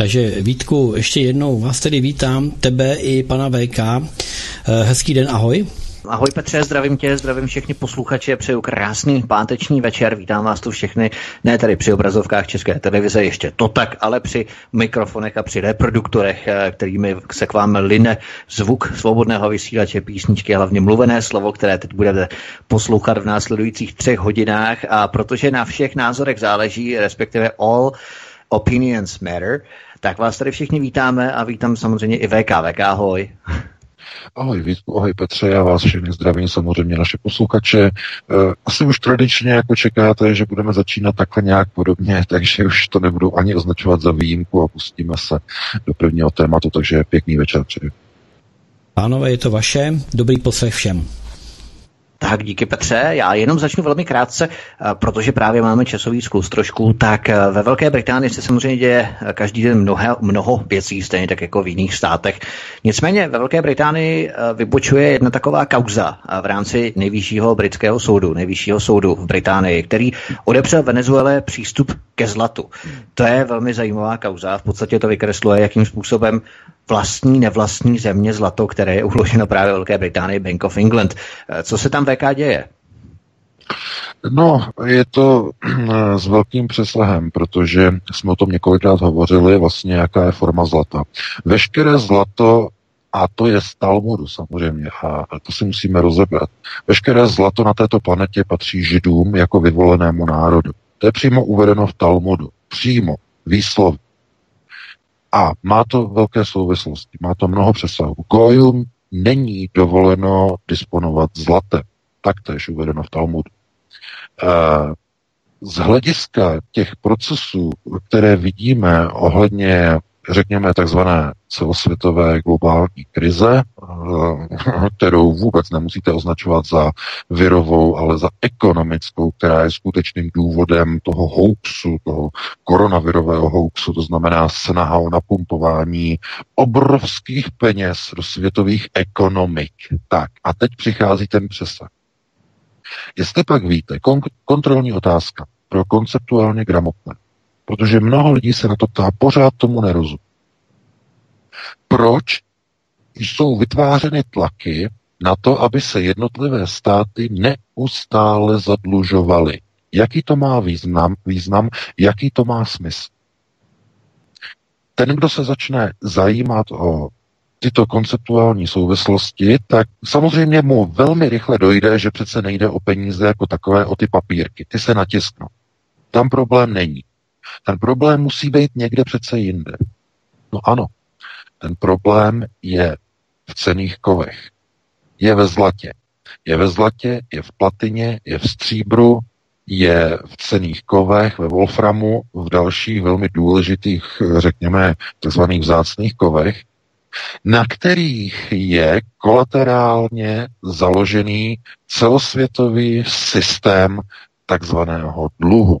Takže Vítku, ještě jednou vás tedy vítám, tebe i pana VK. Eh, hezký den, ahoj. Ahoj Petře, zdravím tě, zdravím všechny posluchače, přeju krásný páteční večer, vítám vás tu všechny, ne tady při obrazovkách České televize, ještě to tak, ale při mikrofonech a při reproduktorech, eh, kterými se k vám line zvuk svobodného vysílače, písničky hlavně mluvené slovo, které teď budete poslouchat v následujících třech hodinách a protože na všech názorech záleží, respektive all opinions matter, tak vás tady všichni vítáme a vítám samozřejmě i VK. VK, ahoj. Ahoj Vítku, ahoj Petře, já vás všechny zdravím, samozřejmě naše posluchače. Eh, asi už tradičně jako čekáte, že budeme začínat takhle nějak podobně, takže už to nebudu ani označovat za výjimku a pustíme se do prvního tématu, takže pěkný večer přeji. Pánové, je to vaše. Dobrý poslech všem. Tak díky Petře. Já jenom začnu velmi krátce, eh, protože právě máme časový sklus trošku. Tak eh, ve Velké Británii se samozřejmě děje eh, každý den mnoho, mnoho věcí, stejně tak jako v jiných státech. Nicméně ve Velké Británii vybočuje jedna taková kauza v rámci nejvyššího britského soudu, nejvyššího soudu v Británii, který odepřel Venezuele přístup ke zlatu. To je velmi zajímavá kauza. V podstatě to vykresluje, jakým způsobem vlastní, nevlastní země zlato, které je uloženo právě Velké Británii, Bank of England. Co se tam VK děje? No, je to s velkým přesahem, protože jsme o tom několikrát hovořili, vlastně jaká je forma zlata. Veškeré zlato, a to je z Talmudu samozřejmě, a to si musíme rozebrat. Veškeré zlato na této planetě patří židům jako vyvolenému národu. To je přímo uvedeno v Talmudu. Přímo, výslov. A má to velké souvislosti, má to mnoho přesahů. Gojům není dovoleno disponovat zlatem. Taktéž uvedeno v Talmudu. Eh, z hlediska těch procesů, které vidíme ohledně řekněme, takzvané celosvětové globální krize, eh, kterou vůbec nemusíte označovat za virovou, ale za ekonomickou, která je skutečným důvodem toho hoaxu, toho koronavirového hoaxu, to znamená snaha o napumpování obrovských peněz do světových ekonomik. Tak, a teď přichází ten přesah. Jestli pak víte, kon- kontrolní otázka pro konceptuálně gramotné, protože mnoho lidí se na to ptá, pořád tomu nerozumí. Proč jsou vytvářeny tlaky na to, aby se jednotlivé státy neustále zadlužovaly? Jaký to má význam, význam jaký to má smysl? Ten, kdo se začne zajímat o tyto konceptuální souvislosti, tak samozřejmě mu velmi rychle dojde, že přece nejde o peníze jako takové, o ty papírky. Ty se natisknou. Tam problém není. Ten problém musí být někde přece jinde. No ano, ten problém je v cených kovech. Je ve zlatě. Je ve zlatě, je v platině, je v stříbru, je v cených kovech, ve wolframu, v dalších velmi důležitých, řekněme, tzv. vzácných kovech, na kterých je kolaterálně založený celosvětový systém takzvaného dluhu.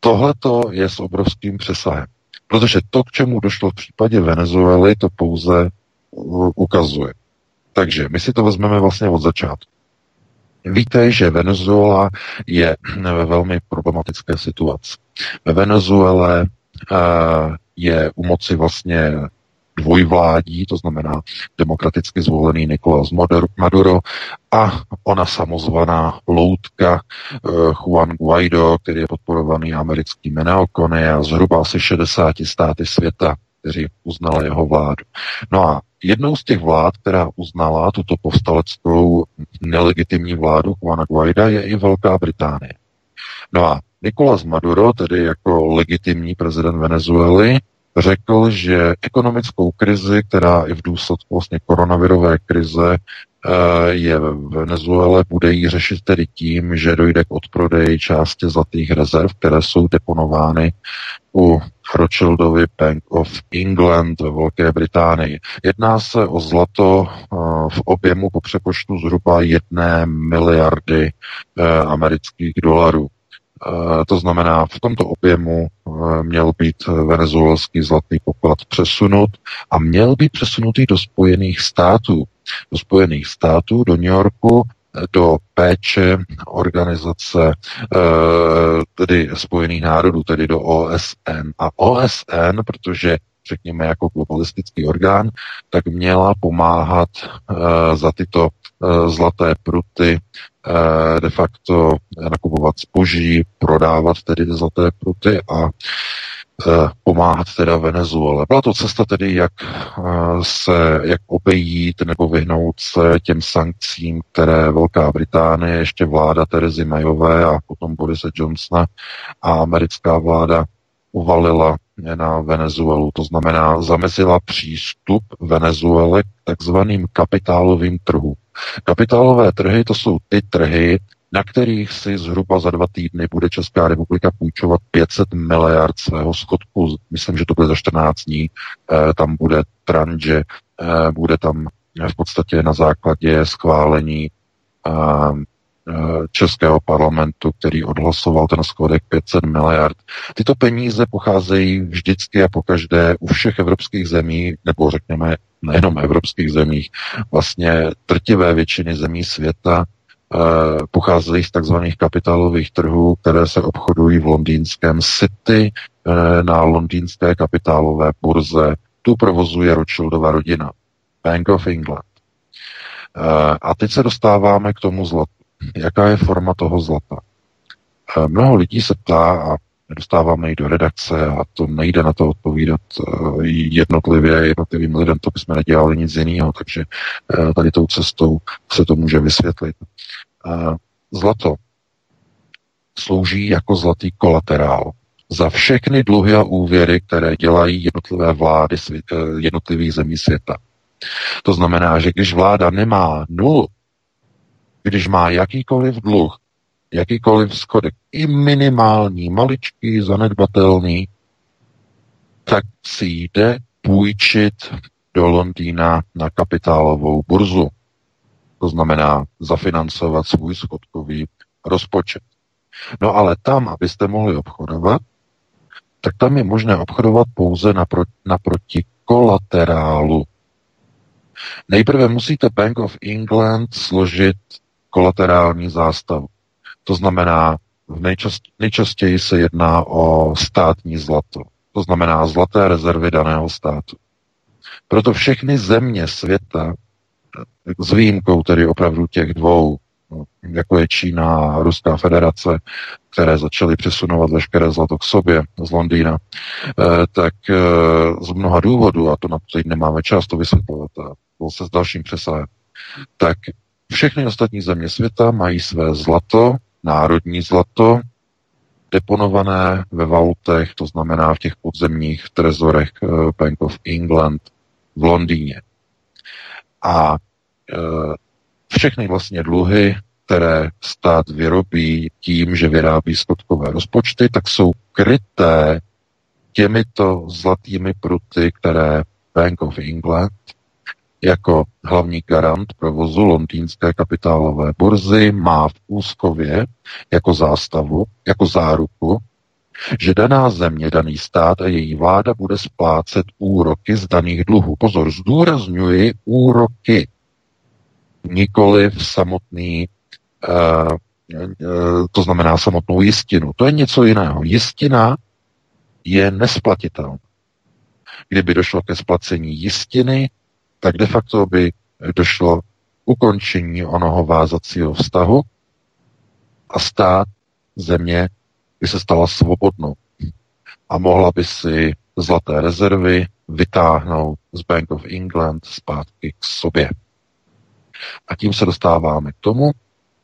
Tohleto je s obrovským přesahem. Protože to, k čemu došlo v případě Venezuely, to pouze ukazuje. Takže my si to vezmeme vlastně od začátku. Víte, že Venezuela je ve velmi problematické situaci. Ve Venezuele uh, je u moci vlastně dvojvládí, to znamená demokraticky zvolený Nicolás Maduro a ona samozvaná loutka uh, Juan Guaido, který je podporovaný americkými neokony a zhruba asi 60 státy světa, kteří uznala jeho vládu. No a jednou z těch vlád, která uznala tuto povstaleckou nelegitimní vládu Juana Guaida, je i Velká Británie. No a Nicolás Maduro, tedy jako legitimní prezident Venezuely, řekl, že ekonomickou krizi, která i v důsledku vlastně koronavirové krize eh, je v Venezuele, bude ji řešit tedy tím, že dojde k odprodeji části zlatých rezerv, které jsou deponovány u Rothschildovi Bank of England ve Velké Británii. Jedná se o zlato v objemu po přepočtu zhruba jedné miliardy amerických dolarů. To znamená, v tomto objemu měl být venezuelský zlatý poklad přesunut a měl být přesunutý do Spojených států. Do Spojených států, do New Yorku, do péče organizace tedy Spojených národů, tedy do OSN. A OSN, protože řekněme jako globalistický orgán, tak měla pomáhat za tyto zlaté pruty de facto nakupovat zboží, prodávat tedy zlaté pruty a pomáhat teda Venezuele. Byla to cesta tedy, jak se, jak obejít nebo vyhnout se těm sankcím, které Velká Británie, ještě vláda Terezy Mayové a potom Borise Johnsona a americká vláda uvalila na Venezuelu. To znamená, zamezila přístup Venezuele k takzvaným kapitálovým trhům. Kapitálové trhy to jsou ty trhy, na kterých si zhruba za dva týdny bude Česká republika půjčovat 500 miliard svého schodku. Myslím, že to bude za 14 dní. E, tam bude tranže, e, bude tam v podstatě na základě schválení e, Českého parlamentu, který odhlasoval ten schodek 500 miliard. Tyto peníze pocházejí vždycky a pokaždé u všech evropských zemí, nebo řekněme nejenom evropských zemích, vlastně trtivé většiny zemí světa Eh, pocházejí z takzvaných kapitálových trhů, které se obchodují v londýnském City eh, na londýnské kapitálové burze. Tu provozuje Rothschildova rodina, Bank of England. Eh, a teď se dostáváme k tomu zlatu. Jaká je forma toho zlata? Mnoho lidí se ptá a dostáváme ji do redakce a to nejde na to odpovídat jednotlivě jednotlivým lidem, to bychom nedělali nic jiného, takže tady tou cestou se to může vysvětlit zlato slouží jako zlatý kolaterál za všechny dluhy a úvěry, které dělají jednotlivé vlády eh, jednotlivých zemí světa. To znamená, že když vláda nemá nul, když má jakýkoliv dluh, jakýkoliv schodek, i minimální, maličký, zanedbatelný, tak si jde půjčit do Londýna na kapitálovou burzu to znamená zafinancovat svůj schodkový rozpočet. No ale tam, abyste mohli obchodovat, tak tam je možné obchodovat pouze naproti, naproti kolaterálu. Nejprve musíte Bank of England složit kolaterální zástavu. To znamená, v nejčast, nejčastěji se jedná o státní zlato. To znamená zlaté rezervy daného státu. Proto všechny země světa s výjimkou tedy opravdu těch dvou, jako je Čína a Ruská federace, které začaly přesunovat veškeré zlato k sobě z Londýna, eh, tak eh, z mnoha důvodů, a to na to nemáme čas to vysvětlovat, a byl se s dalším přesahem, tak všechny ostatní země světa mají své zlato, národní zlato, deponované ve vaultech, to znamená v těch podzemních trezorech eh, Bank of England v Londýně. A Eh, všechny vlastně dluhy, které stát vyrobí tím, že vyrábí skotkové rozpočty, tak jsou kryté těmito zlatými pruty, které Bank of England jako hlavní garant provozu londýnské kapitálové burzy má v úskově jako zástavu, jako záruku, že daná země, daný stát a její vláda bude splácet úroky z daných dluhů. Pozor, zdůrazňuji úroky nikoli v samotný, uh, to znamená samotnou jistinu. To je něco jiného. Jistina je nesplatitelná. Kdyby došlo ke splacení jistiny, tak de facto by došlo ukončení onoho vázacího vztahu a stát země by se stala svobodnou a mohla by si zlaté rezervy vytáhnout z Bank of England zpátky k sobě. A tím se dostáváme k tomu,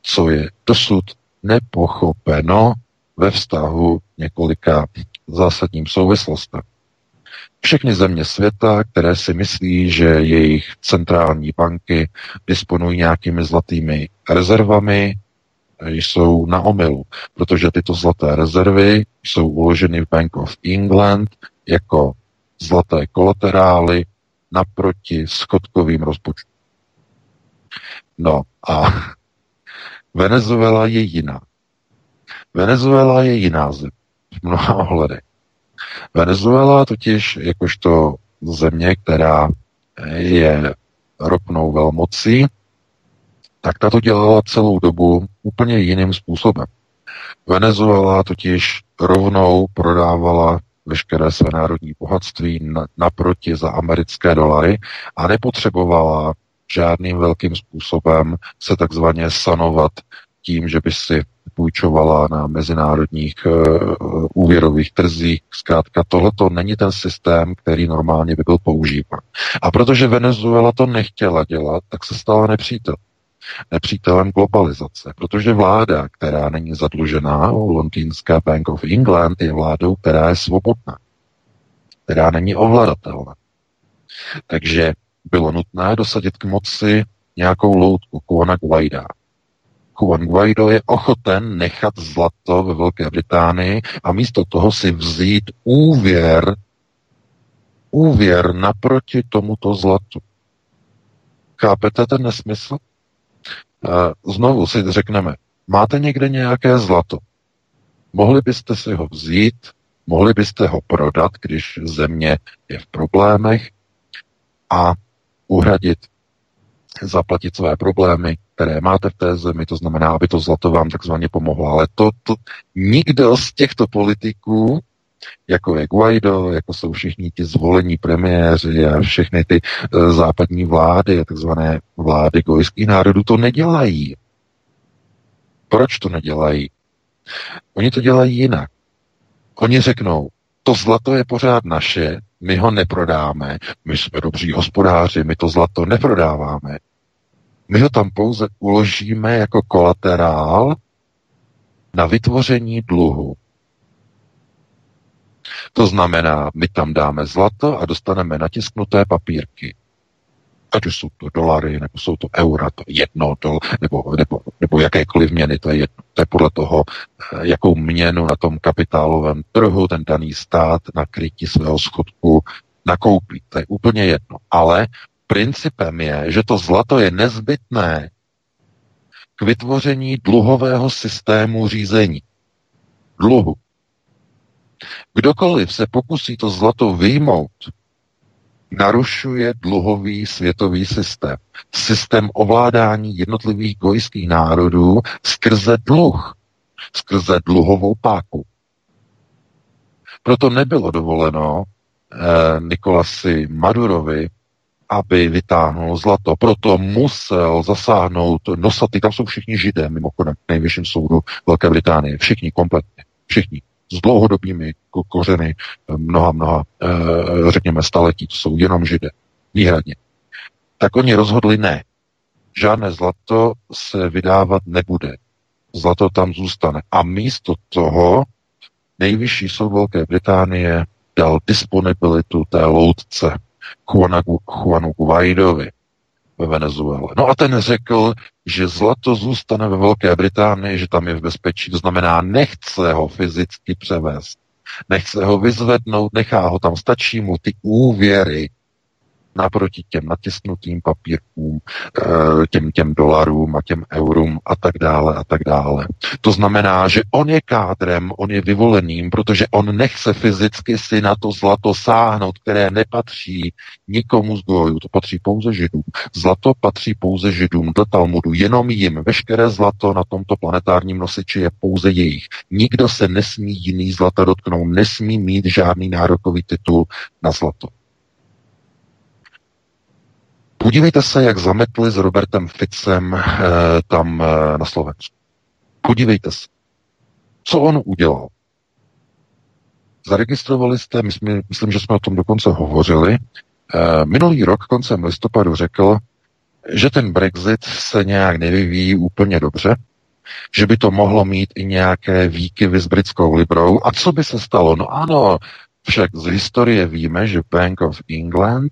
co je dosud nepochopeno ve vztahu několika zásadním souvislostem. Všechny země světa, které si myslí, že jejich centrální banky disponují nějakými zlatými rezervami, jsou na omylu, protože tyto zlaté rezervy jsou uloženy v Bank of England jako zlaté kolaterály naproti schodkovým rozpočtům. No a Venezuela je jiná. Venezuela je jiná země v mnoha ohledech. Venezuela totiž jakožto země, která je ropnou velmocí, tak ta to dělala celou dobu úplně jiným způsobem. Venezuela totiž rovnou prodávala veškeré své národní bohatství naproti za americké dolary a nepotřebovala žádným velkým způsobem se takzvaně sanovat tím, že by si půjčovala na mezinárodních uh, úvěrových trzích. Zkrátka, tohle to není ten systém, který normálně by byl používán. A protože Venezuela to nechtěla dělat, tak se stala nepřítel. Nepřítelem globalizace, protože vláda, která není zadlužená, londýnská Bank of England, je vládou, která je svobodná, která není ovladatelná. Takže bylo nutné dosadit k moci nějakou loutku, Kuana Guaida. Juan Guaido je ochoten nechat zlato ve Velké Británii a místo toho si vzít úvěr, úvěr naproti tomuto zlatu. Chápete ten nesmysl? Znovu si řekneme, máte někde nějaké zlato, mohli byste si ho vzít, mohli byste ho prodat, když země je v problémech a uhradit, zaplatit své problémy, které máte v té zemi, to znamená, aby to zlato vám takzvaně pomohlo. Ale to, to nikdo z těchto politiků, jako je Guaido, jako jsou všichni ti zvolení premiéři a všechny ty e, západní vlády takzvané vlády gojských národů, to nedělají. Proč to nedělají? Oni to dělají jinak. Oni řeknou, to zlato je pořád naše, my ho neprodáme, my jsme dobří hospodáři, my to zlato neprodáváme. My ho tam pouze uložíme jako kolaterál na vytvoření dluhu. To znamená, my tam dáme zlato a dostaneme natisknuté papírky. Ať už jsou to dolary, nebo jsou to eura, to je jedno, dol, nebo, nebo, nebo jakékoliv měny, to je jedno. To je podle toho, eh, jakou měnu na tom kapitálovém trhu ten daný stát na krytí svého schodku nakoupí. To je úplně jedno. Ale principem je, že to zlato je nezbytné k vytvoření dluhového systému řízení. Dluhu. Kdokoliv se pokusí to zlato vyjmout, narušuje dluhový světový systém. Systém ovládání jednotlivých gojských národů skrze dluh, skrze dluhovou páku. Proto nebylo dovoleno eh, Nikolasi Madurovi aby vytáhnul zlato. Proto musel zasáhnout nosatý, tam jsou všichni židé, mimochodem, v nejvyšším soudu Velké Británie. Všichni, kompletně. Všichni. S dlouhodobými kořeny mnoha, mnoha, e, řekněme, staletí. To jsou jenom židé. Výhradně. Tak oni rozhodli ne. Žádné zlato se vydávat nebude. Zlato tam zůstane. A místo toho nejvyšší soud Velké Británie dal disponibilitu té loutce Juanu Guaidovi ve Venezuele. No a ten řekl, že zlato zůstane ve Velké Británii, že tam je v bezpečí, to znamená, nechce ho fyzicky převést, nechce ho vyzvednout, nechá ho tam, stačí mu ty úvěry, naproti těm natisnutým papírkům, eh, těm, těm dolarům a těm eurům a tak dále a tak dále. To znamená, že on je kádrem, on je vyvoleným, protože on nechce fyzicky si na to zlato sáhnout, které nepatří nikomu z gojů, to patří pouze židům. Zlato patří pouze židům do Talmudu, jenom jim. Veškeré zlato na tomto planetárním nosiči je pouze jejich. Nikdo se nesmí jiný zlata dotknout, nesmí mít žádný nárokový titul na zlato. Podívejte se, jak zametli s Robertem Ficem eh, tam eh, na Slovensku. Podívejte se. Co on udělal? Zaregistrovali jste, my jsme, myslím, že jsme o tom dokonce hovořili, eh, minulý rok koncem listopadu řekl, že ten Brexit se nějak nevyvíjí úplně dobře, že by to mohlo mít i nějaké výkyvy s britskou librou. A co by se stalo? No ano, však z historie víme, že Bank of England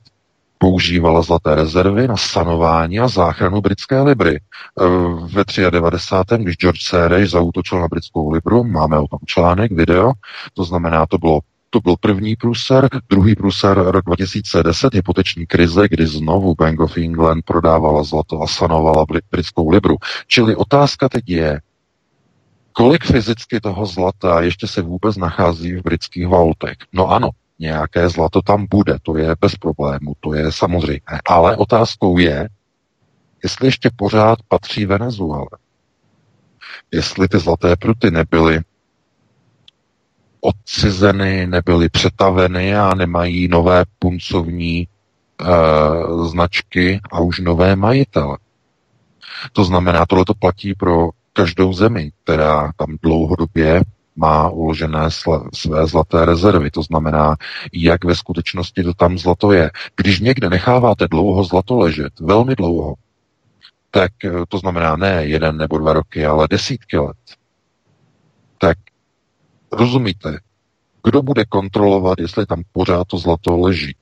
používala zlaté rezervy na sanování a záchranu britské libry. E, ve 93. když George Sereš zautočil na britskou libru, máme o tom článek, video, to znamená, to bylo To byl první průser. Druhý průser rok 2010, hypoteční krize, kdy znovu Bank of England prodávala zlato a sanovala britskou libru. Čili otázka teď je, kolik fyzicky toho zlata ještě se vůbec nachází v britských vaultech. No ano, nějaké zlato tam bude, to je bez problému, to je samozřejmé. Ale otázkou je, jestli ještě pořád patří Venezuele. Jestli ty zlaté pruty nebyly odcizeny, nebyly přetaveny a nemají nové puncovní e, značky a už nové majitele. To znamená, tohle to platí pro každou zemi, která tam dlouhodobě má uložené své zlaté rezervy. To znamená, jak ve skutečnosti to tam zlato je. Když někde necháváte dlouho zlato ležet, velmi dlouho, tak eh, to znamená ne jeden nebo dva roky, ale desítky let, tak rozumíte, kdo bude kontrolovat, jestli tam pořád to zlato leží.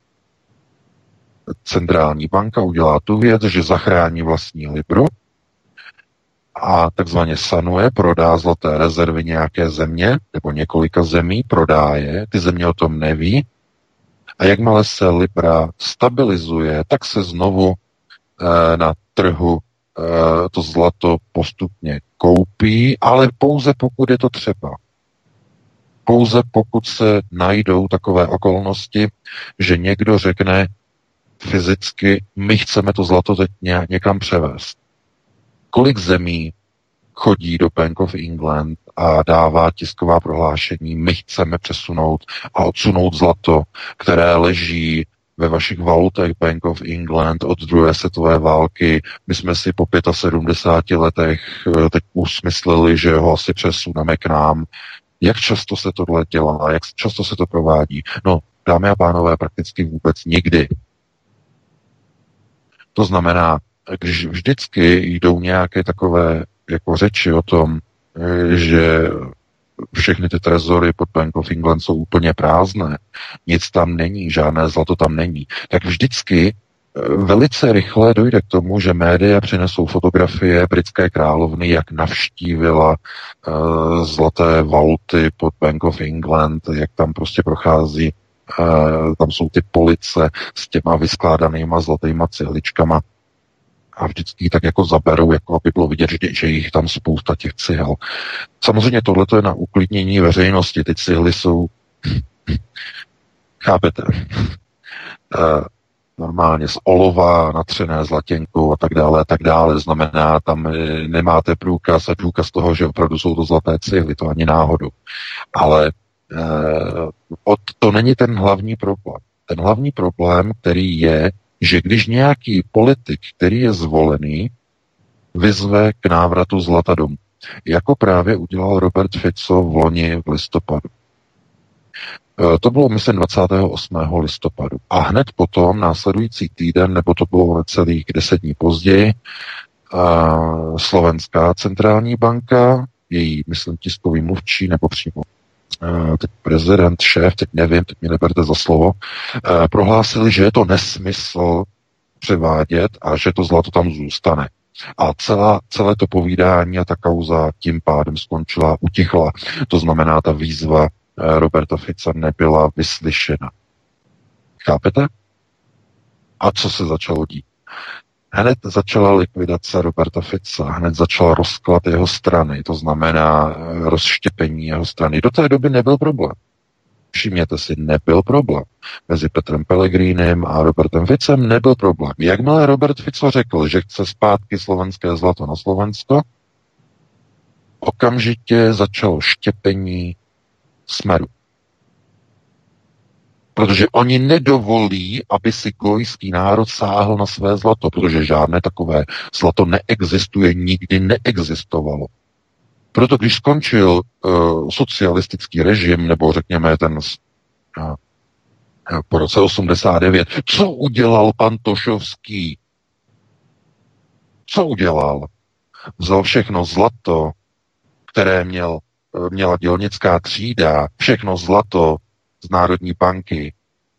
Centrální banka udělá tu věc, že zachrání vlastní libru a takzvaně sanuje, prodá zlaté rezervy nějaké země nebo několika zemí, prodá je, ty země o tom neví a jakmile se Libra stabilizuje, tak se znovu e, na trhu e, to zlato postupně koupí, ale pouze pokud je to třeba. Pouze pokud se najdou takové okolnosti, že někdo řekne fyzicky, my chceme to zlato teď někam převést. Kolik zemí chodí do Bank of England a dává tisková prohlášení, my chceme přesunout a odsunout zlato, které leží ve vašich valutech Bank of England od druhé světové války. My jsme si po 75 letech eh, teď usmysleli, že ho asi přesuneme k nám. Jak často se tohle dělá? Jak často se to provádí? No, dámy a pánové, prakticky vůbec nikdy. To znamená, když vždycky jdou nějaké takové jako řeči o tom, eh, že všechny ty trezory pod Bank of England jsou úplně prázdné, nic tam není, žádné zlato tam není, tak vždycky eh, velice rychle dojde k tomu, že média přinesou fotografie britské královny, jak navštívila uh, zlaté vaulty pod Bank of England, jak tam prostě prochází, uh, tam jsou ty police s těma vyskládanýma zlatýma cihličkama a vždycky tak jako zaberou, jako aby bylo vidět, že, že jich tam spousta těch cihel. Samozřejmě tohle je na uklidnění veřejnosti. Ty cihly jsou, chápete, uh, normálně z olova, natřené zlatěnkou a tak dále a tak dále. Znamená, tam eh, nemáte průkaz a důkaz toho, že opravdu jsou to zlaté cihly, to ani náhodou. Ale uh, to není ten hlavní problém. Ten hlavní problém, který je, že když nějaký politik, který je zvolený, vyzve k návratu zlata domů, jako právě udělal Robert Fico v loni v listopadu. E, to bylo, myslím, 28. listopadu. A hned potom, následující týden, nebo to bylo celých deset dní později, e, Slovenská centrální banka, její, myslím, tiskový mluvčí, nebo přímo teď prezident, šéf, teď nevím, teď mě neberte za slovo, eh, prohlásili, že je to nesmysl převádět a že to zlato tam zůstane. A celá, celé to povídání a ta kauza tím pádem skončila, utichla. To znamená, ta výzva eh, Roberta Fica nebyla vyslyšena. Chápete? A co se začalo dít? Hned začala likvidace Roberta Fica, hned začal rozklad jeho strany, to znamená eh, rozštěpení jeho strany. Do té doby nebyl problém. Všimněte si, nebyl problém. Mezi Petrem Pellegrinem a Robertem Ficem nebyl problém. Jakmile Robert Fico řekl, že chce zpátky slovenské zlato na Slovensko, okamžitě začalo štěpení smeru protože oni nedovolí, aby si gojský národ sáhl na své zlato, protože žádné takové zlato neexistuje, nikdy neexistovalo. Proto když skončil uh, socialistický režim, nebo řekněme ten uh, po roce 89, co udělal pan Tošovský? Co udělal? Vzal všechno zlato, které měl, měla dělnická třída, všechno zlato z Národní banky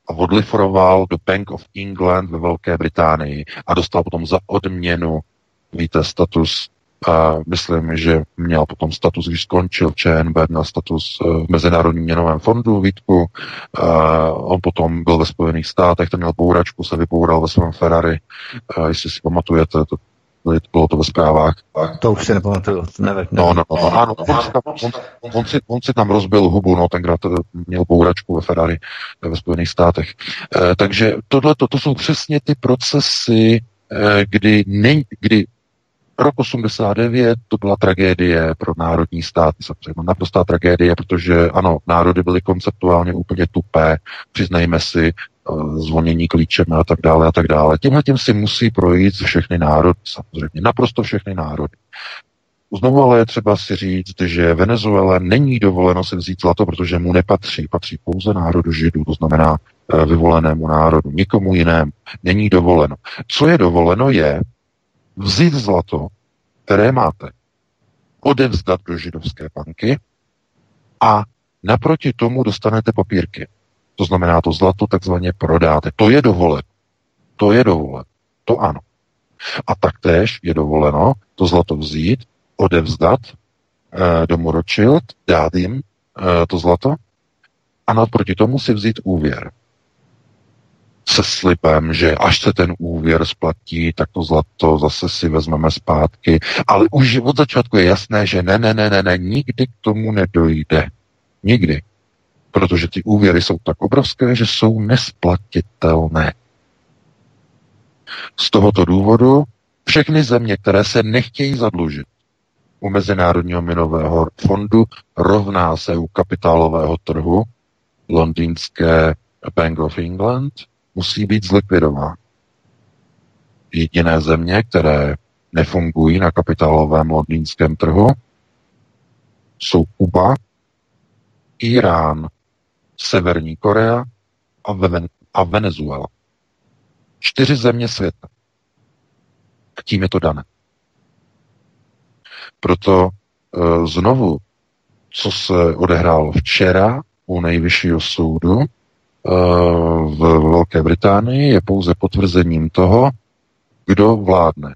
a odlifroval do Bank of England ve Velké Británii a dostal potom za odměnu, víte, status A myslím, že měl potom status, když skončil ČNB, měl status eh, v Mezinárodním měnovém fondu Vítku. A on potom byl ve Spojených státech, ten měl bouračku, se vypoural ve svém Ferrari. A jestli si pamatujete, to bylo to ve zprávách. To už si nepamatuju, nevím. No, no, no, ano, on si, tam, on, on, si, on si tam rozbil hubu, no, tenkrát měl bouračku ve Ferrari ve Spojených státech. E, takže tohle, to, jsou přesně ty procesy, e, kdy, ne, kdy Rok 89 to byla tragédie pro národní stát, samozřejmě naprostá tragédie, protože ano, národy byly konceptuálně úplně tupé, přiznejme si, eh, zvonění klíčem a tak dále a tak dále. Tímhle tím si musí projít všechny národy, samozřejmě, naprosto všechny národy. Znovu ale je třeba si říct, že Venezuela není dovoleno si vzít zlato, protože mu nepatří. Patří pouze národu židů, to znamená eh, vyvolenému národu, nikomu jinému. Není dovoleno. Co je dovoleno je, vzít zlato, které máte, odevzdat do židovské banky a naproti tomu dostanete papírky. To znamená, to zlato takzvaně prodáte. To je dovoleno. To je dovoleno. To ano. A taktéž je dovoleno to zlato vzít, odevzdat e, do Rothschild, dát jim e, to zlato a naproti tomu si vzít úvěr se slibem, že až se ten úvěr splatí, tak to zlato zase si vezmeme zpátky. Ale už od začátku je jasné, že ne, ne, ne, ne, ne, nikdy k tomu nedojde. Nikdy. Protože ty úvěry jsou tak obrovské, že jsou nesplatitelné. Z tohoto důvodu všechny země, které se nechtějí zadlužit u Mezinárodního minového fondu, rovná se u kapitálového trhu londýnské Bank of England, musí být zlikvidovány. Jediné země, které nefungují na kapitálovém londýnském trhu, jsou Kuba, Irán, Severní Korea a, Ven- a Venezuela. Čtyři země světa. A tím je to dané. Proto e, znovu, co se odehrálo včera u nejvyššího soudu, v Velké Británii je pouze potvrzením toho, kdo vládne.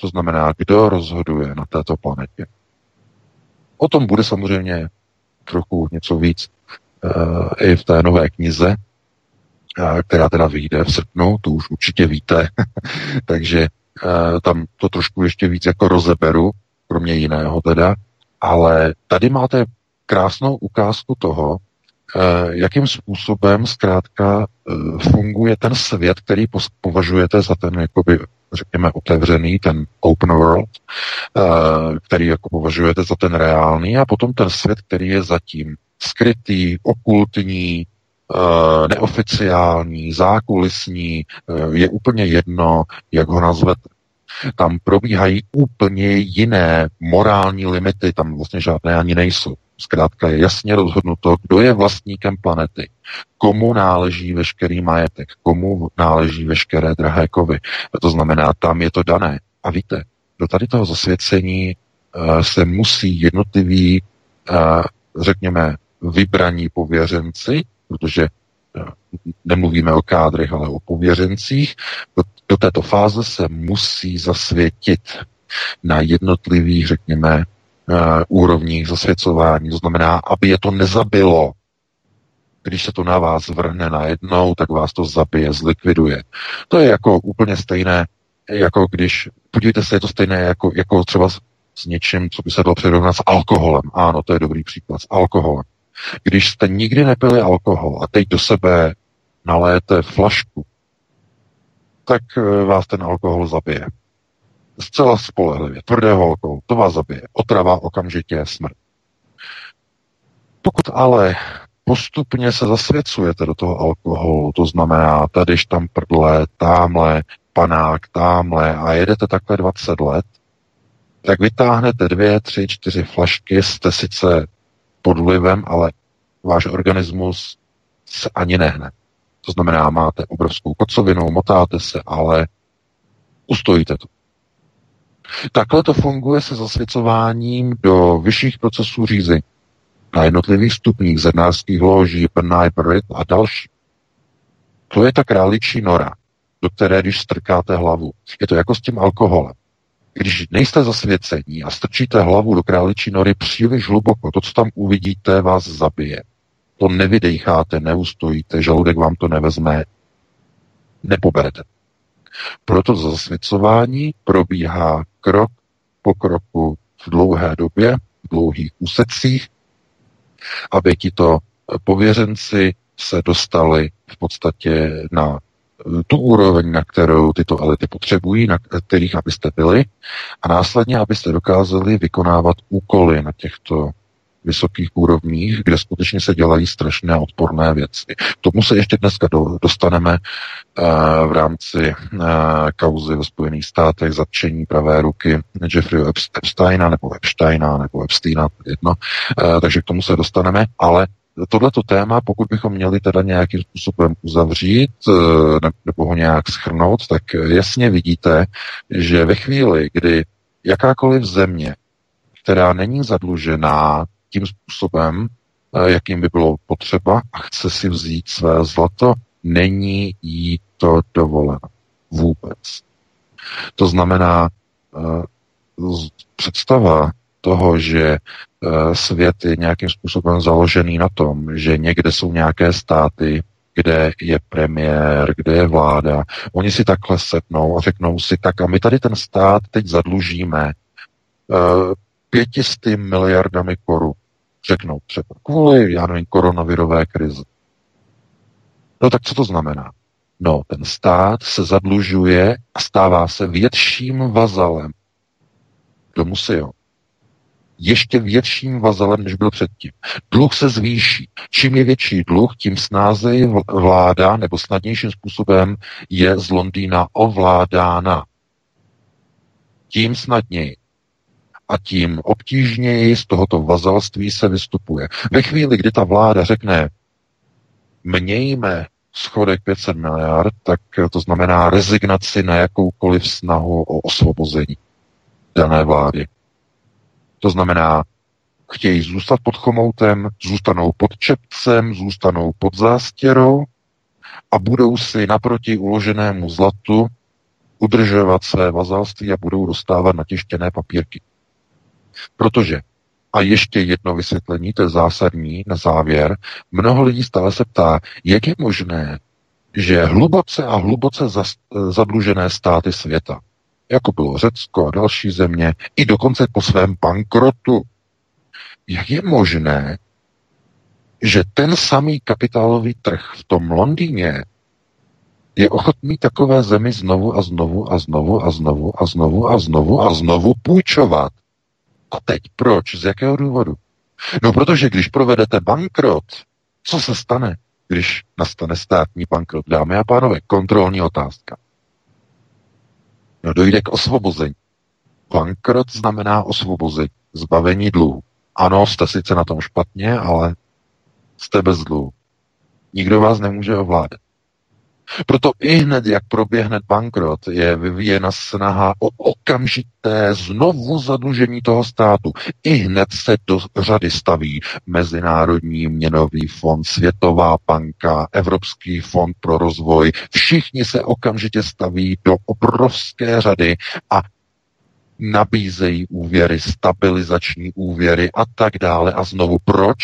To znamená, kdo rozhoduje na této planetě. O tom bude samozřejmě trochu něco víc i v té nové knize, uh, která teda vyjde v srpnu, to už určitě víte, takže uh, tam to trošku ještě víc jako rozeberu, kromě jiného teda, ale tady máte krásnou ukázku toho, Eh, jakým způsobem zkrátka eh, funguje ten svět, který považujete za ten, jakoby, řekněme, otevřený, ten open world, eh, který jako považujete za ten reálný a potom ten svět, který je zatím skrytý, okultní, neoficiální, zákulisní, je úplně jedno, jak ho nazvete. Tam probíhají úplně jiné morální limity, tam vlastně žádné ani nejsou. Zkrátka je jasně rozhodnuto, kdo je vlastníkem planety, komu náleží veškerý majetek, komu náleží veškeré drahé kovy. To znamená, tam je to dané. A víte, do tady toho zasvěcení uh, se musí jednotliví, řekněme, vybraní pověřenci, protože uh, nemluvíme o kádrech, ale o pověřencích, do, do této fáze se musí zasvětit na jednotlivých, řekněme, uh, úrovních zasvěcování. To znamená, aby je to nezabilo. Když se to na vás vrhne najednou, tak vás to zabije, zlikviduje. To je jako úplně stejné, jako když, podívejte se, je to stejné jako, jako třeba s, s něčím, co by se dalo přirovnat s alkoholem. Ano, to je dobrý příklad, s alkoholem. Když jste nikdy nepili alkohol a teď do sebe naléte flašku, tak eh, vás ten alkohol zabije. Zcela spolehlivě. Tvrdé holkou. To vás zabije. Otrava okamžitě smrt. Pokud ale postupně se zasvěcujete do toho alkoholu, to znamená tady tam prdle, támhle, panák, támhle a jedete takhle 20 let, tak vytáhnete dvě, tři, čtyři flašky, jste sice pod vlivem, ale váš organismus se ani nehne. To znamená, máte obrovskou kocovinu, motáte se, ale ustojíte to. Takhle to funguje se zasvěcováním do vyšších procesů řízení na jednotlivých stupních zednářských loží, Brit a další. To je ta králičí nora, do které, když strkáte hlavu, je to jako s tím alkoholem. Když nejste zasvěcení a strčíte hlavu do králičí nory příliš hluboko, to, co tam uvidíte, vás zabije. To nevydejcháte, neustojíte, žaludek vám to nevezme, nepoberete. Proto zasvěcování probíhá krok po kroku v dlouhé době, v dlouhých úsecích, aby tito pověřenci se dostali v podstatě na tu úroveň, na kterou tyto elity potřebují, na kterých abyste byli, a následně, abyste dokázali vykonávat úkoly na těchto vysokých úrovních, kde skutečně se dělají strašné odporné věci. K tomu se ještě dneska do, dostaneme uh, v rámci uh, kauzy ve Spojených státech zatčení pravé ruky Jeffreyho Epsteina nebo Epsteina nebo Epsteina, jedno. Uh, takže k tomu se dostaneme, ale tohleto téma, pokud bychom měli teda nějakým způsobem uzavřít nebo ho nějak schrnout, tak jasně vidíte, že ve chvíli, kdy jakákoliv země, která není zadlužená tím způsobem, eh, jakým by bylo potřeba a chce si vzít své zlato, není jí to dovoleno. Vůbec. To znamená, eh, představa toho, že eh, svět je nějakým způsobem založený na tom, že někde jsou nějaké státy, kde je premiér, kde je vláda. Oni si takhle setnou a řeknou si, tak a my tady ten stát teď zadlužíme pětisty miliardami korun řeknou třeba kvůli, já nevím, koronavirové krizi. No tak co to znamená? No, ten stát se zadlužuje a stává se větším vazalem do museo. Ještě větším vazalem, než byl předtím. Dluh se zvýší. Čím je větší dluh, tím snázeji vláda nebo snadnějším způsobem je z Londýna ovládána. Tím snadněji a tím obtížněji z tohoto vazalství se vystupuje. Ve chvíli, kdy ta vláda řekne, mějme schodek 500 miliard, tak to znamená rezignaci na jakoukoliv snahu o osvobození dané vlády. To znamená, chtějí zůstat pod chomoutem, zůstanou pod čepcem, zůstanou pod zástěrou a budou si naproti uloženému zlatu udržovat své vazalství a budou dostávat natěštěné papírky. Protože, a ještě jedno vysvětlení, to je zásadní na závěr, mnoho lidí stále se ptá, jak je možné, že hluboce a hluboce zadlužené státy světa, jako bylo Řecko a další země, i dokonce po svém bankrotu, jak je možné, že ten samý kapitálový trh v tom Londýně je ochotný takové zemi znovu a znovu a znovu a znovu a znovu a znovu a znovu půjčovat. A teď proč? Z jakého důvodu? No protože když provedete bankrot, co se stane, když nastane státní bankrot? Dámy a pánové, kontrolní otázka. No dojde k osvobození. Bankrot znamená osvobození, zbavení dluhu. Ano, jste sice na tom špatně, ale jste bez dluhu. Nikdo vás nemůže ovládat. Proto i hned, jak proběhne bankrot, je vyvíjena snaha o okamžité znovu zadlužení toho státu. I hned se do řady staví Mezinárodní měnový fond, Světová banka, Evropský fond pro rozvoj. Všichni se okamžitě staví do obrovské řady a nabízejí úvěry, stabilizační úvěry a tak dále. A znovu proč?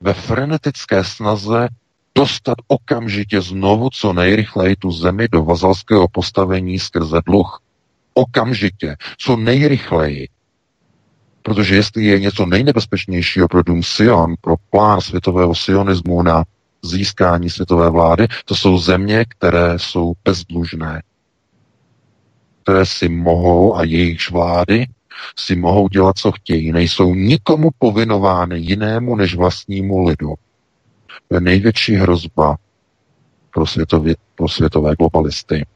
Ve frenetické snaze dostat okamžitě znovu co nejrychleji tu zemi do vazalského postavení skrze dluh. Okamžitě, co nejrychleji. Protože jestli je něco nejnebezpečnějšího pro Dům Sion, pro plán světového sionismu na získání světové vlády, to jsou země, které jsou bezdlužné, které si mohou a jejichž vlády si mohou dělat, co chtějí. Nejsou nikomu povinovány jinému než vlastnímu lidu. Je největší hrozba pro, světově, pro světové globalisty.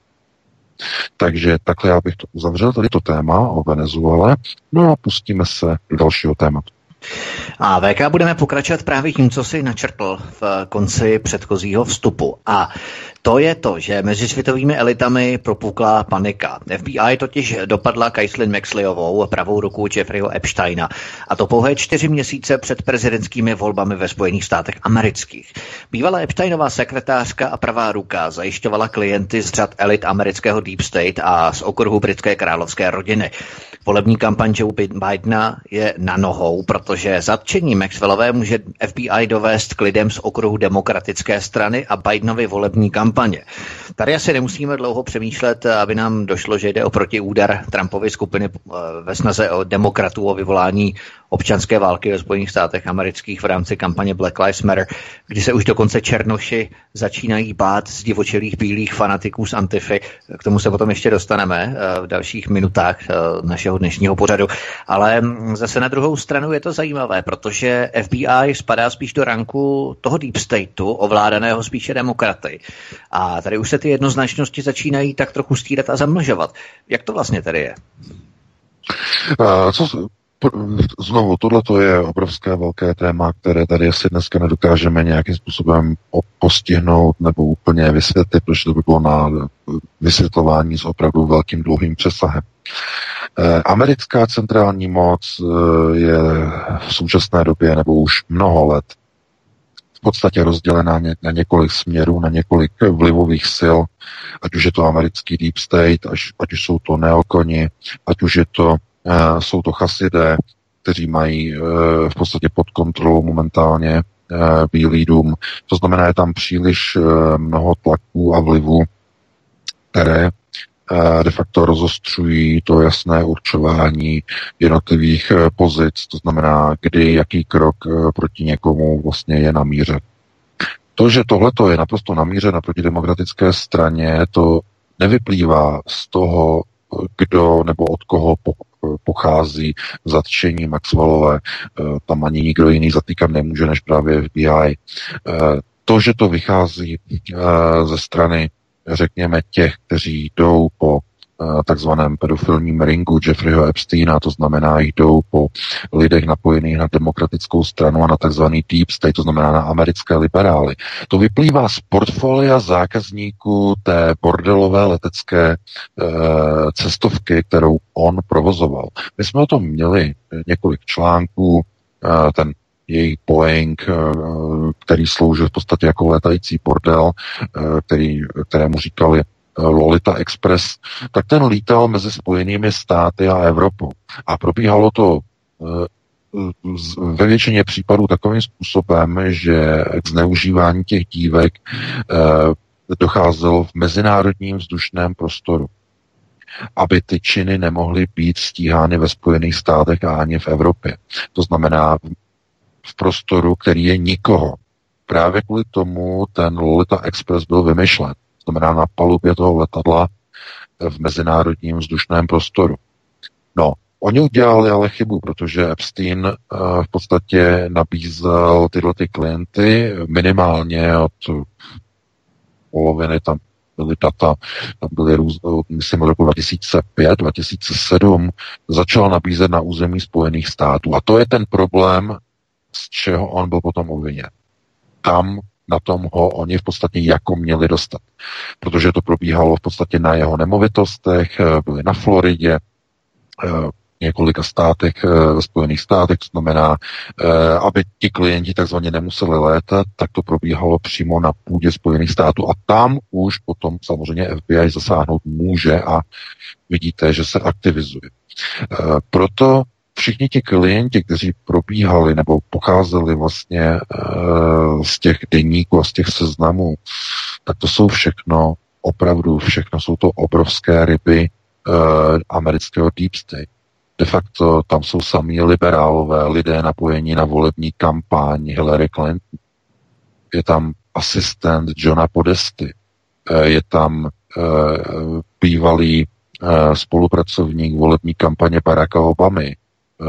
Takže takhle já bych to uzavřel, tady to téma o Venezuele, no a pustíme se do dalšího tématu. A VK budeme pokračovat právě tím, co si načrtl v konci předchozího vstupu. A to je to, že mezi světovými elitami propukla panika. FBI totiž dopadla Kaislin Maxleyovou, pravou ruku Jeffreyho Epsteina, a to pouhé čtyři měsíce před prezidentskými volbami ve Spojených státech amerických. Bývalá Epsteinová sekretářka a pravá ruka zajišťovala klienty z řad elit amerického Deep State a z okruhu britské královské rodiny. Volební kampaň Joe Bidena je na nohou, protože zatčení Maxwellové může FBI dovést k lidem z okruhu demokratické strany a Bidenovi volební kampaně. Tady asi nemusíme dlouho přemýšlet, aby nám došlo, že jde o protiúdar Trumpovy skupiny eh, ve snaze o demokratů o vyvolání občanské války ve Spojených státech amerických v rámci kampaně Black Lives Matter, kdy se už dokonce černoši začínají bát z divočelých bílých fanatiků z Antify. K tomu se potom ještě dostaneme eh, v dalších minutách eh, našeho dnešního pořadu. Ale mm, zase na druhou stranu je to zajímavé, protože FBI spadá spíš do ranku toho deep stateu, ovládaného spíše demokraty. A tady už se ty jednoznačnosti začínají tak trochu stírat a zamlžovat. Jak to vlastně tady je? Uh, co, znovu, tohle je obrovské velké téma, které tady asi dneska nedokážeme nějakým způsobem postihnout nebo úplně vysvětlit, protože to by bylo na vysvětlování s opravdu velkým dlouhým přesahem. Eh, americká centrální moc eh, je v současné době nebo už mnoho let podstatě rozdělená na několik směrů, na několik vlivových sil, ať už je to americký deep state, ať, ať už jsou to neokoni, ať už je to Eh, jsou to chasidé, kteří mají eh, v podstatě pod kontrolou momentálně eh, Bílý dům. To znamená, je tam příliš mnoho tlaků a vlivů, které de facto rozostřují to jasné určování jednotlivých pozic, to znamená, kdy jaký krok proti někomu vlastně je na míře. To, že tohleto je naprosto namířeno proti demokratické straně, to nevyplývá z toho, kdo nebo od koho pochází zatčení Maxwellové. Eh, tam ani nikdo jiný zatýkat nemůže než právě FBI. Eh, to, že to vychází eh, ze strany, řekněme, těch, kteří jdou po takzvaném pedofilním ringu Jeffreyho Epsteina, to znamená, jdou po lidech napojených na demokratickou stranu a na takzvaný deep state, to znamená na americké liberály. To vyplývá z portfolia zákazníků té bordelové letecké e, cestovky, kterou on provozoval. My jsme o tom měli několik článků, e, ten jejich Boeing, který sloužil v podstatě jako letající bordel, který, kterému říkali Lolita Express, tak ten lítal mezi Spojenými státy a Evropou. A probíhalo to eh, ve většině případů takovým způsobem, že k zneužívání těch dívek eh, docházelo v mezinárodním vzdušném prostoru aby ty činy nemohly být stíhány ve Spojených státech a ani v Evropě. To znamená v prostoru, který je nikoho. Právě kvůli tomu ten Lolita Express byl vymyšlen znamená na palubě toho letadla v mezinárodním vzdušném prostoru. No, oni udělali ale chybu, protože Epstein uh, v podstatě nabízel tyhle ty klienty minimálně od poloviny tam byly data, tam byly růz, myslím, roku 2005, 2007, začal nabízet na území Spojených států. A to je ten problém, z čeho on byl potom obviněn. Tam na tom ho oni v podstatě jako měli dostat. Protože to probíhalo v podstatě na jeho nemovitostech, eh, byli na Floridě, eh, několika státech eh, ve Spojených státech, to znamená, aby ti klienti takzvaně nemuseli létat, tak to probíhalo přímo na půdě Spojených států a tam už potom samozřejmě FBI zasáhnout může a vidíte, že se aktivizuje. Proto všichni ti klienti, kteří probíhali nebo pocházeli vlastně uh, z těch deníků a z těch seznamů, tak to jsou všechno, opravdu všechno, jsou to obrovské ryby uh, amerického deep state. De facto tam jsou samí liberálové, lidé napojení na volební kampaň Hillary Clinton. Je tam asistent Johna Podesty, uh, je tam bývalý spolupracovník volební kampaně Baracka Obamy,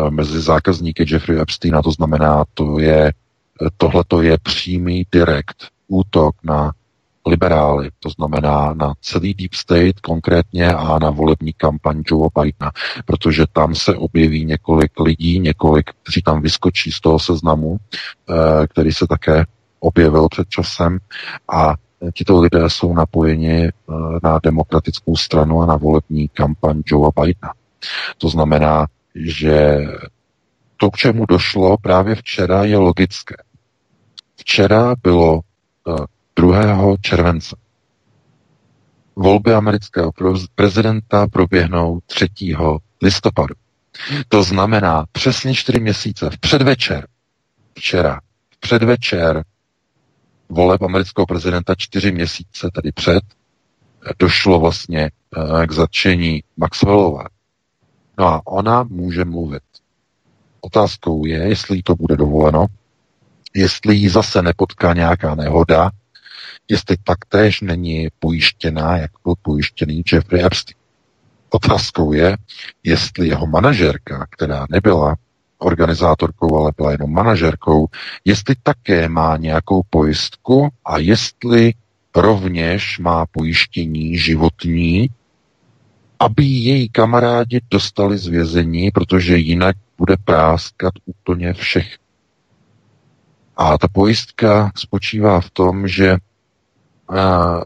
mezi zákazníky Jeffrey Epsteina, to znamená, to je, eh, tohle je přímý direkt útok na liberály, to znamená na celý Deep State konkrétně a na volební kampaň Joe Bidena, protože tam se objeví několik lidí, několik, kteří tam vyskočí z toho seznamu, eh, který se také objevil před časem a tito lidé jsou napojeni eh, na demokratickou stranu a na volební kampaň Joe Bidena. To znamená, že to, k čemu došlo právě včera, je logické. Včera bylo 2. Eh, července. Volby amerického prezidenta proběhnou 3. listopadu. To znamená přesně čtyři měsíce v předvečer, včera, v předvečer voleb amerického prezidenta čtyři měsíce tedy před, došlo vlastně eh, k zatčení Maxwellové. No a ona může mluvit. Otázkou je, jestli to bude dovoleno, jestli jí zase nepotká nějaká nehoda, jestli taktéž není pojištěná, jak byl pojištěný Jeffrey Epstein. Otázkou je, jestli jeho manažerka, která nebyla organizátorkou, ale byla jenom manažerkou, jestli také má nějakou pojistku a jestli rovněž má pojištění životní, aby její kamarádi dostali z vězení, protože jinak bude práskat úplně všech. A ta pojistka spočívá v tom, že a,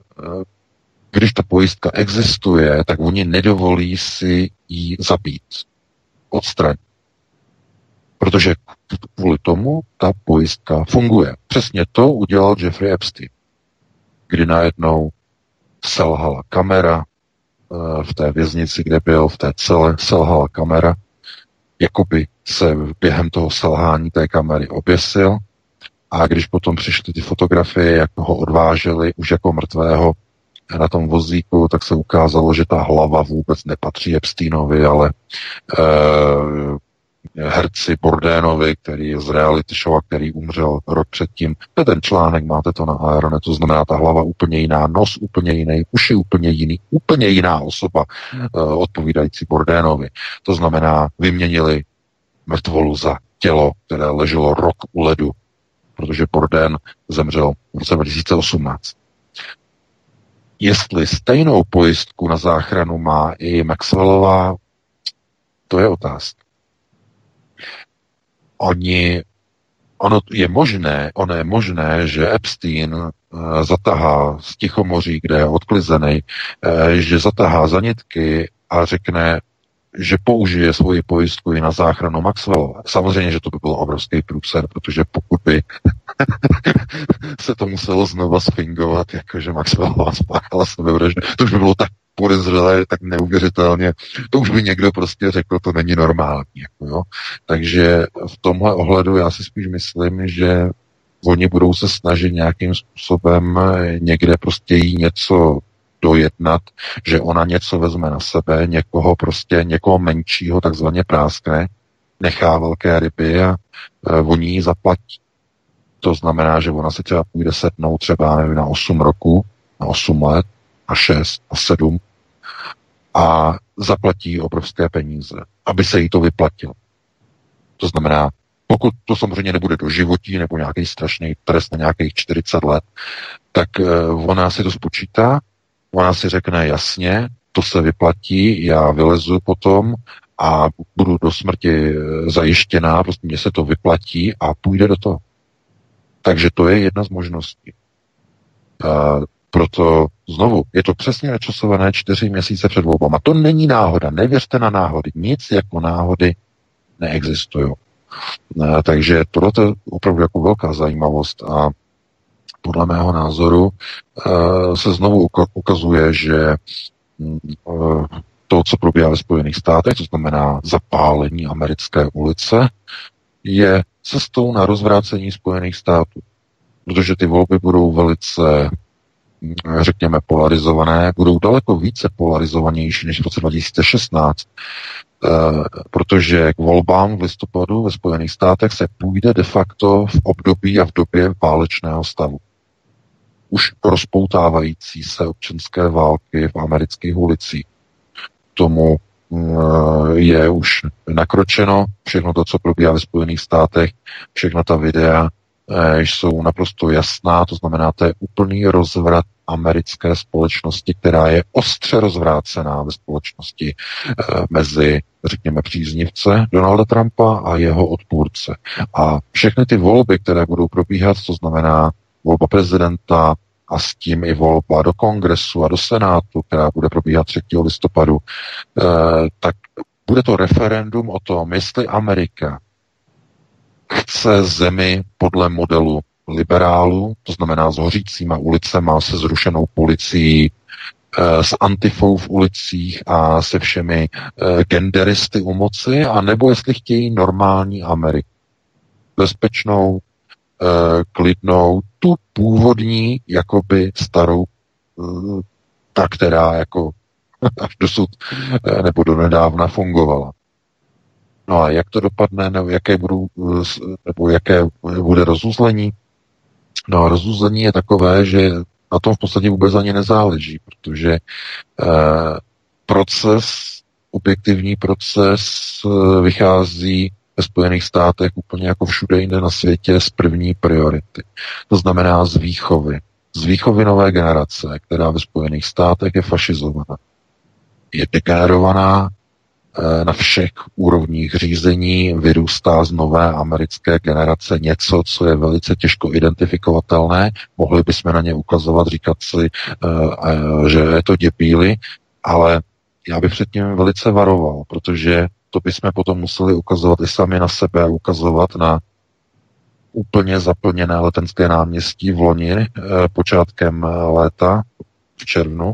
když ta pojistka existuje, tak oni nedovolí si ji zabít, odstranit. Protože kvůli tomu ta pojistka funguje. Přesně to udělal Jeffrey Epstein, kdy najednou selhala kamera v té věznici, kde byl, v té celé selhala kamera, jakoby se během toho selhání té kamery oběsil. A když potom přišly ty fotografie, jak ho odváželi už jako mrtvého na tom vozíku, tak se ukázalo, že ta hlava vůbec nepatří Epsteinovi, ale e, herci Bordénovi, který je z reality show a který umřel rok předtím. To je ten článek, máte to na Aeronetu, to znamená ta hlava úplně jiná, nos úplně jiný, uši úplně jiný, úplně jiná osoba uh, odpovídající Bordénovi. To znamená, vyměnili mrtvolu za tělo, které leželo rok u ledu, protože Bordén zemřel v roce 2018. Jestli stejnou pojistku na záchranu má i Maxwellová, to je otázka oni, ono je možné, ono je možné, že Epstein uh, zatahá z Tichomoří, kde je odklizený, uh, že zatahá zanitky a řekne, že použije svoji pojistku i na záchranu Maxwellova. Samozřejmě, že to by byl obrovský průser, protože pokud by se to muselo znova sfingovat, jakože Maxwellová spáchala sebevraždu, to už by bylo tak podezřelé, tak neuvěřitelně, to už by někdo prostě řekl, to není normální. Jako jo. Takže v tomhle ohledu já si spíš myslím, že oni budou se snažit nějakým způsobem někde prostě jí něco dojednat, že ona něco vezme na sebe, někoho prostě, někoho menšího takzvaně práskne, nechá velké ryby a e, oni ji zaplatí. To znamená, že ona se třeba půjde setnout třeba nevím, na 8 roku, na 8 let, a 6 a 7 a zaplatí obrovské peníze, aby se jí to vyplatilo. To znamená, pokud to samozřejmě nebude do životí nebo nějaký strašný trest na nějakých 40 let, tak uh, ona si to spočítá, ona si řekne jasně, to se vyplatí, já vylezu potom a budu do smrti eh, zajištěná, prostě mě se to vyplatí a půjde do toho. Takže to je jedna z možností. Proto znovu, je to přesně načasované čtyři měsíce před volbama. To není náhoda, nevěřte na náhody. Nic jako náhody neexistují. E, takže tohle je opravdu jako velká zajímavost a podle mého názoru e, se znovu ukazuje, že mm, e, to, co probíhá ve Spojených státech, to znamená zapálení americké ulice, je cestou na rozvrácení Spojených států. Protože ty volby budou velice řekněme, polarizované, budou daleko více polarizovanější než v roce 2016, eh, protože k volbám v listopadu ve Spojených státech se půjde de facto v období a v době válečného stavu. Už rozpoutávající se občanské války v amerických ulicích. Tomu eh, je už nakročeno všechno to, co probíhá ve Spojených státech, všechno ta videa, jsou naprosto jasná, to znamená, to je úplný rozvrat americké společnosti, která je ostře rozvrácená ve společnosti mezi, řekněme, příznivce Donalda Trumpa a jeho odpůrce. A všechny ty volby, které budou probíhat, to znamená volba prezidenta, a s tím i volba do kongresu a do senátu, která bude probíhat 3. listopadu, eh, tak bude to referendum o tom, jestli Amerika chce zemi podle modelu liberálů, to znamená s hořícíma ulicema, se zrušenou policií, eh, s antifou v ulicích a se všemi eh, genderisty u moci, a nebo jestli chtějí normální Ameriku. Bezpečnou, Eh, klidnou, tu původní, jakoby starou, ta, která jako až dosud nebo do nedávna fungovala. No a jak to dopadne, nebo jaké, budou, nebo jaké bude rozuzlení? No rozuzlení je takové, že na tom v podstatě vůbec ani nezáleží, protože eh, proces, objektivní proces vychází ve Spojených státech úplně jako všude jinde na světě z první priority. To znamená z výchovy. Z výchovy nové generace, která ve Spojených státech je fašizovaná. Je degenerovaná eh, na všech úrovních řízení, vyrůstá z nové americké generace něco, co je velice těžko identifikovatelné. Mohli bychom na ně ukazovat, říkat si, eh, eh, že je to děpíly, ale já bych před tím velice varoval, protože to bychom potom museli ukazovat i sami na sebe, ukazovat na úplně zaplněné letenské náměstí v loni eh, počátkem eh, léta, v červnu,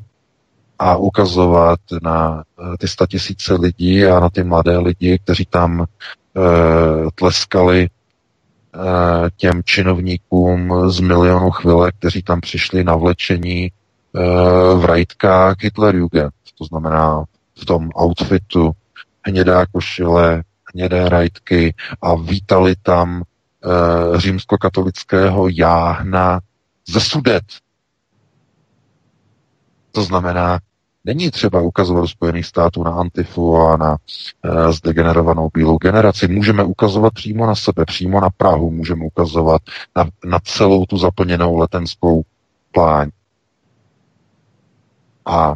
a ukazovat na eh, ty tisíce lidí a na ty mladé lidi, kteří tam eh, tleskali eh, těm činovníkům z milionu chvile, kteří tam přišli na vlečení eh, v rajtkách Hitlerjugend, to znamená v tom outfitu hnědá košile, hnědé rajtky a vítali tam e, římskokatolického jáhna ze Sudet. To znamená, není třeba ukazovat Spojených států na Antifu a na e, zdegenerovanou bílou generaci. Můžeme ukazovat přímo na sebe, přímo na Prahu, můžeme ukazovat na, na celou tu zaplněnou letenskou pláň. A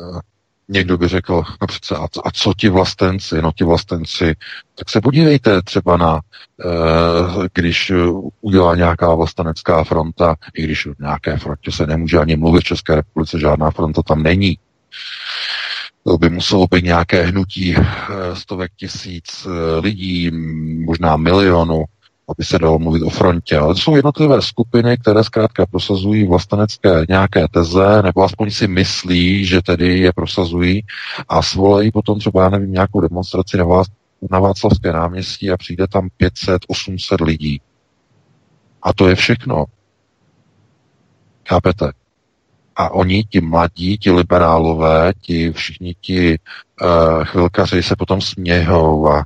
e, Někdo by řekl, no přece, a, a co ti vlastenci? No ti vlastenci, tak se podívejte třeba na, e, když udělá nějaká vlastenecká fronta, i když o nějaké frontě se nemůže ani mluvit v České republice, žádná fronta tam není. To by muselo být nějaké hnutí e, stovek tisíc e, lidí, možná milionu, aby se dalo mluvit o frontě. Ale to jsou jednotlivé skupiny, které zkrátka prosazují vlastenecké nějaké teze, nebo aspoň si myslí, že tedy je prosazují a svolají potom třeba, já nevím, nějakou demonstraci na, vás, na Václavské náměstí a přijde tam 500-800 lidí. A to je všechno. Chápete? A oni, ti mladí, ti liberálové, ti všichni ti uh, chvilkaři se potom smějou a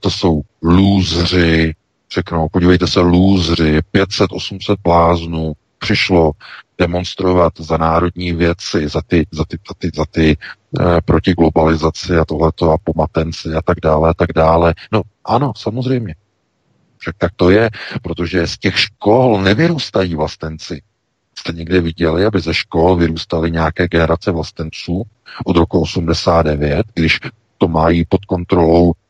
to jsou lůzři, řeknou, podívejte se, lůzři, 500-800 bláznů přišlo demonstrovat za národní věci, za ty, za ty, za ty, za ty eh, proti globalizaci a tohleto a pomatenci a tak dále a tak dále. No ano, samozřejmě. Však tak to je, protože z těch škol nevyrůstají vlastenci. Jste někde viděli, aby ze škol vyrůstaly nějaké generace vlastenců od roku 89, když to mají pod kontrolou Eh,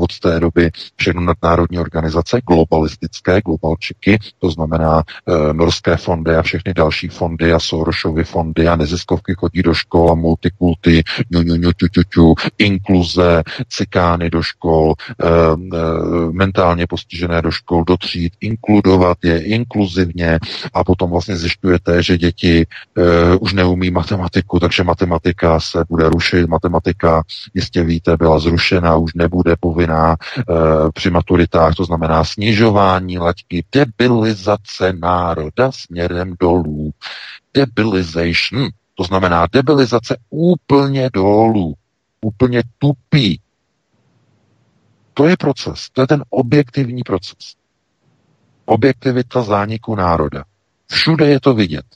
od té doby všechno nadnárodní organizace, globalistické, globalčiky, to znamená e, norské fondy a všechny další fondy a Sorosovy fondy a neziskovky chodí do škol a multikulty, ňu, ňu, ňu, ťu, ťu, ťu, inkluze, cikány do škol, e, e, mentálně postižené do škol, do tříd, inkludovat je inkluzivně a potom vlastně zjišťujete, že děti už neumí matematiku, takže matematika se bude rušit, matematika, jistě víte, byla zrušena, už nebude povinná e, při maturitách, to znamená snižování laťky, debilizace národa směrem dolů. Debilization, to znamená debilizace úplně dolů, úplně tupý. To je proces, to je ten objektivní proces. Objektivita zániku národa. Všude je to vidět.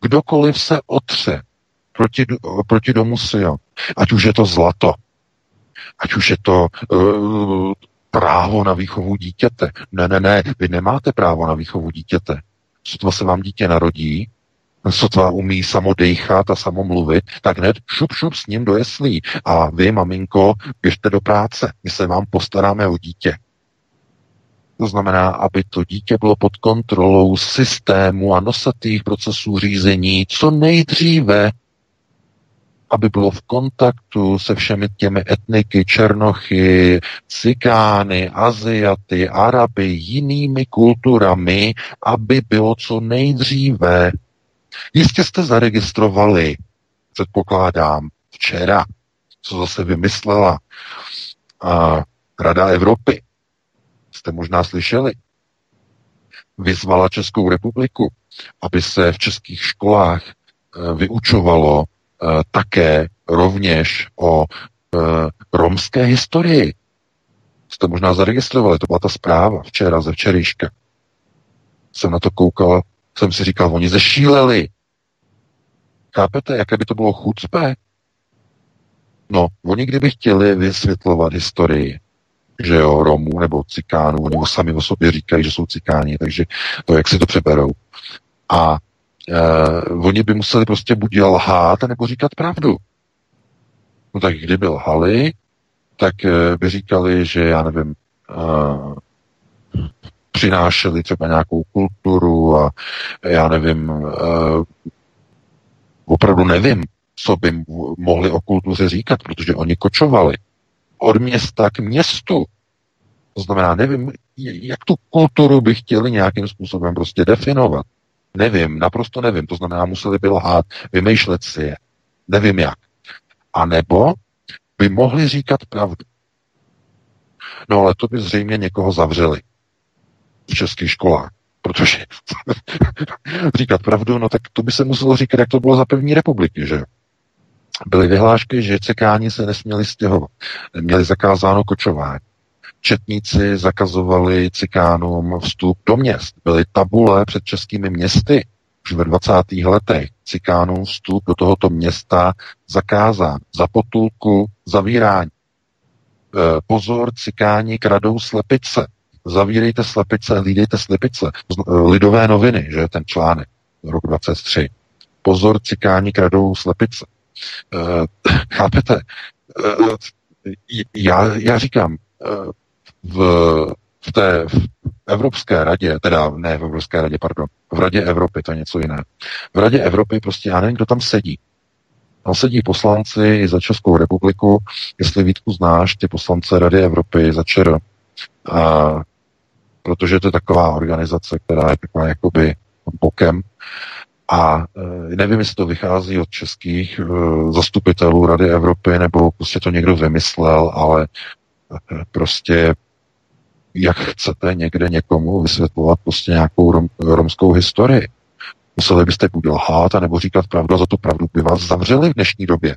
Kdokoliv se otře proti, proti domu Sion, ať už je to zlato, ať už je to uh, právo na výchovu dítěte. Ne, ne, ne, vy nemáte právo na výchovu dítěte. Sotva se vám dítě narodí, sotva umí samo dejchat a samo mluvit, tak hned šup, šup s ním do jeslí. A vy, maminko, běžte do práce. My se vám postaráme o dítě. To znamená, aby to dítě bylo pod kontrolou systému a nosatých procesů řízení co nejdříve, aby bylo v kontaktu se všemi těmi etniky, černochy, cikány, aziaty, araby, jinými kulturami, aby bylo co nejdříve. Jistě jste zaregistrovali, předpokládám, včera, co zase vymyslela a Rada Evropy. Jste možná slyšeli. Vyzvala Českou republiku, aby se v českých školách eh, vyučovalo také rovněž o eh, romské historii. Jste možná zaregistrovali, to byla ta zpráva včera, ze včerejška. Jsem na to koukal, jsem si říkal, oni zešíleli. Chápete, jaké by to bylo chucpe? No, oni kdyby chtěli vysvětlovat historii, že jo, Romů nebo Cikánů, oni sami o sobě říkají, že jsou Cikáni, takže to, jak si to přeberou. A Uh, oni by museli prostě buď lhát, nebo říkat pravdu. No tak kdyby lhali, tak uh, by říkali, že já nevím, uh, přinášeli třeba nějakou kulturu a já nevím, uh, opravdu nevím, co by mohli o kultuře říkat, protože oni kočovali od města k městu. To znamená, nevím, jak tu kulturu by chtěli nějakým způsobem prostě definovat. Nevím, naprosto nevím. To znamená, museli by lhát, vymýšlet si je. Nevím jak. A nebo by mohli říkat pravdu. No ale to by zřejmě někoho zavřeli v českých školách. Protože říkat pravdu, no tak to by se muselo říkat, jak to bylo za první republiky, že Byly vyhlášky, že cekáni se nesměli stěhovat. Měli zakázáno kočování četníci zakazovali cikánům vstup do měst. Byly tabule před českými městy už ve 20. letech. Cikánům vstup do tohoto města zakázán. Za potulku zavírání. E, pozor, cikáni kradou slepice. Zavírejte slepice, hlídejte slepice. E, lidové noviny, že ten článek, rok 23. Pozor, cikáni kradou slepice. E, chápete? E, já, já říkám, e, v, v té v Evropské radě, teda ne v Evropské radě, pardon, v Radě Evropy, to je něco jiné. V Radě Evropy prostě já nevím, kdo tam sedí. Tam sedí poslanci za Českou republiku, jestli Vítku znáš, ty poslance Rady Evropy za ČR, a, protože to je taková organizace, která je taková jakoby bokem. A e, nevím, jestli to vychází od českých e, zastupitelů Rady Evropy, nebo prostě to někdo vymyslel, ale e, prostě jak chcete někde někomu vysvětlovat prostě nějakou rom, romskou historii. Museli byste buď lhát, nebo říkat pravdu a za tu pravdu by vás zavřeli v dnešní době.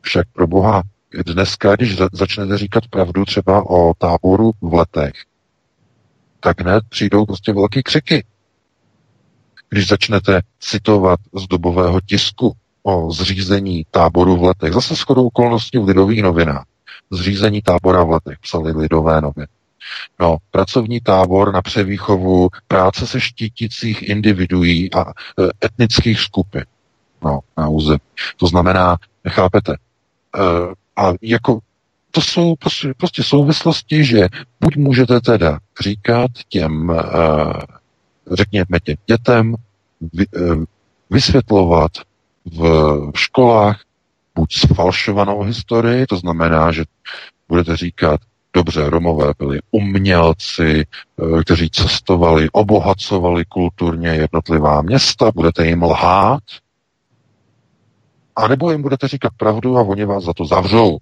Však pro boha, dneska, když začnete říkat pravdu třeba o táboru v letech, tak hned přijdou prostě velké křiky. Když začnete citovat z dobového tisku o zřízení táboru v letech, zase shodou okolností v lidových novinách, zřízení tábora v letech, psali lidové noviny. No, pracovní tábor na převýchovu práce se štítících individuí a e, etnických skupin no, na území. To znamená, chápete, e, a jako to jsou prostě, prostě souvislosti, že buď můžete teda říkat těm, e, řekněme těm dětem, vy, vysvětlovat v školách buď sfalšovanou historii, to znamená, že budete říkat, dobře, Romové byli umělci, eh, kteří cestovali, obohacovali kulturně jednotlivá města, budete jim lhát, a nebo jim budete říkat pravdu a oni vás za to zavřou.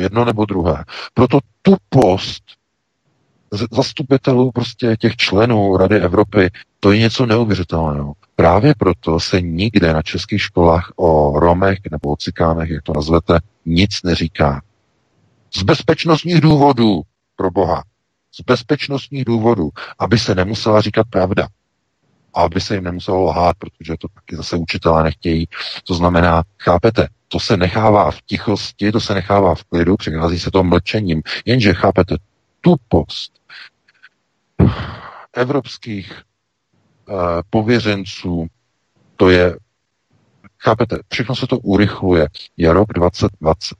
Jedno nebo druhé. Proto tupost zastupitelů prostě těch členů Rady Evropy, to je něco neuvěřitelného. Právě proto se nikde na českých školách o Romech nebo o Cikánech, jak to nazvete, nic neříká. Z bezpečnostních důvodů, pro Boha. Z bezpečnostních důvodů, aby se nemusela říkat pravda. A aby se jim nemuselo lhát, protože to taky zase učitelé nechtějí. To znamená, chápete, to se nechává v tichosti, to se nechává v klidu, přichází se to mlčením. Jenže chápete, tupost evropských pověřenců, to je, chápete, všechno se to urychluje. Je rok 2020.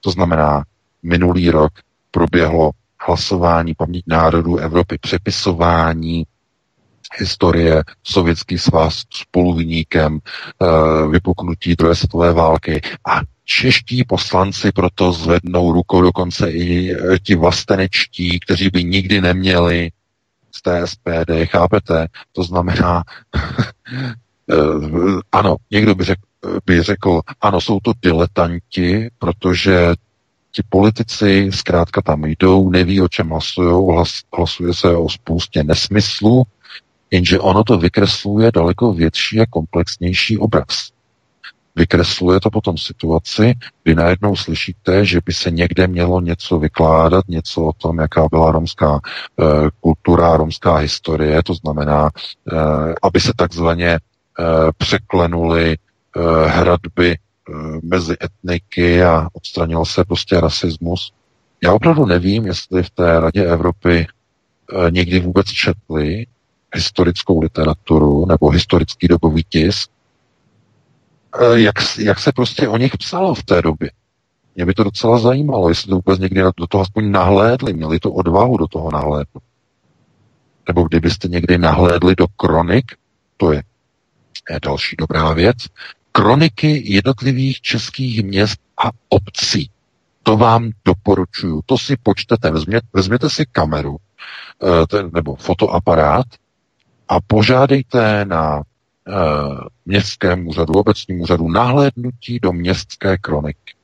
To znamená, minulý rok proběhlo hlasování paměť národů Evropy, přepisování historie Sovětský svaz spoluviníkem e, vypuknutí druhé světové války a čeští poslanci proto zvednou rukou, dokonce i e, ti vlastenečtí, kteří by nikdy neměli z té SPD, chápete? To znamená, e, ano, někdo by řekl, by řekl, ano, jsou to diletanti, protože ti politici zkrátka tam jdou, neví, o čem hlasují, hlas, hlasuje se o spoustě nesmyslů, jenže ono to vykresluje daleko větší a komplexnější obraz. Vykresluje to potom situaci, kdy najednou slyšíte, že by se někde mělo něco vykládat, něco o tom, jaká byla romská e, kultura, romská historie, to znamená, e, aby se takzvaně e, překlenuly e, hradby e, mezi etniky a odstranil se prostě rasismus. Já opravdu nevím, jestli v té Radě Evropy e, někdy vůbec četli historickou literaturu nebo historický dobový tisk, Eh, jak, jak se prostě o nich psalo v té době. Mě by to docela zajímalo, jestli to vůbec někdy do toho aspoň nahlédli, měli to odvahu do toho nahlédnout. Nebo kdybyste někdy nahlédli do kronik, to je, další dobrá věc, kroniky jednotlivých českých měst a obcí. To vám doporučuju. To si počtete. Vezměte, vezměte si kameru eh, ten, nebo fotoaparát a požádejte na Eh, městském úřadu, obecním úřadu nahlédnutí do městské kroniky.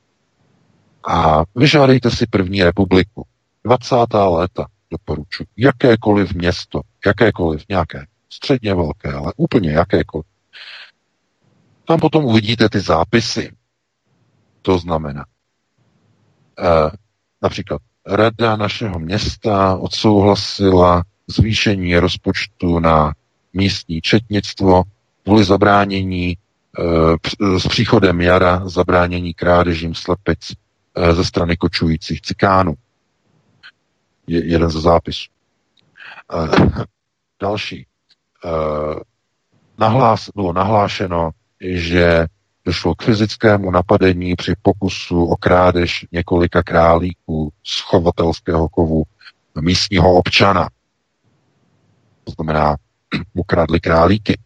A vyžádejte si první republiku. 20. léta doporučuji. Jakékoliv město, jakékoliv nějaké, středně velké, ale úplně jakékoliv. Tam potom uvidíte ty zápisy. To znamená, eh, například rada našeho města odsouhlasila zvýšení rozpočtu na místní četnictvo kvůli zabránění e, s příchodem jara zabránění krádežím slepic e, ze strany kočujících cikánů. Je, jeden ze zápisů. E, další. Nahlás, bylo nahlášeno, že došlo k fyzickému napadení při pokusu o krádež několika králíků z chovatelského kovu místního občana. To znamená, ukradli králíky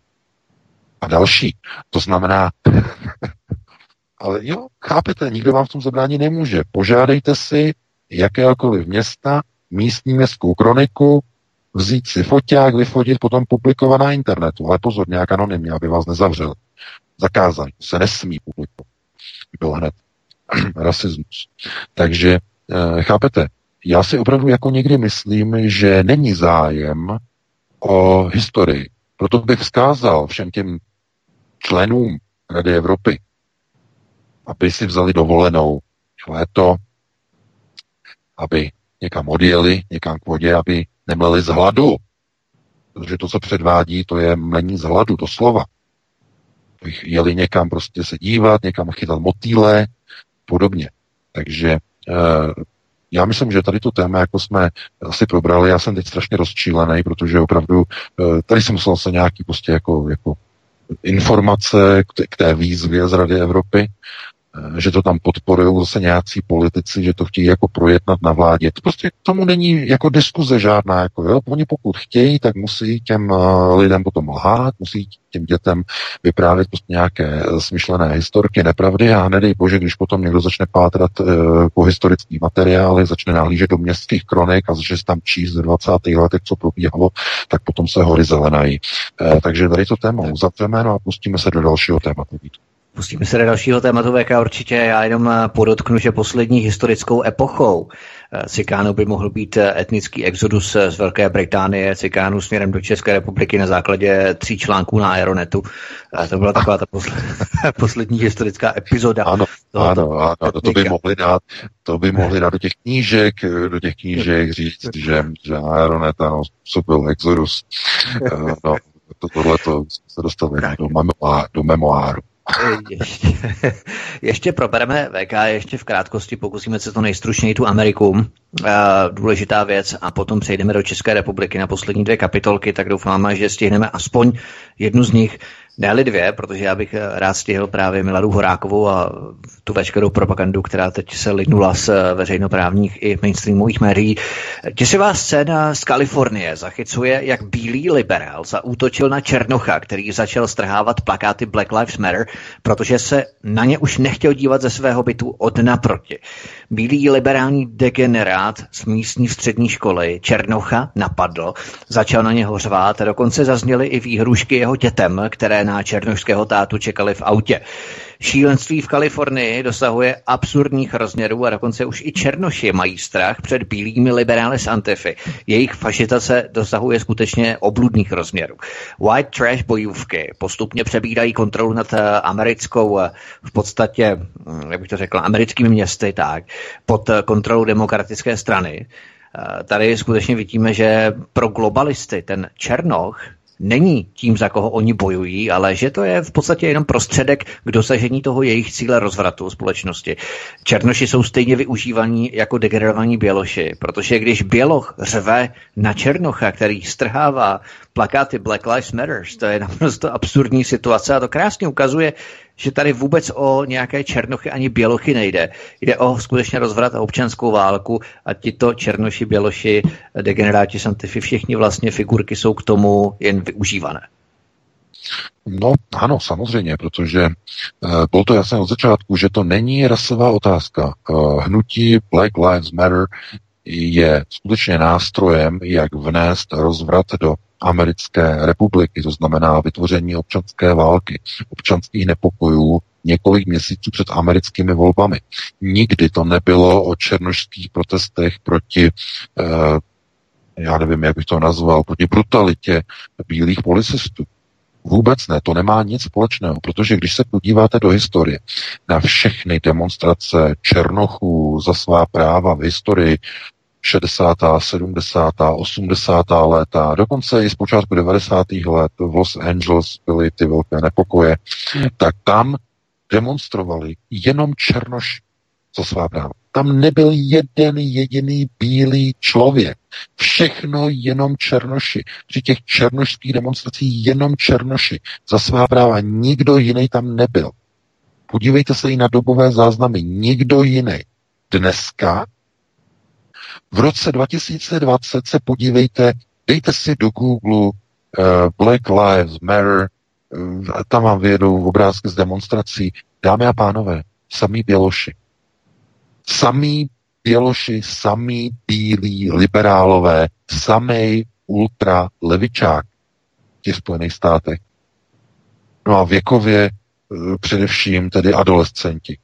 a další. To znamená, ale jo, chápete, nikdo vám v tom zabránit nemůže. Požádejte si jakéhokoliv města, místní městskou kroniku, vzít si foťák, vyfotit, potom publikovat na internetu. Ale pozor, nějak anonymně, aby vás nezavřel. Zakázali, se nesmí publikovat. Byl hned rasismus. Takže e, chápete, já si opravdu jako někdy myslím, že není zájem o historii. Proto bych vzkázal všem těm členům Rady Evropy, aby si vzali dovolenou léto, aby někam odjeli, někam k vodě, aby nemleli z hladu. Protože to, co předvádí, to je mlení z hladu, to slova. Bych jeli někam prostě se dívat, někam chytat motýle, podobně. Takže eh, já myslím, že tady to téma, jako jsme asi probrali, já jsem teď strašně rozčílený, protože opravdu eh, tady jsem musel se nějaký prostě jako, jako informace k té výzvě z Rady Evropy že to tam podporují zase nějací politici, že to chtějí jako projednat na vládě. To prostě k tomu není jako diskuze žádná. Jako, jo? Oni pokud chtějí, tak musí těm uh, lidem potom lhát, musí těm dětem vyprávět prostě nějaké eh, smyšlené historky, nepravdy a nedej bože, když potom někdo začne pátrat uh, po historických materiály, začne nahlížet do městských kronik a začne tam číst z 20. letech, co probíhalo, tak potom se hory zelenají. Uh, takže tady to téma uzavřeme no a pustíme se do dalšího tématu. Pustíme se do dalšího tématu VK určitě. Já jenom eh, podotknu, že poslední historickou epochou eh, Cikánů by mohl být eh, etnický exodus z Velké Británie, Cikánů směrem do České republiky na základě tří článků na Aeronetu. To byla taková ta poslední historická epizoda. Ano, ano, ano, to by mohli dát, to by mohli dát do těch knížek, do těch knížek říct, že, že Aeronet, ano, způsobil exodus. No, to, tohle to se dostali do, memoáru, do memoáru. Ještě, ještě probereme VK, ještě v krátkosti pokusíme se to nejstručněji tu Ameriku. Uh, důležitá věc a potom přejdeme do České republiky na poslední dvě kapitolky, tak doufáme, že stihneme aspoň jednu z nich. Ne dvě, protože já bych eh, rád stihl právě Miladu Horákovou a tu veškerou propagandu, která teď se lidnula z eh, veřejnoprávních i mainstreamových médií. Těsivá scéna z Kalifornie zachycuje, jak bílý liberál zaútočil na Černocha, který začal strhávat plakáty Black Lives Matter, protože se na ně už nechtěl dívat ze svého bytu od naproti. Bílý liberální degenerát z místní střední školy Černocha napadl, začal na něho řvát a dokonce zazněly i výhrušky jeho dětem, které na černošského tátu čekali v autě. Šílenství v Kalifornii dosahuje absurdních rozměrů a dokonce už i černoši mají strach před bílými liberály z Antify. Jejich fašitace dosahuje skutečně obludných rozměrů. White trash bojůvky postupně přebírají kontrolu nad eh, americkou, eh, v podstatě, hm, jak bych to řekl, americkými městy, tak, pod eh, kontrolou demokratické strany. Tady skutečně vidíme, že pro globalisty ten Černoch není tím, za koho oni bojují, ale že to je v podstatě jenom prostředek k dosažení toho jejich cíle rozvratu společnosti. Černoši jsou stejně využívaní jako degenerovaní běloši, protože když běloch řve na černocha, který strhává plakáty Black Lives Matter, to je naprosto absurdní situace a to krásně ukazuje, že tady vůbec o nějaké černochy ani bělochy nejde. Jde o skutečně rozvrat a občanskou válku a tito černoši, běloši, degeneráti, santify, všichni vlastně figurky jsou k tomu jen využívané. No ano, samozřejmě, protože uh, bylo to jasné od začátku, že to není rasová otázka. Uh, hnutí Black Lives Matter je skutečně nástrojem, jak vnést rozvrat do americké republiky, to znamená vytvoření občanské války, občanských nepokojů několik měsíců před americkými volbami. Nikdy to nebylo o černožských protestech proti, eh, já nevím, jak bych to nazval, proti brutalitě bílých policistů. Vůbec ne, to nemá nic společného, protože když se podíváte do historie na všechny demonstrace Černochů za svá práva v historii 60., 70., 80. léta, dokonce i z počátku 90. let v Los Angeles byly ty velké nepokoje, tak tam demonstrovali jenom černoši za svá práva. Tam nebyl jeden jediný bílý člověk. Všechno jenom černoši. Při těch černošských demonstracích jenom černoši. Za svá práva nikdo jiný tam nebyl. Podívejte se i na dobové záznamy. Nikdo jiný. Dneska v roce 2020 se podívejte, dejte si do Google uh, Black Lives Matter, uh, tam vám vyjedou obrázky z demonstrací. Dámy a pánové, samý běloši. Samý běloši, samý bílí liberálové, samý ultra levičák v těch Spojených státech. No a věkově uh, především tedy adolescenti.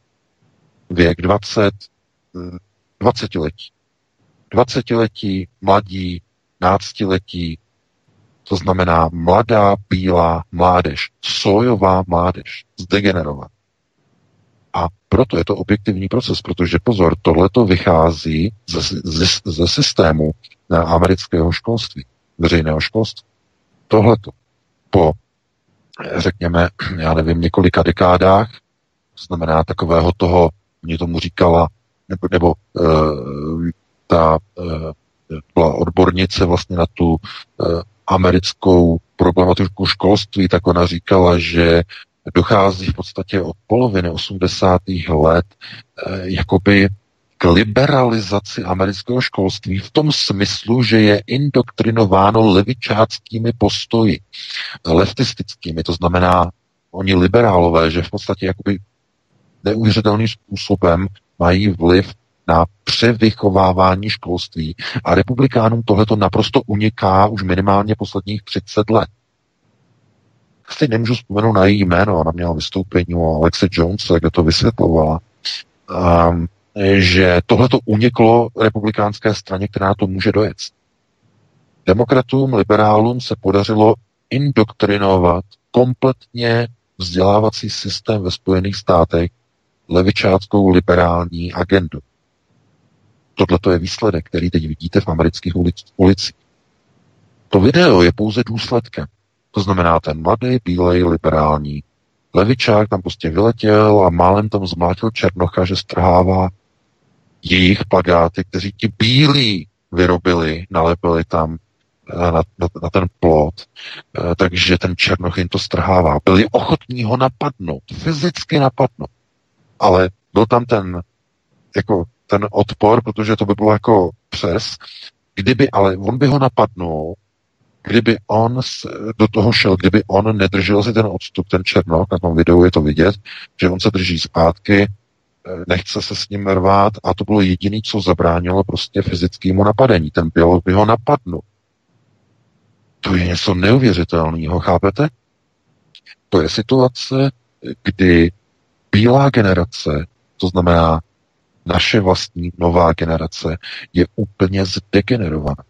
Věk 20, 20 letí. 20-letí, mladí, náctiletí, to znamená mladá, bílá mládež, sojová mládež, zdegenerovat. A proto je to objektivní proces, protože pozor, tohle to vychází ze, ze, ze systému amerického školství, veřejného školství. Tohleto po, řekněme, já nevím, několika dekádách, to znamená takového toho, mě tomu říkala, nebo, nebo uh, ta eh, byla odbornice vlastně na tu eh, americkou problematiku školství, tak ona říkala, že dochází v podstatě od poloviny 80. let eh, jakoby k liberalizaci amerického školství v tom smyslu, že je indoktrinováno levičáckými postoji, leftistickými, to znamená oni liberálové, že v podstatě jakoby neuvěřitelným způsobem mají vliv na převychovávání školství a republikánům tohleto naprosto uniká už minimálně posledních 30 let. Si nemůžu vzpomenout na její jméno, ona měla vystoupení o Alexe Jones, kde to vysvětlovala, um, že tohleto uniklo republikánské straně, která to může dojet. Demokratům, liberálům se podařilo indoktrinovat kompletně vzdělávací systém ve Spojených státech levičáckou liberální agendu. Tohle je výsledek, který teď vidíte v amerických ulic, ulicích. To video je pouze důsledkem. To znamená ten mladý, bílej, liberální levičák tam prostě vyletěl a málem tam zmlátil Černocha, že strhává jejich plagáty, kteří ti bílí vyrobili, nalepili tam eh, na, na, na ten plot, eh, takže ten Černoch jim to strhává. Byli ochotní ho napadnout, fyzicky napadnout. Ale byl tam ten, jako ten odpor, protože to by bylo jako přes. Kdyby, ale on by ho napadnul, kdyby on do toho šel, kdyby on nedržel si ten odstup, ten Černok, na tom videu je to vidět, že on se drží zpátky, eh, nechce se s ním rvát a to bylo jediné, co zabránilo prostě fyzickému napadení. Ten pilot by ho napadnul. To je něco neuvěřitelného, chápete? To je situace, kdy bílá generace, to znamená naše vlastní nová generace, je úplně zdegenerovaná.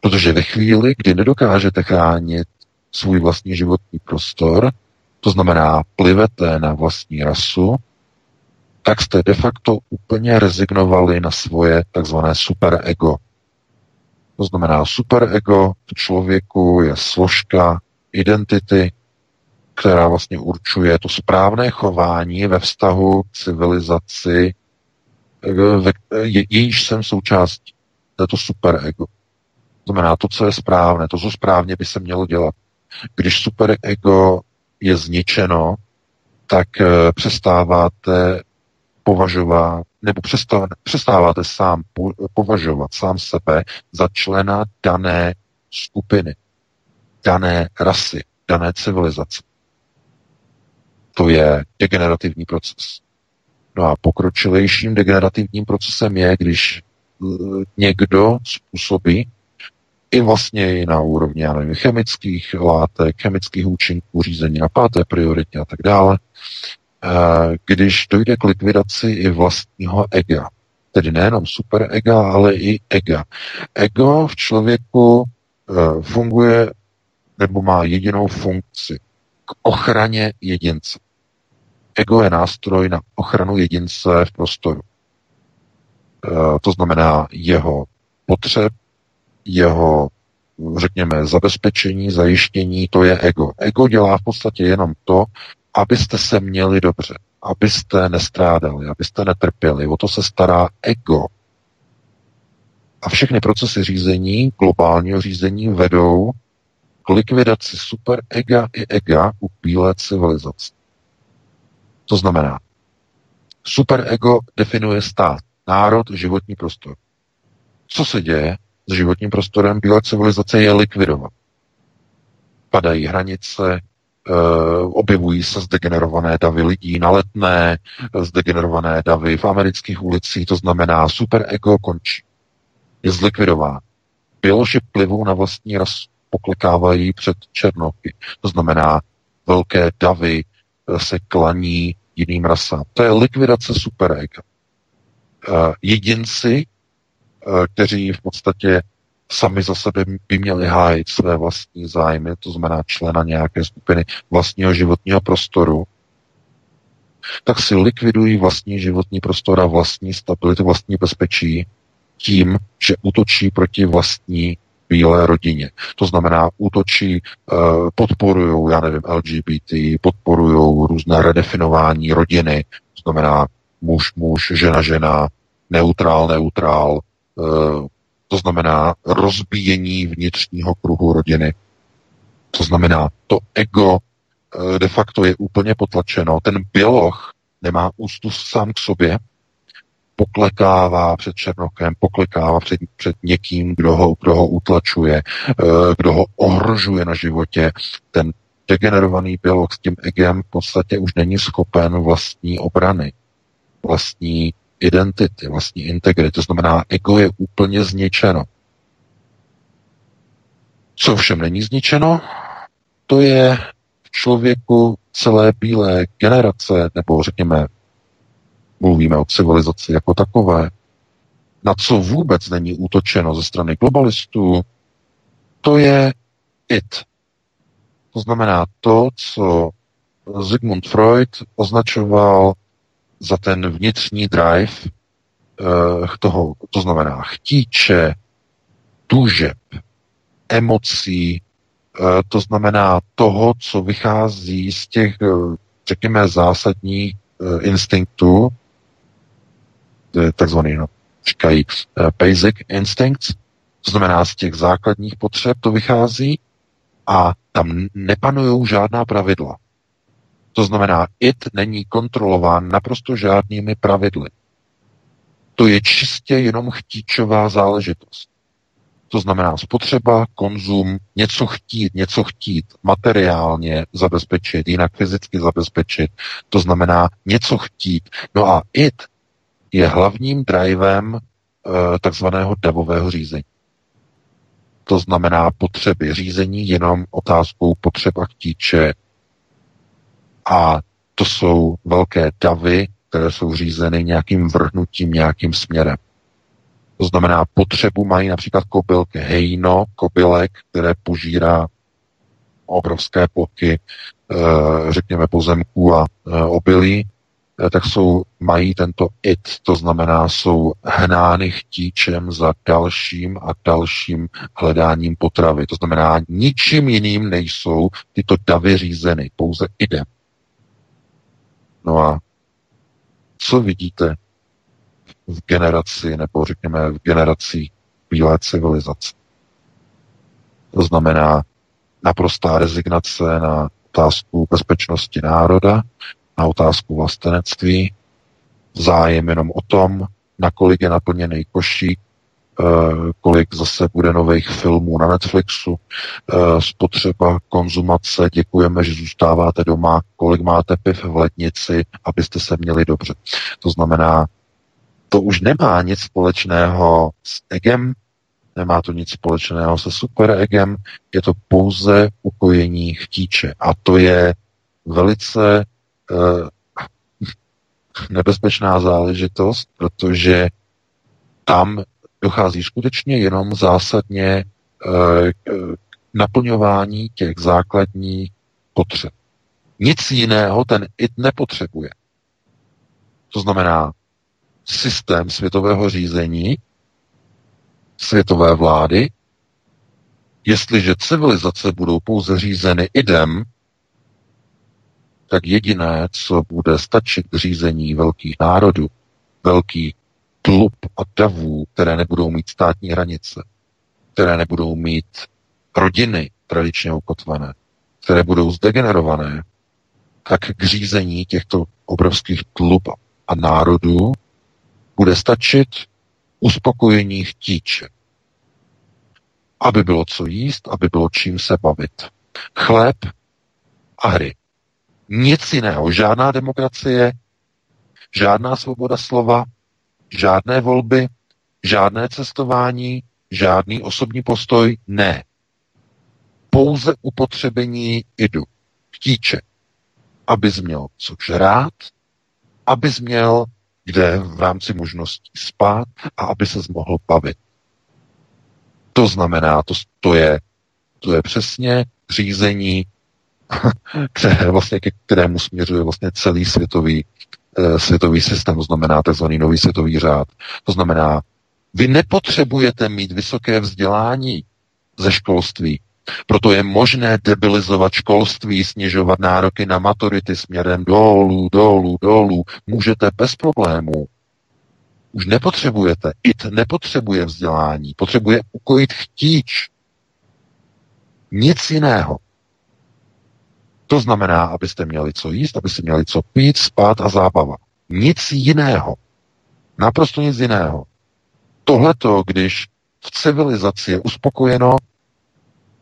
Protože ve chvíli, kdy nedokážete chránit svůj vlastní životní prostor, to znamená plivete na vlastní rasu, tak jste de facto úplně rezignovali na svoje takzvané superego. To znamená, superego v člověku je složka identity, která vlastně určuje to správné chování ve vztahu k civilizaci, je, jejíž jsem součástí. To je to superego. To znamená to, co je správné, to, co správně by se mělo dělat. Když superego je zničeno, tak e, přestáváte považovat, nebo přestáváte sám považovat sám sebe za člena dané skupiny, dané rasy, dané civilizace. To je degenerativní proces. No a pokročilejším degenerativním procesem je, když e, někdo způsobí i vlastně i na úrovni já nevím, chemických látek, chemických účinků, řízení na páté prioritě a tak dále, e, když dojde k likvidaci i vlastního ega. Tedy nejenom super ega, ale i ega. Ego v člověku e, funguje nebo má jedinou funkci k ochraně jedince. Ego je nástroj na ochranu jedince v prostoru. E, to znamená jeho potřeb, jeho, řekněme, zabezpečení, zajištění, to je ego. Ego dělá v podstatě jenom to, abyste se měli dobře, abyste nestrádali, abyste netrpěli. O to se stará ego. A všechny procesy řízení, globálního řízení, vedou k likvidaci super ega i ega u bílé civilizace. To znamená, superego definuje stát, národ, životní prostor. Co se děje s životním prostorem? Bílá civilizace je likvidovat. Padají hranice, eh, objevují se zdegenerované davy lidí na letné, zdegenerované davy v amerických ulicích, to znamená superego končí. Je zlikvidován. Běloši plivou na vlastní ras poklekávají před černoky. To znamená, velké davy eh, se klaní jiným rasám. To je likvidace superega. Eh, jedinci, eh, kteří v podstatě sami za sebe by měli hájit své vlastní zájmy, to znamená člena nějaké skupiny vlastního životního prostoru, tak si likvidují vlastní životní prostor a vlastní stabilitu, vlastní bezpečí tím, že útočí proti vlastní bílé rodině. To znamená, útočí, eh, podporují, já nevím, LGBT, podporují různé redefinování rodiny, to znamená muž, muž, žena, žena, neutrál, neutrál, eh, to znamená rozbíjení vnitřního kruhu rodiny. To znamená, to ego eh, de facto je úplně potlačeno. Ten běloch nemá ústu sám k sobě, poklekává před Černokem, poklekává před, před někým, kdo ho, kdo ho utlačuje, eh, kdo ho ohrožuje na životě. Ten degenerovaný biolog s tím egem v podstatě už není schopen vlastní obrany, vlastní identity, vlastní integrity. To znamená, ego je úplně zničeno. Co všem není zničeno, to je v člověku celé bílé generace, nebo řekněme Mluvíme o civilizaci jako takové. Na co vůbec není útočeno ze strany globalistů, to je it. To znamená to, co Sigmund Freud označoval za ten vnitřní drive eh, toho, to znamená chtíče, tužeb, emocí, to znamená toho, co vychází z těch, řekněme, zásadních instinktů, takzvaný, no, říkají basic instincts, to znamená z těch základních potřeb to vychází a tam nepanují žádná pravidla. To znamená, it není kontrolován naprosto žádnými pravidly. To je čistě jenom chtíčová záležitost. To znamená spotřeba, konzum, něco chtít, něco chtít, materiálně zabezpečit, jinak fyzicky zabezpečit. To znamená něco chtít. No a it je hlavním drivem e, takzvaného davového řízení. To znamená potřeby řízení jenom otázkou potřeba chtíče. A to jsou velké davy, které jsou řízeny nějakým vrhnutím, nějakým směrem. To znamená, potřebu mají například kobylky hejno, kobylek, které požírá obrovské plochy, eh, řekněme, pozemků a eh, obilí, eh, tak jsou, mají tento it, to znamená, jsou hnány chtíčem za dalším a dalším hledáním potravy. To znamená, ničím jiným nejsou tyto davy řízeny, pouze idem. No a co vidíte v generaci, nebo řekněme v generaci bílé civilizace? To znamená naprostá rezignace na otázku bezpečnosti národa, na otázku vlastenectví, zájem jenom o tom, nakolik je naplněný košík, Eh, kolik zase bude nových filmů na Netflixu, eh, spotřeba, konzumace, děkujeme, že zůstáváte doma, kolik máte piv v lednici, abyste se měli dobře. To znamená, to už nemá nic společného s egem, nemá to nic společného se superegem, je to pouze ukojení chtíče. A to je velice nebezpečná záležitost, protože tam dochází skutečně jenom zásadně eh, k naplňování těch základních potřeb. Nic jiného ten IT nepotřebuje. To znamená systém světového řízení, světové vlády, jestliže civilizace budou pouze řízeny idem, tak jediné, co bude stačit k řízení velkých národů, velkých tlup a davů, které nebudou mít státní hranice, které nebudou mít rodiny tradičně ukotvené, které budou zdegenerované, tak k řízení těchto obrovských tlup a národů bude stačit uspokojení chtíče. Aby bylo co jíst, aby bylo čím se bavit. Chléb a hry. Nic jiného. Žádná demokracie, žádná svoboda slova, Žádné volby, žádné cestování, žádný osobní postoj, ne. Pouze upotřebení idu, chtíče, abys měl co žrát, abys měl kde v rámci možností spát a aby se mohl bavit. To znamená, to, to, je, to je přesně řízení, které, vlastně, ke kterému směřuje vlastně celý světový Eh, světový systém, to znamená tzv. nový světový řád. To znamená, vy nepotřebujete mít vysoké vzdělání ze školství. Proto je možné debilizovat školství, snižovat nároky na maturity směrem dolů, dolů, dolů. Můžete bez problémů. Už nepotřebujete. IT nepotřebuje vzdělání. Potřebuje ukojit chtíč. Nic jiného. To znamená, abyste měli co jíst, abyste měli co pít, spát a zábava. Nic jiného. Naprosto nic jiného. Tohleto, když v civilizaci je uspokojeno,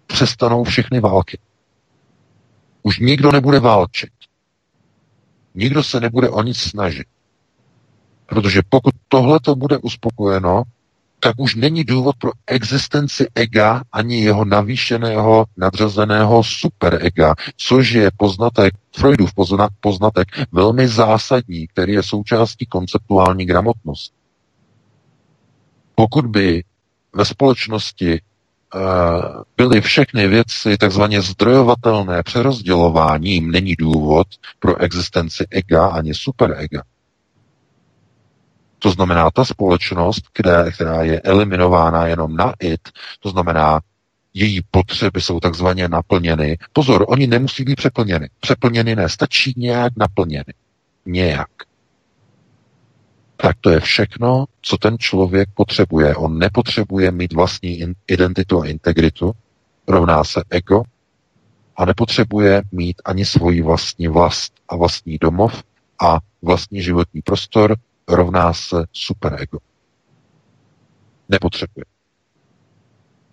přestanou všechny války. Už nikdo nebude válčit. Nikdo se nebude o nic snažit. Protože pokud tohleto bude uspokojeno, tak už není důvod pro existenci ega ani jeho navýšeného, nadřazeného superega, což je poznatek, Freudův poznatek velmi zásadní, který je součástí konceptuální gramotnosti. Pokud by ve společnosti uh, byly všechny věci takzvaně zdrojovatelné přerozdělováním, není důvod pro existenci ega ani superega. To znamená, ta společnost, která, která je eliminována jenom na it, to znamená její potřeby jsou takzvaně naplněny. Pozor, oni nemusí být přeplněny. Přeplněny ne, stačí nějak naplněny. Nějak. Tak to je všechno, co ten člověk potřebuje. On nepotřebuje mít vlastní identitu a integritu, rovná se ego, a nepotřebuje mít ani svoji vlastní vlast a vlastní domov a vlastní životní prostor, rovná se superego. Nepotřebuje.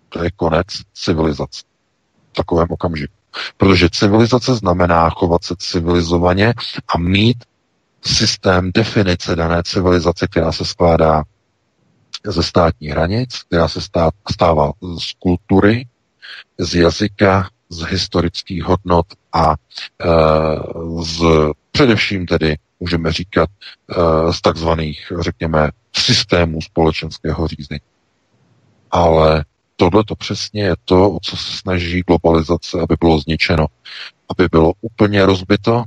To je konec civilizace. V takovém okamžiku. Protože civilizace znamená chovat se civilizovaně a mít systém definice dané civilizace, která se skládá ze státních hranic, která se stává z kultury, z jazyka, z historických hodnot a e, z především tedy můžeme říkat e, z takzvaných, řekněme, systémů společenského řízení. Ale tohle to přesně je to, o co se snaží globalizace, aby bylo zničeno. Aby bylo úplně rozbito,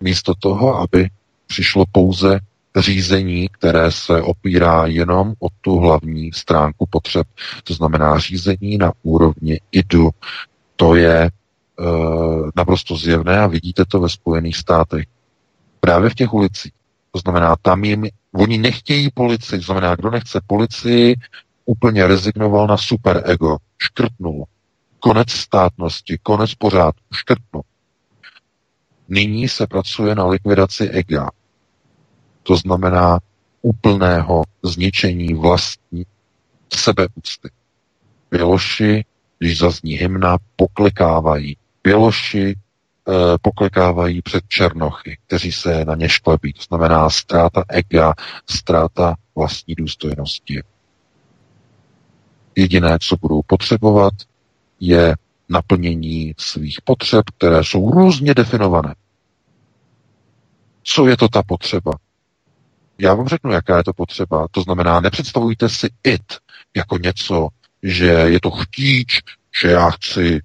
místo toho, aby přišlo pouze řízení, které se opírá jenom o tu hlavní stránku potřeb. To znamená řízení na úrovni IDU. To je e, naprosto zjevné a vidíte to ve Spojených státech. Právě v těch ulicích. To znamená, tam jim, oni nechtějí policii, to znamená, kdo nechce policii, úplně rezignoval na superego, škrtnul. Konec státnosti, konec pořádku, škrtnul. Nyní se pracuje na likvidaci ega. To znamená úplného zničení vlastní sebeúcty. Běloši, když zazní hymna, poklikávají. Běloši eh, poklikávají před černochy, kteří se na ně šklebí. To znamená ztráta ega, ztráta vlastní důstojnosti. Jediné, co budou potřebovat, je naplnění svých potřeb, které jsou různě definované. Co je to ta potřeba? Já vám řeknu, jaká je to potřeba. To znamená, nepředstavujte si it jako něco, že je to chtíč, že já chci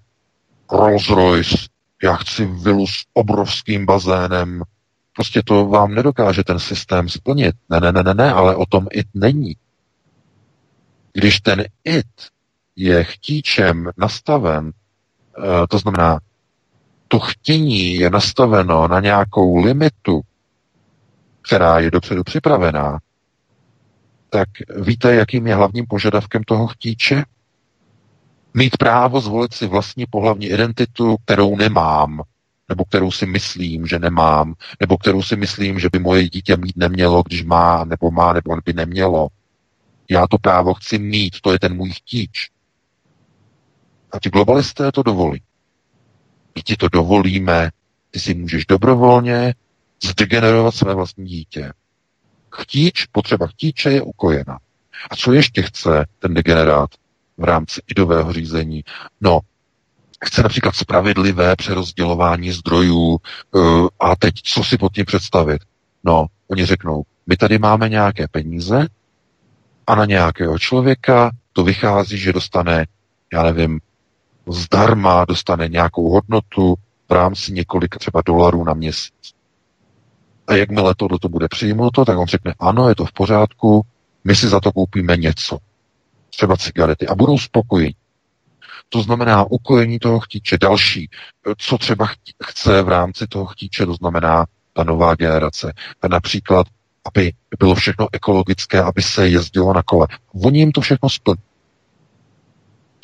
Rolls Royce, já chci vilu s obrovským bazénem. Prostě to vám nedokáže ten systém splnit. Ne, ne, ne, ne, ne, ale o tom it není. Když ten it je chtíčem nastaven, eh, to znamená, to chtění je nastaveno na nějakou limitu, která je dopředu připravená, tak víte, jakým je hlavním požadavkem toho chtíče? Mít právo zvolit si vlastní pohlavní identitu, kterou nemám, nebo kterou si myslím, že nemám, nebo kterou si myslím, že by moje dítě mít nemělo, když má, nebo má, nebo by nemělo. Já to právo chci mít, to je ten můj chtíč. A ti globalisté to dovolí. My ti to dovolíme, ty si můžeš dobrovolně zdegenerovat své vlastní dítě. Chtíč, potřeba chtíče je ukojena. A co ještě chce ten degenerát v rámci idového řízení? No, chce například spravedlivé přerozdělování zdrojů uh, a teď co si pod tím představit? No, oni řeknou, my tady máme nějaké peníze a na nějakého člověka to vychází, že dostane, já nevím, zdarma dostane nějakou hodnotu v rámci několika třeba dolarů na měsíc. A jakmile to, to bude přijímuto, tak on řekne, ano, je to v pořádku, my si za to koupíme něco. Třeba cigarety. A budou spokojení. To znamená ukojení toho chtíče. Další, co třeba chce v rámci toho chtíče, to znamená ta nová generace. Například, aby bylo všechno ekologické, aby se jezdilo na kole. Oni jim to všechno splní.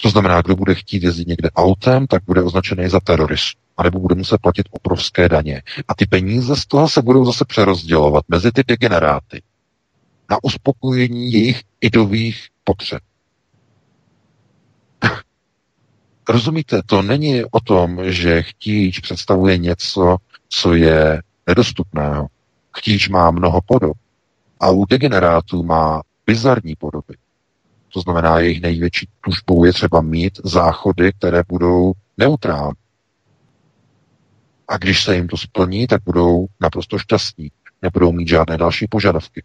To znamená, kdo bude chtít jezdit někde autem, tak bude označený za teroristu anebo bude muset platit obrovské daně. A ty peníze z toho se budou zase přerozdělovat mezi ty degeneráty na uspokojení jejich idových potřeb. Rozumíte, to není o tom, že chtíč představuje něco, co je nedostupného. Chtíč má mnoho podob a u degenerátů má bizarní podoby. To znamená, jejich největší tužbou je třeba mít záchody, které budou neutrální. A když se jim to splní, tak budou naprosto šťastní. Nebudou mít žádné další požadavky.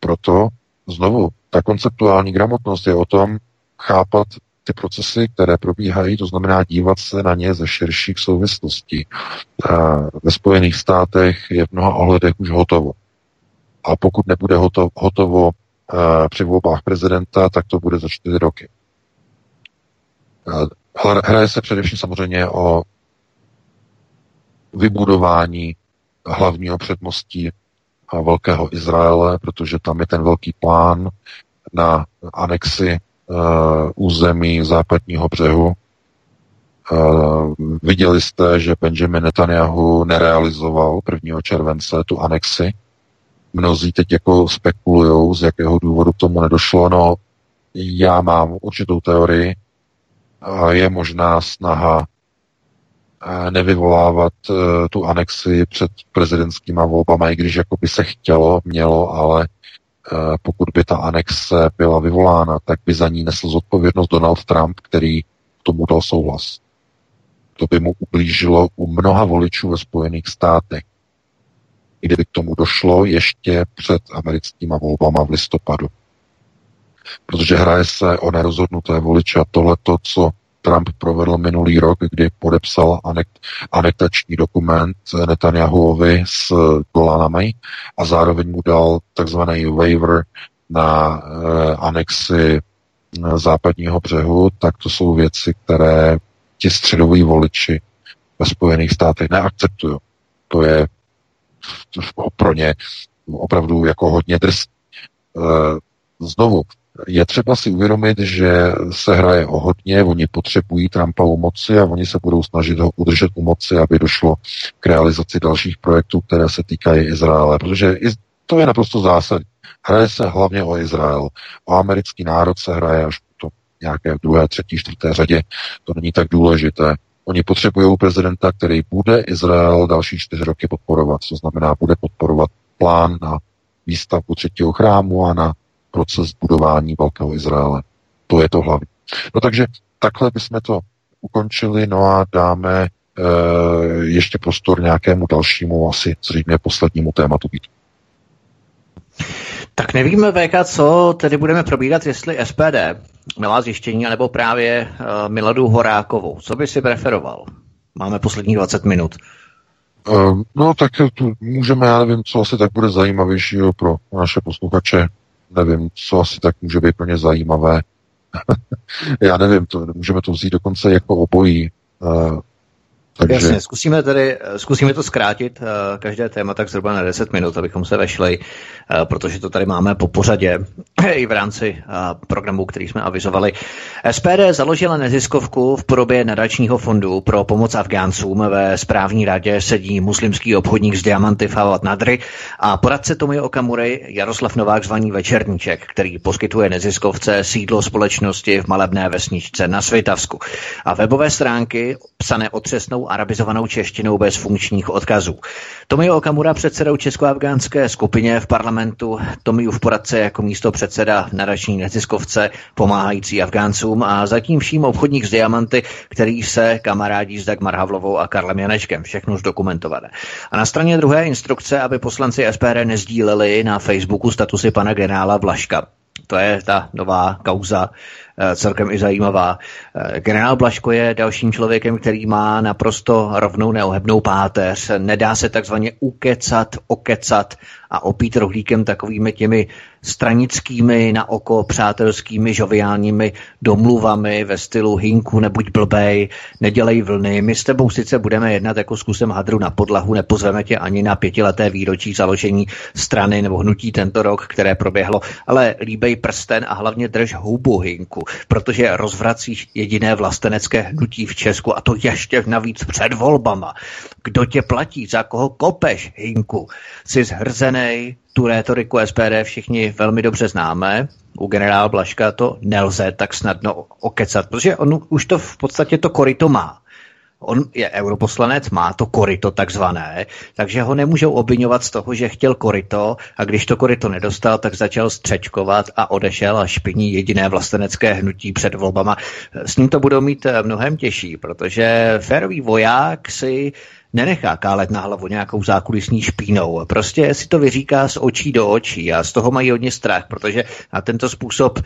Proto znovu, ta konceptuální gramotnost je o tom chápat ty procesy, které probíhají, to znamená dívat se na ně ze širších souvislostí. Ve Spojených státech je v mnoha ohledech už hotovo. A pokud nebude hotovo, hotovo při volbách prezidenta, tak to bude za čtyři roky. Hraje se především samozřejmě o vybudování hlavního předmostí Velkého Izraele, protože tam je ten velký plán na anexi území západního břehu. Uh, viděli jste, že Benjamin Netanyahu nerealizoval 1. července tu anexi. Mnozí teď jako spekulují, z jakého důvodu k tomu nedošlo. No, já mám určitou teorii. Uh, je možná snaha nevyvolávat tu anexi před prezidentskýma volbama, i když jako by se chtělo, mělo, ale pokud by ta anexe byla vyvolána, tak by za ní nesl zodpovědnost Donald Trump, který tomu dal souhlas. To by mu ublížilo u mnoha voličů ve Spojených státech. I kdyby k tomu došlo ještě před americkýma volbama v listopadu. Protože hraje se o nerozhodnuté voliče a tohle to, co Trump provedl minulý rok, kdy podepsal anekt, anektační dokument Netanyahuovi s Golanami a zároveň mu dal takzvaný waiver na eh, anexi eh, západního břehu, tak to jsou věci, které ti středoví voliči ve Spojených státech neakceptují. To je pro ně opravdu jako hodně drsný. Eh, znovu, je třeba si uvědomit, že se hraje o hodně, oni potřebují Trumpa u moci a oni se budou snažit ho udržet u moci, aby došlo k realizaci dalších projektů, které se týkají Izraele, protože to je naprosto zásadní. Hraje se hlavně o Izrael. O americký národ se hraje až to nějaké druhé, třetí, čtvrté řadě. To není tak důležité. Oni potřebují prezidenta, který bude Izrael další čtyři roky podporovat. To znamená, bude podporovat plán na výstavbu třetího chrámu a na proces budování Velkého Izraele. To je to hlavní. No takže takhle bychom to ukončili, no a dáme e, ještě prostor nějakému dalšímu, asi zřejmě poslednímu tématu být. Tak nevíme, VK, co tedy budeme probírat, jestli SPD, milá zjištění, nebo právě uh, Miladu Horákovou. Co by si preferoval? Máme poslední 20 minut. Uh, no tak tu můžeme, já nevím, co asi tak bude zajímavějšího pro naše posluchače nevím, co asi tak může být pro ně zajímavé. Já nevím, to, můžeme to vzít dokonce jako obojí. Takže... Jasně, zkusíme, tedy, zkusíme to zkrátit, uh, každé téma tak zhruba na 10 minut, abychom se vešli, uh, protože to tady máme po pořadě i v rámci uh, programu, který jsme avizovali. SPD založila neziskovku v podobě nadačního fondu pro pomoc Afgáncům. Ve správní radě sedí muslimský obchodník z diamanty Fawad Nadry a poradce Tomi Okamury Jaroslav Novák zvaný Večerníček, který poskytuje neziskovce sídlo společnosti v malebné vesničce na Svitavsku. A webové stránky psané otřesnou arabizovanou češtinou bez funkčních odkazů. Tomio Okamura předsedou česko-afgánské skupině v parlamentu, Tomiův poradce jako místo předseda nadační neziskovce pomáhající Afgáncům a zatím vším obchodník z diamanty, který se kamarádí s Dagmar Havlovou a Karlem Janečkem. Všechno zdokumentované. A na straně druhé instrukce, aby poslanci SPD nezdíleli na Facebooku statusy pana generála Blaška. To je ta nová kauza, celkem i zajímavá. Eh, generál Blaško je dalším člověkem, který má naprosto rovnou neohebnou páteř. Nedá se takzvaně ukecat, okecat a opít rohlíkem takovými těmi stranickými, na oko přátelskými, žoviálními domluvami ve stylu hinku, nebuď blbej, nedělej vlny. My s tebou sice budeme jednat jako zkusem hadru na podlahu, nepozveme tě ani na pětileté výročí založení strany nebo hnutí tento rok, které proběhlo, ale líbej prsten a hlavně drž hubu hinku, protože rozvracíš jediné vlastenecké hnutí v Česku a to ještě navíc před volbama. Kdo tě platí, za koho kopeš hinku? Jsi zhrzený, tu rétoriku SPD všichni velmi dobře známe. U generála Blaška to nelze tak snadno okecat, protože on už to v podstatě to korito má. On je europoslanec, má to korito takzvané, takže ho nemůžou obvinovat z toho, že chtěl korito a když to korito nedostal, tak začal střečkovat a odešel a špiní jediné vlastenecké hnutí před volbama. S ním to budou mít mnohem těžší, protože férový voják si nenechá kálet na hlavu nějakou zákulisní špínou. Prostě si to vyříká z očí do očí a z toho mají hodně strach, protože na tento způsob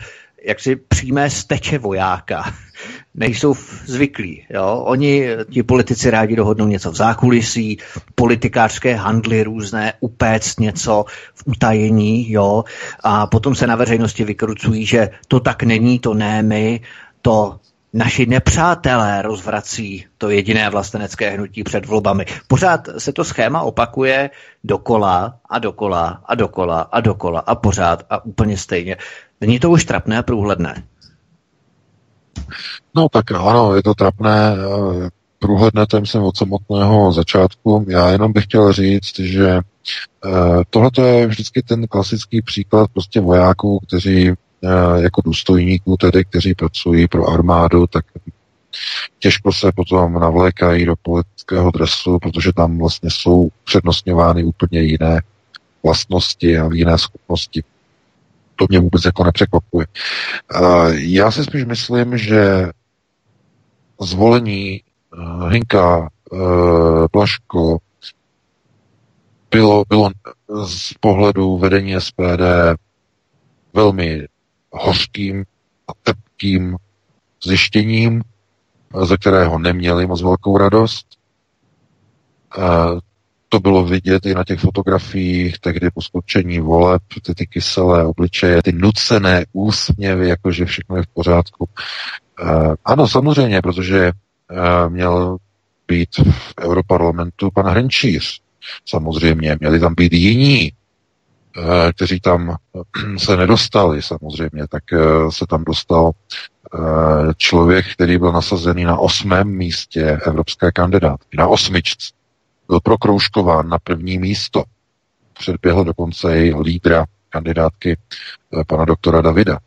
jak si přímé steče vojáka nejsou zvyklí. Jo? Oni, ti politici rádi dohodnou něco v zákulisí, politikářské handly různé, upéct něco v utajení, jo? a potom se na veřejnosti vykrucují, že to tak není, to ne my, to naši nepřátelé rozvrací to jediné vlastenecké hnutí před volbami. Pořád se to schéma opakuje dokola a dokola a dokola a dokola a pořád a úplně stejně. Není to už trapné a průhledné? No tak ano, je to trapné, eh, průhledné, to jsem od samotného začátku. Já jenom bych chtěl říct, že eh, tohle je vždycky ten klasický příklad prostě vojáků, kteří jako důstojníků, tedy, kteří pracují pro armádu, tak těžko se potom navlékají do politického dresu, protože tam vlastně jsou přednostňovány úplně jiné vlastnosti a jiné schopnosti. To mě vůbec jako nepřekvapuje. Eh, já si spíš myslím, že zvolení eh, Hinka Plaško bylo, bylo z pohledu vedení SPD velmi hořkým a tepkým zjištěním, ze kterého neměli moc velkou radost. To bylo vidět i na těch fotografiích, tehdy po skočení voleb, ty, ty kyselé obličeje, ty nucené úsměvy, jakože všechno je v pořádku. Ano, samozřejmě, protože měl být v Europarlamentu pan Hrenčíř. Samozřejmě, měli tam být jiní kteří tam eh, se nedostali samozřejmě, tak eh, se tam dostal člověk, který byl nasazený na osmém místě evropské kandidátky, na osmičce. Byl prokroužkován na první místo. Předběhl dokonce i lídra kandidátky pana doktora Davida.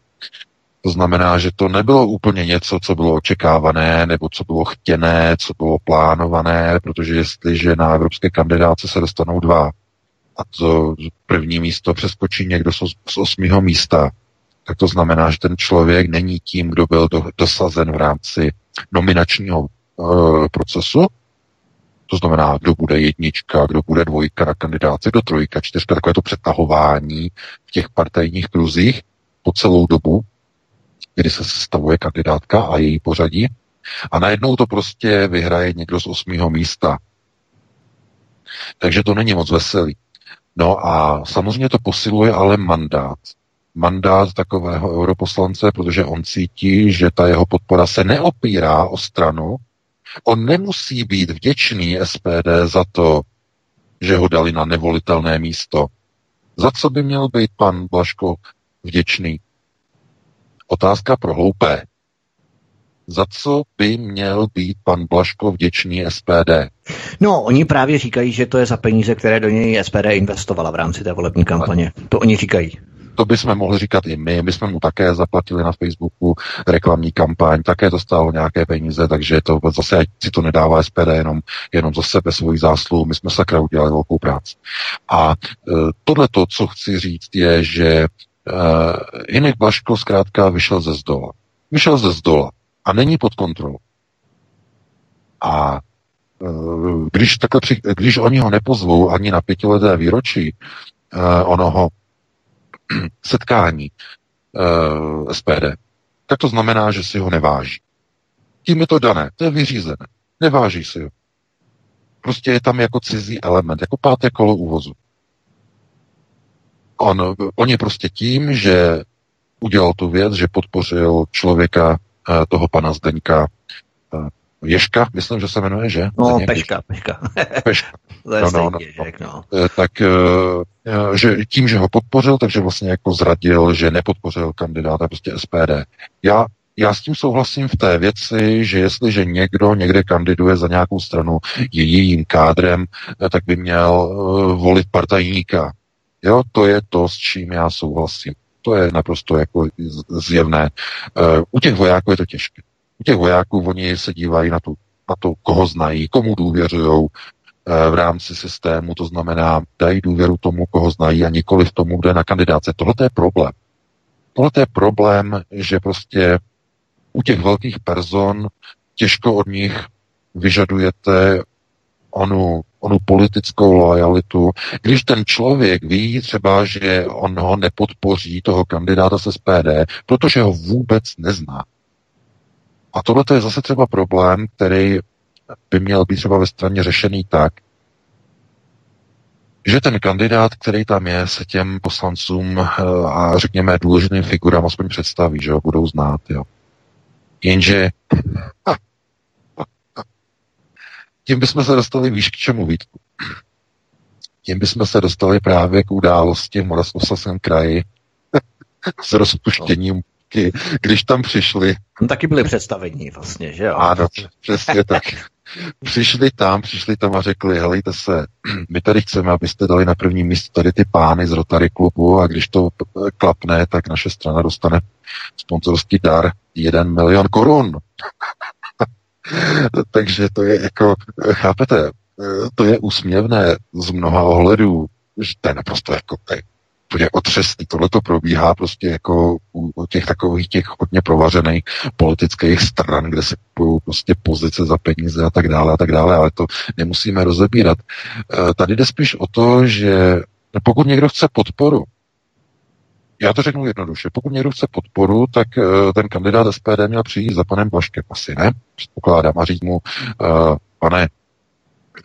To znamená, že to nebylo úplně něco, co bylo očekávané, nebo co bylo chtěné, co bylo plánované, protože jestliže na evropské kandidáce se dostanou dva a to první místo přeskočí někdo z osmého místa, tak to znamená, že ten člověk není tím, kdo byl do, dosazen v rámci nominačního uh, procesu. To znamená, kdo bude jednička, kdo bude dvojka na kandidáce, kdo trojka, čtyřka, takové to přetahování v těch partajních kruzích po celou dobu, kdy se sestavuje kandidátka a její pořadí. A najednou to prostě vyhraje někdo z osmého místa. Takže to není moc veselý. No a samozřejmě to posiluje ale mandát. Mandát takového europoslance, protože on cítí, že ta jeho podpora se neopírá o stranu. On nemusí být vděčný SPD za to, že ho dali na nevolitelné místo. Za co by měl být pan Blaško vděčný? Otázka pro hloupé. Za co by měl být pan Blaško vděčný SPD? No, oni právě říkají, že to je za peníze, které do něj SPD investovala v rámci té volební kampaně. To oni říkají. To bychom mohli říkat i my. My jsme mu také zaplatili na Facebooku reklamní kampaň, také to stálo nějaké peníze, takže to zase ať si to nedává SPD jenom, jenom za sebe svoji zásluhu. My jsme sakra udělali velkou práci. A e, tohle to, co chci říct, je, že e, Hinek Blaško zkrátka vyšel ze zdola. Vyšel ze zdola a není pod kontrolou. A e, když, takhle když oni ho nepozvou ani na pětileté výročí uh, onoho setkání uh, SPD, tak to znamená, že si ho neváží. Tím je to dané, to je vyřízené. Neváží si ho. Prostě je tam jako cizí element, jako páté kolo úvozu. On, on je prostě tím, že udělal tu věc, že podpořil člověka, toho pana Zdeňka eh, Ješka, myslím, že se jmenuje, že? No, Zdeněk Peška, Peška. Peška. to je no, no, no, Ježek, no. Eh, tak že tím, že ho podpořil, takže vlastně jako zradil, že nepodpořil kandidáta prostě SPD. Já já s tím souhlasím v té věci, že jestliže někdo někde kandiduje za nějakou stranu, je jejím kádrem, tak by měl volit partajníka. Jo, to je to, s čím já souhlasím. To je naprosto jako zjevné. Eh, u těch vojáků je to těžké. U těch vojáků oni se dívají na, tu, na to, koho znají, komu důvěřují eh, v rámci systému, to znamená, dají důvěru tomu, koho znají a nikoli v tomu, kde je na kandidáce. Tohle je problém. Tohle je problém, že prostě u těch velkých person těžko od nich vyžadujete onu, onu politickou lojalitu, když ten člověk ví třeba, že on ho nepodpoří, toho kandidáta z SPD, protože ho vůbec nezná. A tohle je zase třeba problém, který by měl být třeba ve straně řešený tak, že ten kandidát, který tam je, se těm poslancům eh, a řekněme důležitým figurám aspoň představí, že ho budou znát. Jo. Jenže tím bychom se dostali výš k čemu, Vítku? Tím bychom se dostali právě k události v Moravskoslezském kraji s rozpuštěním když tam přišli. Tam taky byli představení vlastně, že jo? Ano, přesně tak. Přišli tam, přišli tam a řekli, helejte se, my tady chceme, abyste dali na první místo tady ty pány z Rotary klubu a když to klapne, tak naše strana dostane sponzorský dar 1 milion korun. Takže to je jako, chápete, to je úsměvné z mnoha ohledů, že to je naprosto jako, to je otřesný. Tohle to probíhá prostě jako u těch takových těch hodně provařených politických stran, kde se kupují prostě pozice za peníze a tak dále a tak dále, ale to nemusíme rozebírat. Eh, tady jde spíš o to, že pokud někdo chce podporu, já to řeknu jednoduše. Pokud někdo chce podporu, tak uh, ten kandidát SPD měl přijít za panem Blaškem. Asi ne, předpokládám, a říct mu, uh, pane,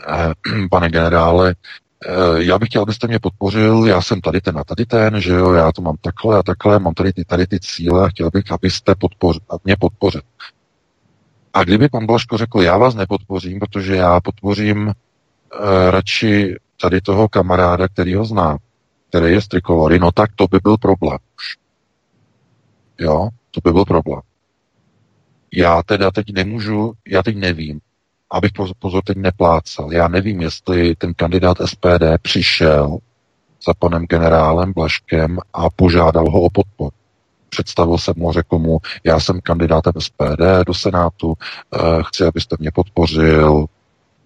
uh, pane generále, Eh, já bych chtěl, abyste mě podpořil, já jsem tady ten a tady ten, že jo, já to mám takhle a takhle, mám tady ty, tady ty cíle a chtěl bych, abyste podpořil, mě podpořil. A kdyby pan Blaško řekl, já vás nepodpořím, protože já podpořím uh, radši tady toho kamaráda, který ho znám, který je z Trikolory, no tak to by byl problém už. Jo, to by byl problém. Já teda teď nemůžu, já teď nevím, abych pozor teď neplácal. Já nevím, jestli ten kandidát SPD přišel za panem generálem Blaškem a požádal ho o podporu. Představil jsem mu, řekl mu, já jsem kandidátem SPD do Senátu, eh, chci, abyste mě podpořil,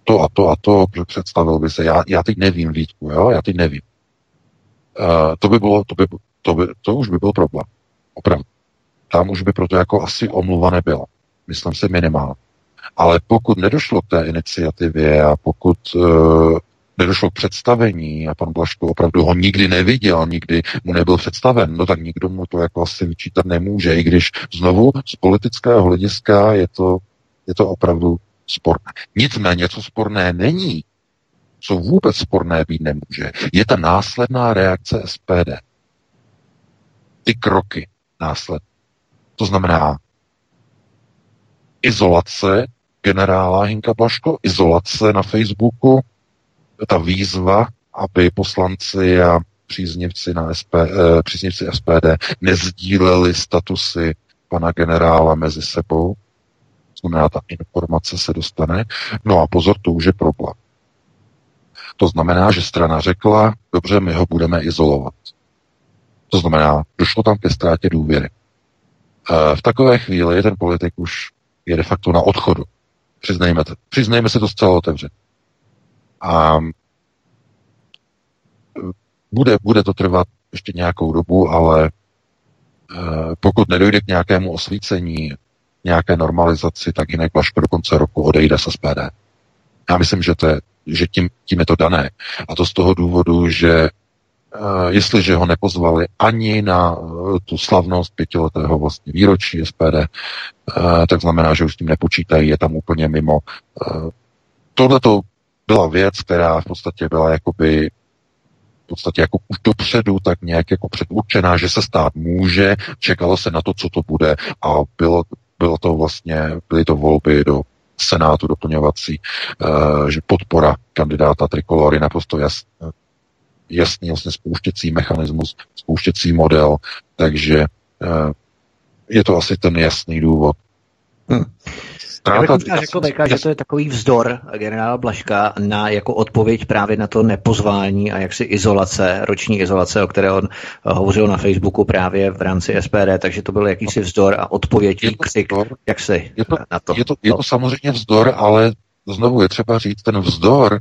to a to a to, představil by se. Já, já teď nevím, Vítku, jo, já teď nevím. Uh, to by bylo, to by, to by, to už by byl problém. Opravdu. Tam už by proto jako asi omluva nebyla. Myslím si minimálně. Ale pokud nedošlo k té iniciativě a pokud uh, nedošlo k představení a pan Blaško opravdu ho nikdy neviděl, nikdy mu nebyl představen, no tak nikdo mu to jako asi vyčítat nemůže, i když znovu z politického hlediska je to, je to opravdu sporné. Nicméně, co sporné není, co vůbec sporné být nemůže, je ta následná reakce SPD. Ty kroky následné. To znamená izolace generála Hinka Blaško, izolace na Facebooku, ta výzva, aby poslanci a příznivci, na SP, eh, příznivci SPD nezdíleli statusy pana generála mezi sebou. Znamená, ta informace se dostane. No a pozor, to už je problém. To znamená, že strana řekla, dobře, my ho budeme izolovat. To znamená, došlo tam ke ztrátě důvěry. V takové chvíli ten politik už je de facto na odchodu. Přiznejme, to. Přiznejme se to zcela otevřeně. A e, bude, bude to trvat ještě nějakou dobu, ale e, pokud nedojde k nějakému osvícení, nějaké normalizaci, tak jinak Blaško do konce roku odejde se SPD. Já myslím, že, to je, že tím, tím je to dané. A to z toho důvodu, že Uh, jestliže ho nepozvali ani na uh, tu slavnost pětiletého vlastně výročí SPD, uh, tak znamená, že už s tím nepočítají, je tam úplně mimo. Tohle to byla věc, která v podstatě byla jakoby v podstatě jako už dopředu tak nějak jako předurčená, že se stát může, čekalo se na to, co to bude a bylo, bylo to vlastně, byly to volby do Senátu doplňovací, že podpora kandidáta Trikolory naprosto jasně jasný vlastně spouštěcí mechanismus, spouštěcí model, takže eh, je to asi ten jasný důvod. Hmm. Já bych možná řekl, Beka, že to je takový vzdor generála Blaška na jako odpověď právě na to nepozvání a jaksi izolace, roční izolace, o které on eh, hovořil na Facebooku právě v rámci SPD, takže to byl jakýsi vzdor a odpověď, výkřik, jak se je to, na to. Je to, je to samozřejmě vzdor, ale znovu je třeba říct, ten vzdor,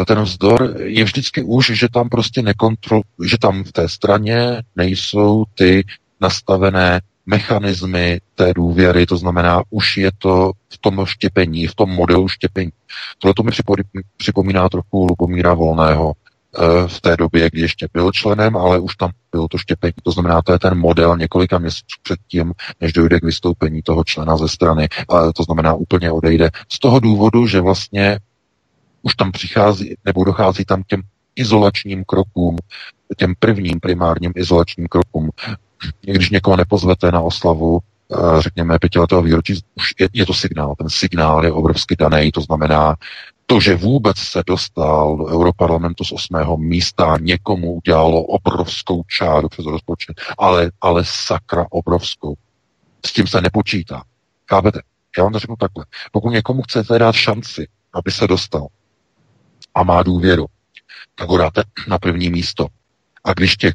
eh, ten vzdor je vždycky už, že tam prostě nekontrol, že tam v té straně nejsou ty nastavené mechanismy té důvěry, to znamená, už je to v tom štěpení, v tom modelu štěpení. Tohle to mi připomíná trochu Lubomíra Volného, Eh, v té době, kdy ještě byl členem, ale už tam bylo to štěpení. To znamená, to je ten model několika měsíců předtím, než dojde k vystoupení toho člena ze strany. Ale to znamená, úplně odejde. Z toho důvodu, že vlastně už tam přichází, nebo dochází tam k těm izolačním krokům, těm prvním primárním izolačním krokům. Když někoho nepozvete na oslavu, řekněme, pětiletého výročí, už je, je to signál. Ten signál je obrovsky daný, to znamená, to, že vůbec se dostal do Europarlamentu z osmého místa, někomu udělalo obrovskou čáru přes rozpočet, ale, ale sakra obrovskou. S tím se nepočítá. Chápete? Já vám to řeknu takhle. Pokud někomu chcete dát šanci, aby se dostal a má důvěru, tak ho dáte na první místo. A když těch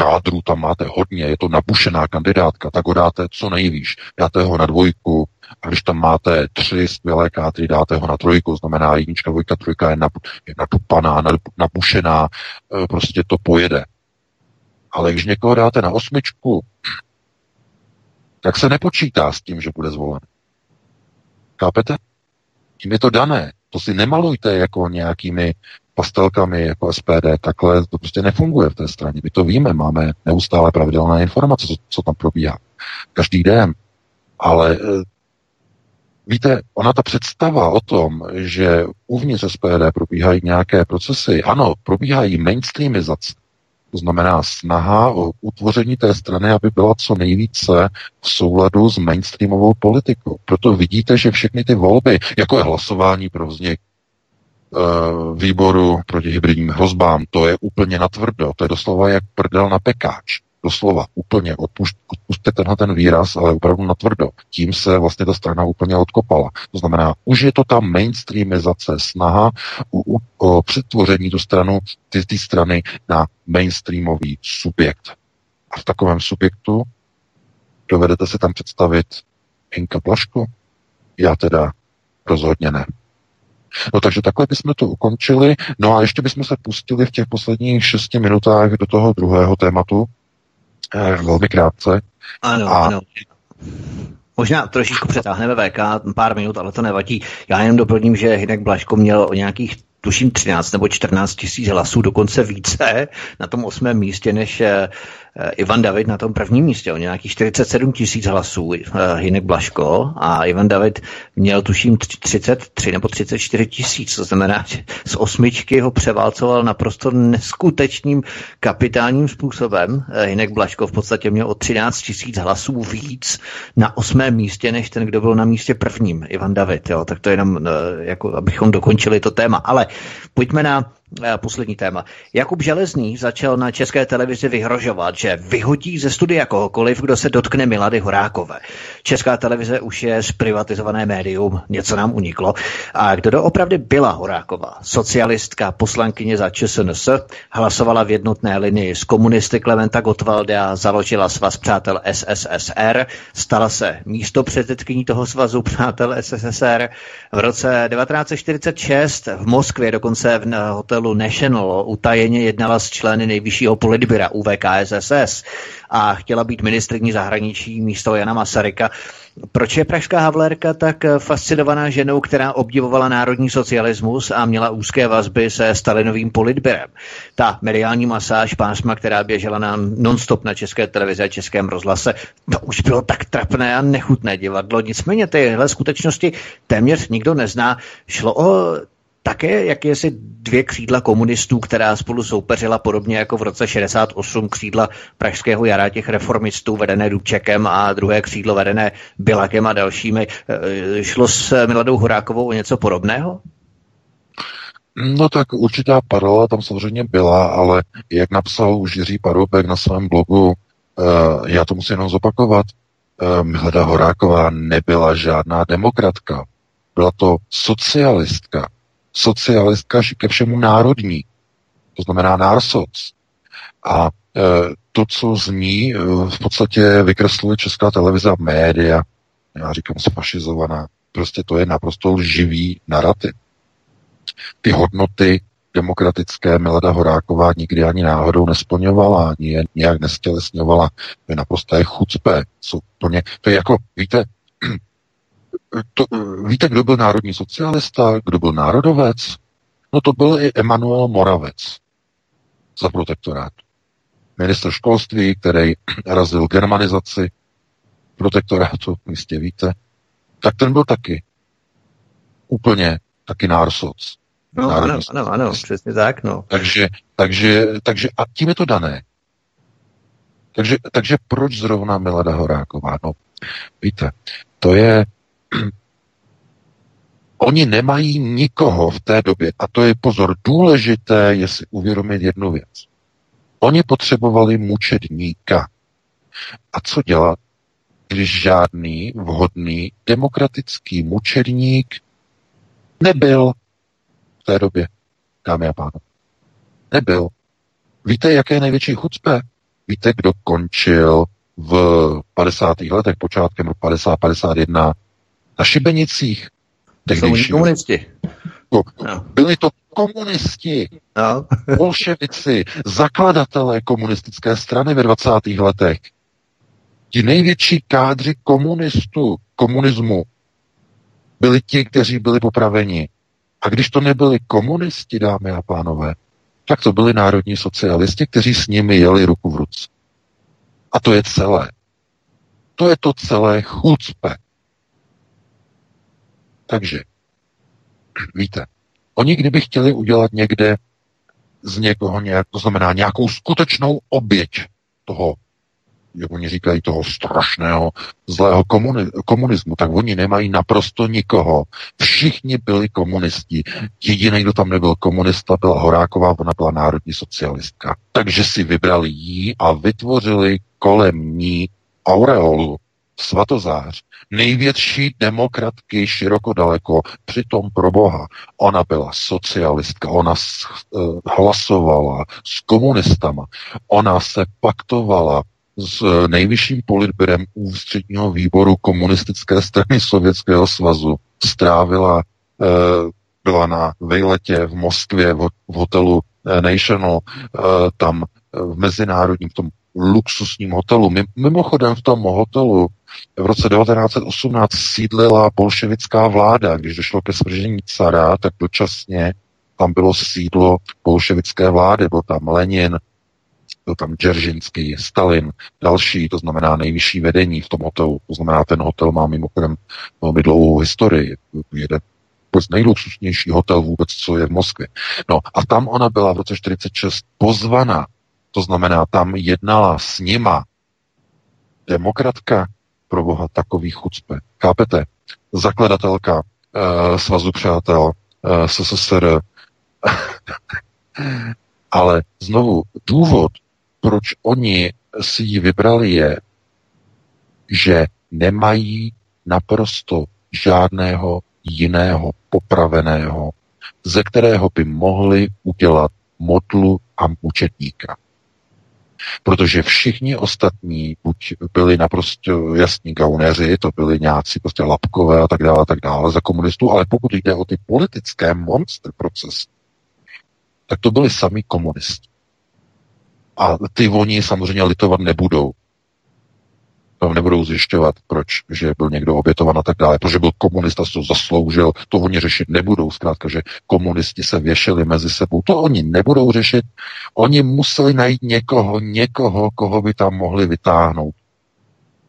kádrů tam máte hodně, je to nabušená kandidátka, tak ho dáte co nejvíš. Dáte ho na dvojku, a když tam máte tři skvělé kádry, dáte ho na trojku, znamená jednička, dvojka, trojka je, nap, je natupaná, nabušená, e, prostě to pojede. Ale když někoho dáte na osmičku, tak se nepočítá s tím, že bude zvolen. Chápete? Tím je to dané. To si nemalujte jako nějakými pastelkami jako SPD, takhle to prostě nefunguje v té straně. My to víme, máme neustále pravidelné informace, co, co tam probíhá. Každý den. Ale eh, Víte, ona ta představa o tom, že uvnitř SPD probíhají nějaké procesy, ano, probíhají mainstreamizace, to znamená snaha o utvoření té strany, aby byla co nejvíce v souladu s mainstreamovou politikou. Proto vidíte, že všechny ty volby, jako je hlasování pro vznik výboru proti hybridním hrozbám, to je úplně natvrdo, to je doslova jak prdel na pekáč. Doslova, úplně, odpustte tenhle ten výraz, ale opravdu natvrdo. Tím se vlastně ta strana úplně odkopala. To znamená, už je to ta mainstreamizace, snaha u, u, o přetvoření tu stranu, ty, ty strany na mainstreamový subjekt. A v takovém subjektu dovedete si tam představit Inka Plašku? Já teda rozhodně ne. No takže takhle bychom to ukončili. No a ještě bychom se pustili v těch posledních šesti minutách do toho druhého tématu, eh, velmi krátce. Ano, a... ano. Možná trošičku přetáhneme VK, pár minut, ale to nevadí. Já jenom doplním, že Hinek Blaško měl o nějakých tuším 13 nebo 14 tisíc hlasů, dokonce více na tom osmém místě než eh, Ivan David na tom prvním místě, o nějakých 47 tisíc hlasů, eh, Hinek Blaško, a Ivan David měl tuším 33 nebo 34 tisíc, to znamená, že z osmičky ho převálcoval naprosto neskutečným kapitálním způsobem. Eh, Hinek Blaško v podstatě měl o 13 tisíc hlasů víc na osmém místě, než ten, kdo byl na místě prvním, Ivan David. Jo. Tak to jenom, jako, abychom dokončili to téma. Ale pojďme na poslední téma. Jakub Železný začal na české televizi vyhrožovat, že vyhodí ze studia kohokoliv, kdo se dotkne Milady Horákové. Česká televize už je zprivatizované médium, něco nám uniklo. A kdo doopravdy byla Horáková? Socialistka, poslankyně za ČSNS, hlasovala v jednotné linii s komunisty Klementa Gottwalda, založila svaz přátel SSSR, stala se místo předsedkyní toho svazu přátel SSSR. V roce 1946 v Moskvě dokonce v hotelu National utajeně jednala s členy nejvyššího politbira UVKSSR ODS a chtěla být ministrní zahraničí místo Jana Masaryka. Proč je pražská Havlérka tak fascinovaná ženou, která obdivovala národní socialismus a měla úzké vazby se Stalinovým politběrem? Ta mediální masáž pásma, která běžela nám nonstop na české televizi a českém rozhlase, to už bylo tak trapné a nechutné divadlo. Nicméně tyhle skutečnosti téměř nikdo nezná. Šlo o také jakési dvě křídla komunistů, která spolu soupeřila podobně jako v roce 68 křídla pražského jara těch reformistů vedené Dubčekem a druhé křídlo vedené Bilakem a dalšími. E, šlo s Miladou Horákovou o něco podobného? No tak určitá paralela tam samozřejmě byla, ale jak napsal už Jiří Paroubek na svém blogu, uh, já to musím jenom zopakovat, uh, Milada Horáková nebyla žádná demokratka, byla to socialistka, socialistka ke všemu národní. To znamená nársoc. A e, to, co z ní e, v podstatě vykresluje česká televize a média, já říkám sfašizovaná, prostě to je naprosto živý narrativ. Ty hodnoty demokratické Milada Horáková nikdy ani náhodou nesplňovala, ani je nějak nestělesňovala. To je naprosté chucpe. Jsou ně, to je jako, víte, to, víte, kdo byl národní socialista, kdo byl národovec? No to byl i Emanuel Moravec za protektorát. Ministr školství, který razil germanizaci protektorátu, jistě víte, tak ten byl taky úplně taky nársoc. No, ano, ano, ano, přesně tak, no. Takže, takže, takže a tím je to dané. Takže, takže proč zrovna Milada Horáková? No, víte, to je... Oni nemají nikoho v té době, a to je pozor důležité, je si uvědomit jednu věc. Oni potřebovali mučedníka. A co dělat, když žádný vhodný demokratický mučedník nebyl v té době, dámy a pánové. Nebyl. Víte, jaké je největší chucpe? Víte, kdo končil v 50. letech, počátkem 50-51 na Šibenicích? Tehdejší. komunisti. No, byli to komunisti, no. bolševici, zakladatelé komunistické strany ve 20. letech. Ti největší kádři komunistů, komunismu, byli ti, kteří byli popraveni. A když to nebyli komunisti, dámy a pánové, tak to byli národní socialisti, kteří s nimi jeli ruku v ruce. A to je celé. To je to celé chucpe. Takže, víte, oni kdyby chtěli udělat někde z někoho nějak, to znamená nějakou skutečnou oběť toho jak oni říkají, toho strašného zlého komuni- komunismu, tak oni nemají naprosto nikoho. Všichni byli komunisti. Jediný, kdo tam nebyl komunista, byla Horáková, ona byla národní socialistka. Takže si vybrali jí a vytvořili kolem ní aureolu, svatozář, největší demokratky široko daleko, přitom pro Boha. Ona byla socialistka, ona uh, hlasovala s komunistama, ona se paktovala s eh, nejvyšším politběrem ústředního výboru komunistické strany Sovětského svazu strávila, eh, byla na vejletě v Moskvě v hotelu eh, National, tam v mezinárodním, v tom luxusním hotelu. Mimochodem v tom hotelu v roce 1918 sídlila bolševická vláda. Když došlo ke svržení cara, tak dočasně tam bylo sídlo bolševické vlády. Byl tam Lenin, byl tam Džeržinský, Stalin, další, to znamená nejvyšší vedení v tom hotelu. To znamená, ten hotel má mimochodem velmi dlouhou historii. Jeden z nejluxusnější hotel vůbec, co je v Moskvě. No a tam ona byla v roce 46 pozvaná. To znamená, tam jednala s nima demokratka pro boha takový chucpe. Chápete? Zakladatelka uh, Svazu přátel uh, eh, SSSR. Ale znovu, důvod, proč oni si ji vybrali, je, že nemají naprosto žádného jiného popraveného, ze kterého by mohli udělat modlu a mučetníka. Protože všichni ostatní buď byli naprosto jasní gauneři, to byli nějací prostě lapkové a tak dále, a tak dále za komunistů, ale pokud jde o ty politické monster procesy, tak to byli sami komunisti. A ty oni samozřejmě litovat nebudou. Tam nebudou zjišťovat, proč, že byl někdo obětovan a tak dále, protože byl komunista, to zasloužil, to oni řešit nebudou. Zkrátka, že komunisti se věšeli mezi sebou, to oni nebudou řešit. Oni museli najít někoho, někoho, koho by tam mohli vytáhnout.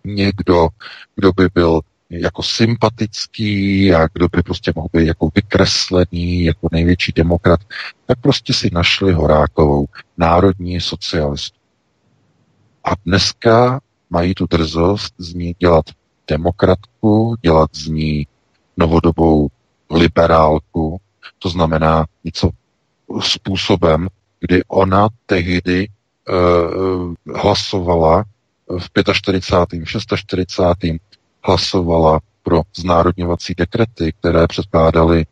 Někdo, kdo by byl jako sympatický a kdo by prostě mohl být jako vykreslený, jako největší demokrat, tak prostě si našli Horákovou, národní socialist. A dneska mají tu drzost z ní dělat demokratku, dělat z ní novodobou liberálku, to znamená něco způsobem, kdy ona tehdy uh, hlasovala v 45. 46 hlasovala pro znárodňovací dekrety, které předkládaly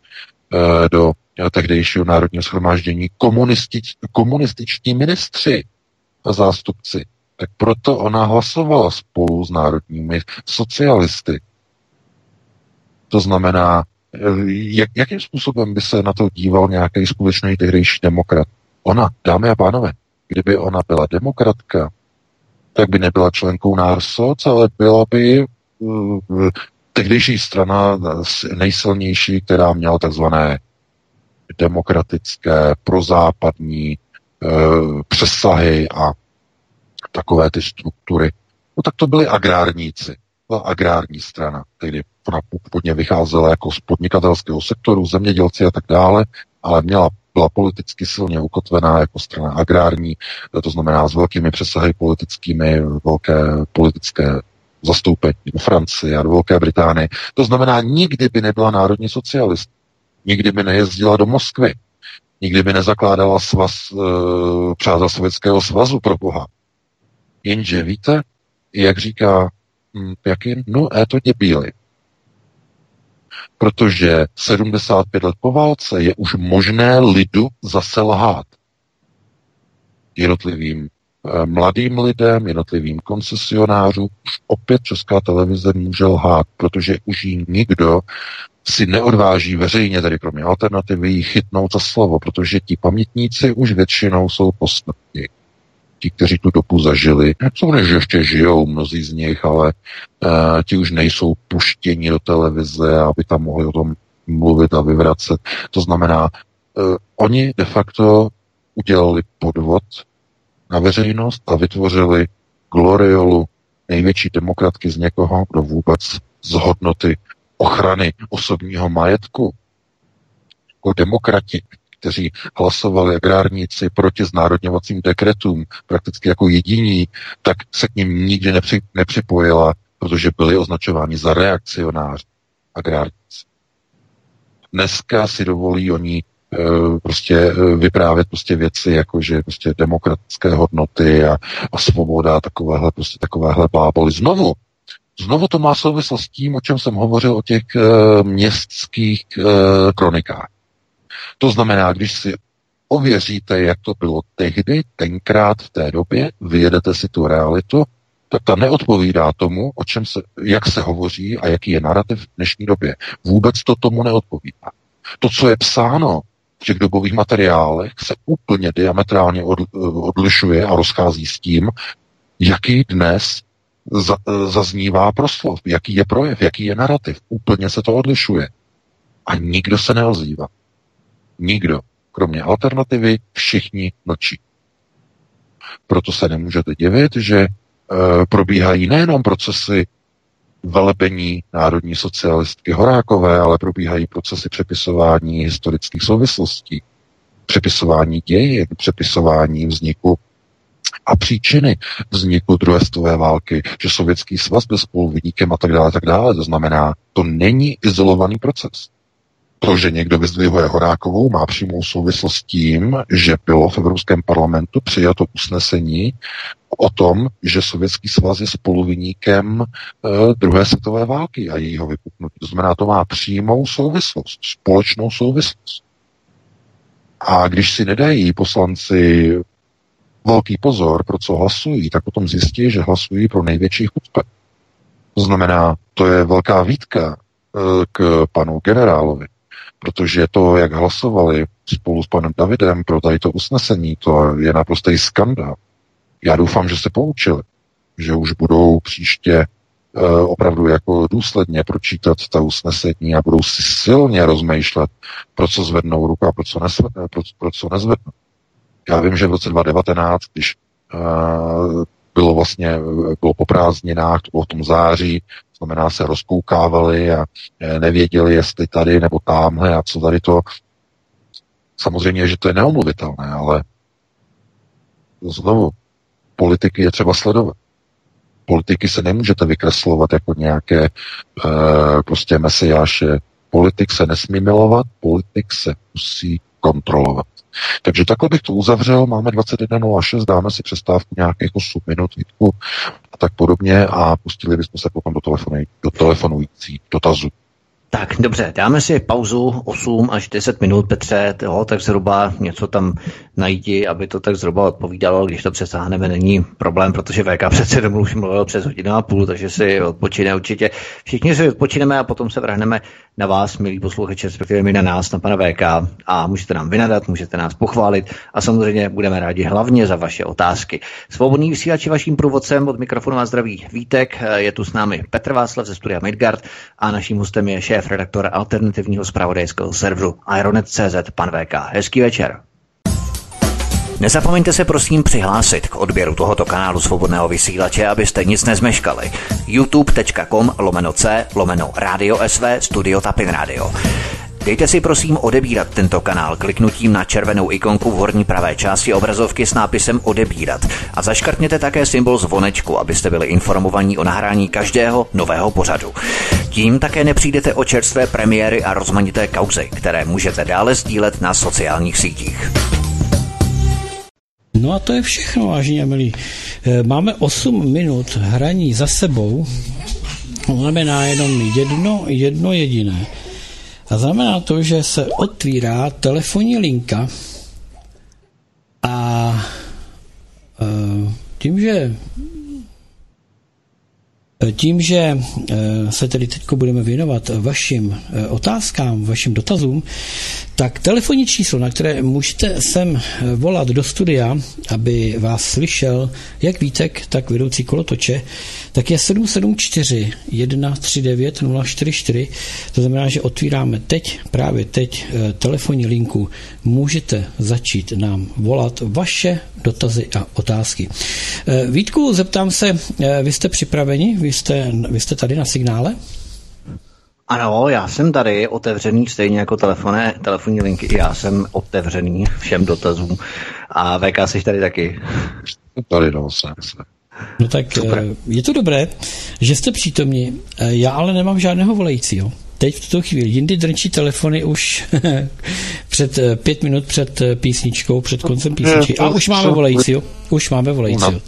eh, do tehdejšího národního schromáždění komunistič, komunističní ministři a zástupci. Tak proto ona hlasovala spolu s národními socialisty. To znamená, jak, jakým způsobem by se na to díval nějaký skutečný tehdejší demokrat? Ona, dámy a pánové, kdyby ona byla demokratka, tak by nebyla členkou NARSOC, ale byla by Eh, tehdejší strana nejsilnější, která měla takzvané demokratické, prozápadní e, přesahy a takové ty struktury. No tak to byli agrárníci. Byla agrární strana, tedy ona původně vycházela jako z podnikatelského sektoru, zemědělci a tak dále, ale měla byla politicky silně ukotvená jako strana agrární, to znamená s velkými přesahy politickými, velké politické zastoupení do Francie a do Velké Británie. To znamená, nikdy by nebyla národní socialist. Nikdy by nejezdila do Moskvy. Nikdy by nezakládala svaz e, přátel Sovětského svazu pro Boha. Jenže víte, jak říká hm, Pjakin, no je to děbíli. Protože 75 let po válce je už možné lidu zase lhát. Jednotlivým e, mladým lidem, jednotlivým koncesionářům, už opět Česká televize může lhát, protože už jí nikdo si neodváží veřejně, tedy pro mě alternativy, chytnout za slovo, protože ti pamětníci už většinou jsou posmrtní. Ti, kteří tu dobu zažili, jsou než ještě žijou, mnozí z nich, ale uh, ti už nejsou puštěni do televize, aby tam mohli o tom mluvit a vyvracet. To znamená, uh, oni de facto udělali podvod na veřejnost a vytvořili gloriolu největší demokratky z někoho, kdo vůbec z hodnoty ochrany osobního majetku, jako demokrati, kteří hlasovali agrárníci proti znárodňovacím dekretům, prakticky jako jediní, tak se k ním nikdy nepři, nepřipojila, protože byli označováni za reakcionáři agrárníci. Dneska si dovolí oni e, prostě e, vyprávět prostě věci, jako že prostě demokratické hodnoty a, a svoboda a takovéhle, prostě takovéhle báboli. Znovu, Znovu to má souvislost s tím, o čem jsem hovořil o těch e, městských e, kronikách. To znamená, když si ověříte, jak to bylo tehdy, tenkrát v té době, vyjedete si tu realitu, tak ta neodpovídá tomu, o čem se, jak se hovoří a jaký je narrativ v dnešní době. Vůbec to tomu neodpovídá. To, co je psáno v těch dobových materiálech, se úplně diametrálně odlišuje a rozchází s tím, jaký dnes za, zaznívá proslov, jaký je projev, jaký je narrativ. Úplně se to odlišuje. A nikdo se neozývá. Nikdo. Kromě alternativy všichni mlčí. Proto se nemůžete divit, že e, probíhají nejenom procesy velebení národní socialistky Horákové, ale probíhají procesy přepisování historických souvislostí, přepisování dějin, přepisování vzniku a příčiny vzniku druhé světové války, že sovětský svaz byl spoluvidníkem a tak dále, tak dále. To znamená, to není izolovaný proces. To, že někdo vyzdvihuje Horákovou, má přímou souvislost s tím, že bylo v Evropském parlamentu přijato usnesení o tom, že Sovětský svaz je spoluviníkem e, druhé světové války a jejího vypuknutí. To znamená, to má přímou souvislost, společnou souvislost. A když si nedají poslanci velký pozor, pro co hlasují, tak potom zjistí, že hlasují pro největší chucpe. To znamená, to je velká výtka eh, k panu generálovi, protože to, jak hlasovali spolu s panem Davidem pro tady to usnesení, to je naprostý skandál. Já doufám, že se poučili, že už budou příště eh, opravdu jako důsledně pročítat ta usnesení a budou si silně rozmýšlet, pro co zvednou ruku a pro co, nesvednou, pro, pro co nezvednou. Já vím, že v roce 2019, když uh, bylo vlastně bylo po prázdninách, to bylo v tom září, znamená se rozkoukávali a eh, nevěděli, jestli tady nebo tamhle a co tady to. Samozřejmě, že to je neomluvitelné, ale znovu, politiky je třeba sledovat. Politiky se nemůžete vykreslovat jako nějaké e, prostě mesiáše. Politik se nesmí milovat, politik se musí kontrolovat. Takže takhle bych to uzavřel, máme 21.06, dáme si přestávku nějakých 8 minut, Vítku tak podobně a pustili bychom se potom do, telefonu, do telefonující dotazu. Tak dobře, dáme si pauzu 8 až 10 minut, Petře, toho, tak zhruba něco tam najdi, aby to tak zhruba odpovídalo, když to přesáhneme, není problém, protože VK přece domů už mluvil přes hodinu a půl, takže si odpočine určitě. Všichni si odpočineme a potom se vrhneme na vás, milí posluchači, respektive my na nás, na pana VK a můžete nám vynadat, můžete nás pochválit a samozřejmě budeme rádi hlavně za vaše otázky. Svobodný vysílač vaším průvodcem od mikrofonu a zdraví Vítek, je tu s námi Petr Václav ze studia Midgard a naším hostem je šéf redaktor alternativního zpravodajského serveru Ironet.cz, pan VK. Hezký večer. Nezapomeňte se prosím přihlásit k odběru tohoto kanálu svobodného vysílače, abyste nic nezmeškali. youtube.com lomeno c lomeno radio sv studio tapin radio. Dejte si prosím odebírat tento kanál kliknutím na červenou ikonku v horní pravé části obrazovky s nápisem odebírat a zaškrtněte také symbol zvonečku, abyste byli informovaní o nahrání každého nového pořadu. Tím také nepřijdete o čerstvé premiéry a rozmanité kauzy, které můžete dále sdílet na sociálních sítích. No a to je všechno, vážení a milí. Eh, máme 8 minut hraní za sebou. Znamená jenom jedno, jedno jediné. A znamená to, že se otvírá telefonní linka a eh, tím, že tím, že eh, se tedy teď budeme věnovat vašim eh, otázkám, vašim dotazům, tak telefonní číslo, na které můžete sem volat do studia, aby vás slyšel jak Vítek, tak vedoucí kolotoče, tak je 774 139 044. To znamená, že otvíráme teď, právě teď, telefonní linku. Můžete začít nám volat vaše dotazy a otázky. Vítku, zeptám se, vy jste připraveni? Vy jste, vy jste tady na signále? Ano, já jsem tady otevřený, stejně jako telefone, telefonní linky, já jsem otevřený všem dotazům. A VK jsi tady taky. Tady no, jsem se. No tak Super. Eh, je to dobré, že jste přítomní. Eh, já ale nemám žádného volajícího. Teď v tuto chvíli. Jindy drnčí telefony už před eh, pět minut před písničkou, před koncem písničky. A už máme volajícího. Už máme volajícího.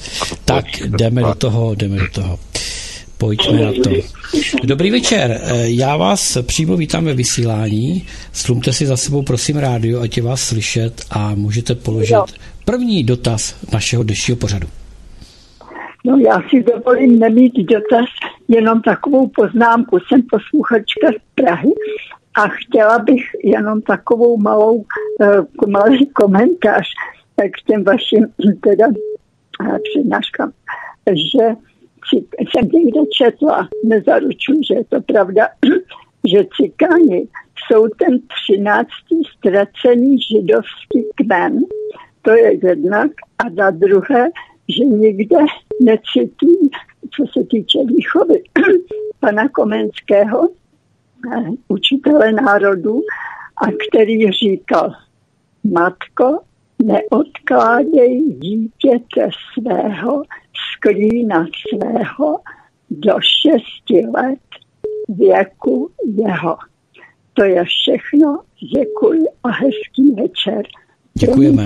Tak jdeme do toho, jdeme do toho. Pojďme na to. Dobrý večer, já vás přímo vítám ve vysílání. Slumte si za sebou prosím rádio, ať je vás slyšet a můžete položit první dotaz našeho dnešního pořadu. No já si dovolím nemít dotaz, jenom takovou poznámku. Jsem posluchačka z Prahy a chtěla bych jenom takovou malou, uh, malý komentář k těm vašim teda uh, přednáškám, že jsem někde četla, nezaručuji, že je to pravda, že cikáni jsou ten třináctý ztracený židovský kmen, to je jednak, a za druhé, že nikde necitují, co se týče výchovy pana Komenského, eh, učitele národu, a který říkal, matko, neodkládej dítěte svého sklína svého do šesti let věku jeho. To je všechno. Děkuji a hezký večer. Děkujeme.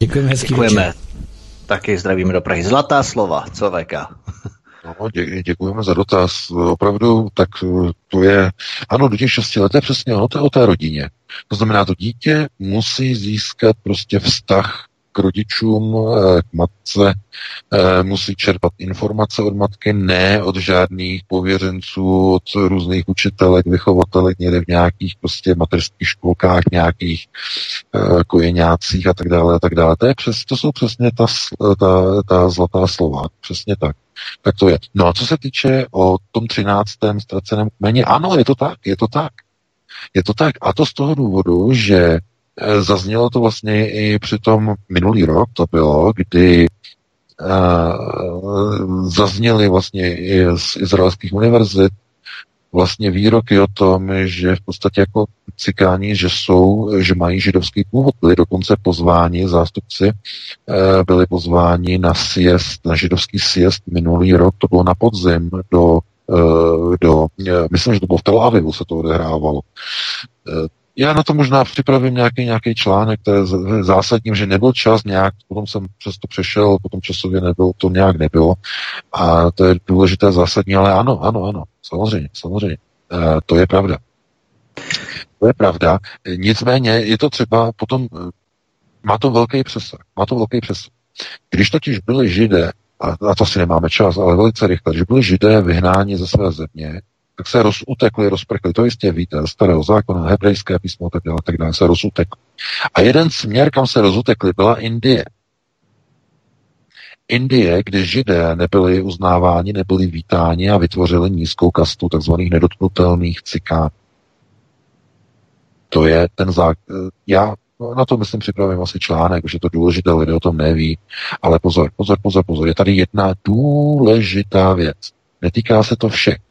Děkujeme, hezký Děkujeme. Večer. Taky zdravíme do Prahy. Zlatá slova, co VK? No, dě, děkujeme za dotaz. Opravdu, tak to je, ano, do těch šesti let je přesně ono, to je o té rodině. To znamená, to dítě musí získat prostě vztah k rodičům, eh, k matce, eh, musí čerpat informace od matky, ne od žádných pověřenců, od různých učitelek, vychovatelek, někde v nějakých prostě mateřských školkách, nějakých eh, kojeňácích a tak dále a tak dále. To, je přes, to jsou přesně ta, ta, ta zlatá slova, přesně tak. Tak to je. No a co se týče o tom třináctém ztraceném kmeni, ano, je to tak, je to tak. Je to tak. A to z toho důvodu, že zaznělo to vlastně i při tom minulý rok, to bylo, kdy uh, zazněly vlastně i z izraelských univerzit vlastně výroky o tom, že v podstatě jako cikáni, že jsou, že mají židovský původ, byli dokonce pozváni, zástupci uh, byli pozváni na siest, na židovský siest minulý rok, to bylo na podzim do do, myslím, že to bylo v Tel Avivu se to odehrávalo. Já na to možná připravím nějaký, nějaký článek, to je zásadním, že nebyl čas nějak, potom jsem přes to přešel, potom časově nebyl, to nějak nebylo. A to je důležité zásadní, ale ano, ano, ano, samozřejmě, samozřejmě. E, to je pravda. To je pravda. Nicméně je to třeba potom, e, má to velký přesah. Má to velký přesah. Když totiž byli židé, a na to si nemáme čas, ale velice rychle, když byli židé vyhnáni ze své země, tak se rozutekli, rozprkli. To jistě víte, starého zákona, hebrejské písmo tak dále, tak dále se rozutekli. A jeden směr, kam se rozutekli, byla Indie. Indie, kde židé nebyli uznáváni, nebyli vítáni a vytvořili nízkou kastu tzv. nedotknutelných cikánů. To je ten zákon. Já na to myslím připravím asi článek, že to důležité, lidé o tom neví. Ale pozor, pozor, pozor, pozor. Je tady jedna důležitá věc. Netýká se to všech.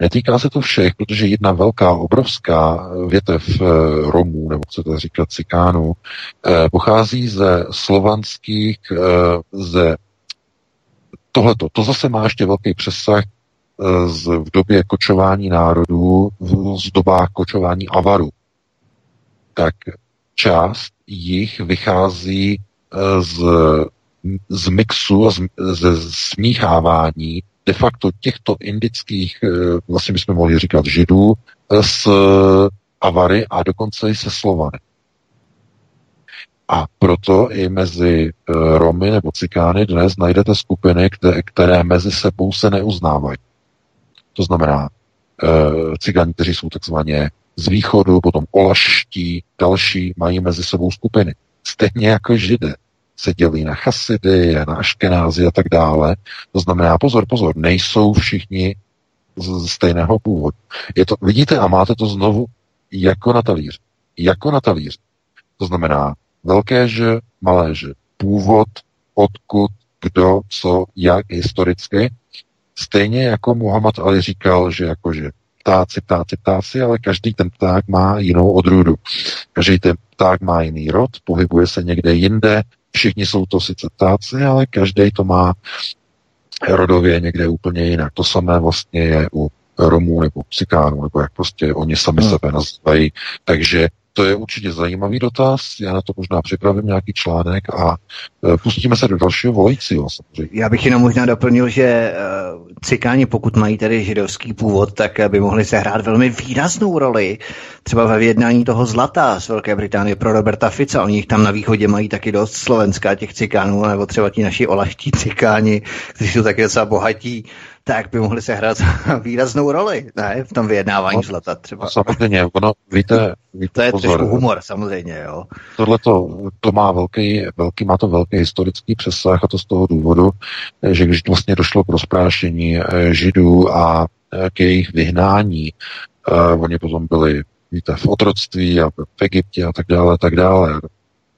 Netýká se to všech, protože jedna velká, obrovská větev Romů, nebo chcete říkat Cikánů, pochází ze slovanských, ze tohleto, to zase má ještě velký přesah z, v době kočování národů, z dobách kočování avaru. Tak část jich vychází eh, z, z mixu z, ze smíchávání de facto těchto indických, eh, vlastně bychom mohli říkat židů, eh, s avary a dokonce i se Slovany. A proto i mezi Romy nebo Cikány dnes najdete skupiny, které, které mezi sebou se neuznávají. To znamená, cigáni, kteří jsou takzvaně z východu, potom olaští, další mají mezi sebou skupiny. Stejně jako židé se dělí na chasidy, na aškenázy a tak dále. To znamená, pozor, pozor, nejsou všichni z stejného původu. Je to, vidíte a máte to znovu jako na talíř. Jako na talíř. To znamená velké že, malé že. Původ, odkud, kdo, co, jak historicky. Stejně jako Muhammad Ali říkal, že jakože ptáci, ptáci, ptáci, ale každý ten pták má jinou odrůdu. Každý ten pták má jiný rod, pohybuje se někde jinde, všichni jsou to sice ptáci, ale každý to má rodově někde úplně jinak. To samé vlastně je u Romů nebo Cikánů, nebo jak prostě oni sami hmm. sebe nazývají. Takže to je určitě zajímavý dotaz, já na to možná připravím nějaký článek a e, pustíme se do dalšího volajícího. Já bych jenom možná doplnil, že uh, cikáni, pokud mají tedy židovský původ, tak by mohli sehrát velmi výraznou roli třeba ve vyjednání toho zlata z Velké Británie pro Roberta Fica. Oni jich tam na východě mají taky dost Slovenská těch cikánů, nebo třeba ti naši olaští cikáni, kteří jsou taky docela bohatí tak by mohli sehrát výraznou roli, ne? V tom vyjednávání no, zlata třeba. No, samozřejmě, ono, víte, víte to je pozor, trošku humor, samozřejmě, jo. Tohle to má velký, velký, má to velký historický přesah a to z toho důvodu, že když vlastně došlo k rozprášení eh, židů a eh, k jejich vyhnání, uh, oni potom byli, víte, v otroctví a v Egyptě a tak dále, tak dále.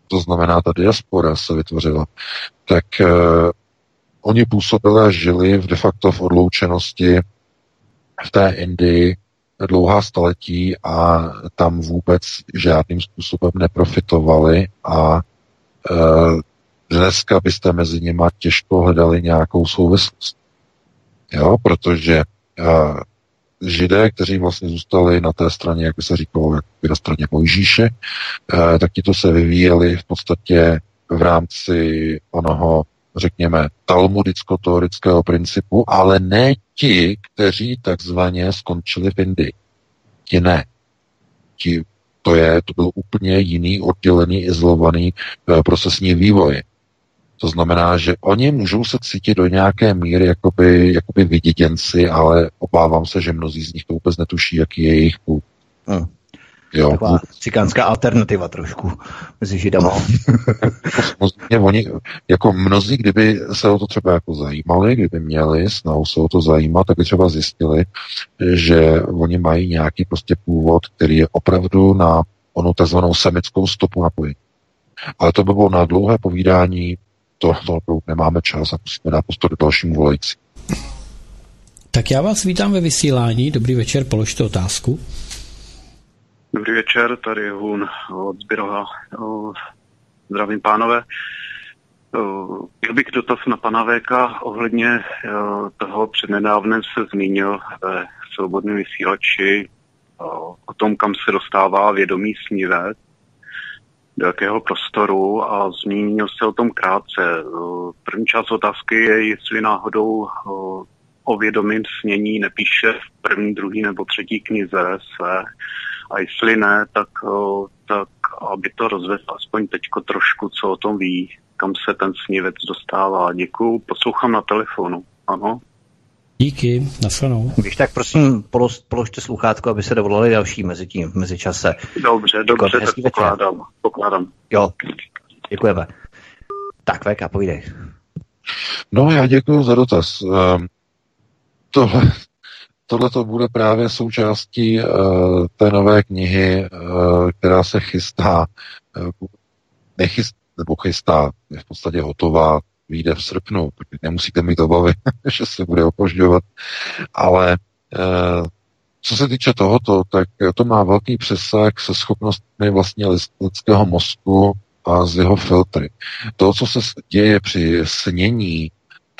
To znamená, ta diaspora se vytvořila. Tak Oni působili a žili v de facto v odloučenosti v té Indii dlouhá staletí a tam vůbec žádným způsobem neprofitovali a e, dneska byste mezi nimi těžko hledali nějakou souvislost. Jo, protože e, židé, kteří vlastně zůstali na té straně, jak by se říkalo, jak by na straně Mojžíše, e, tak ti to se vyvíjeli v podstatě v rámci onoho řekněme, talmudicko-teorického principu, ale ne ti, kteří takzvaně skončili v Indii. Ti ne. Ti, to, je, to byl úplně jiný, oddělený, izolovaný e, procesní vývoj. To znamená, že oni můžou se cítit do nějaké míry jakoby, jakoby vyděděnci, ale obávám se, že mnozí z nich to vůbec netuší, jaký je jejich půd. Hmm. Jo. Taková cikánská alternativa trošku mezi židama. No, oni, jako mnozí, kdyby se o to třeba jako zajímali, kdyby měli snahu se o to zajímat, tak by třeba zjistili, že oni mají nějaký prostě původ, který je opravdu na onu takzvanou semickou stopu napojení. Ale to by bylo na dlouhé povídání, to, to nemáme čas a musíme dát prostor do dalšímu volající. Tak já vás vítám ve vysílání. Dobrý večer, položte otázku. Dobrý večer, tady Hun od Zbyrova. Zdravím pánové. Měl bych dotaz na pana Véka ohledně toho přednedávnem se zmínil ve svobodném vysílači o tom, kam se dostává vědomí snívec, do jakého prostoru a zmínil se o tom krátce. První část otázky je, jestli náhodou o vědomím snění nepíše v první, druhý nebo třetí knize své a jestli ne, tak, tak aby to rozvedl aspoň teďko trošku, co o tom ví, kam se ten snívec dostává. Děkuju, poslouchám na telefonu. Ano. Díky, nasledanou. Když tak prosím polož, položte sluchátko, aby se dovolali další mezi tím, v mezičase. Dobře, dobře, tak pokládám, pokládám. Jo, děkujeme. Tak, VK, povídej. No, já děkuji za dotaz. Um, tohle, tohle to bude právě součástí uh, té nové knihy, uh, která se chystá, uh, nechyst, nebo chystá, je v podstatě hotová, vyjde v srpnu, tak nemusíte mít obavy, že se bude opožďovat, ale co se týče tohoto, tak to má velký přesah se schopnostmi vlastně lidského mozku a z jeho filtry. To, co se děje při snění,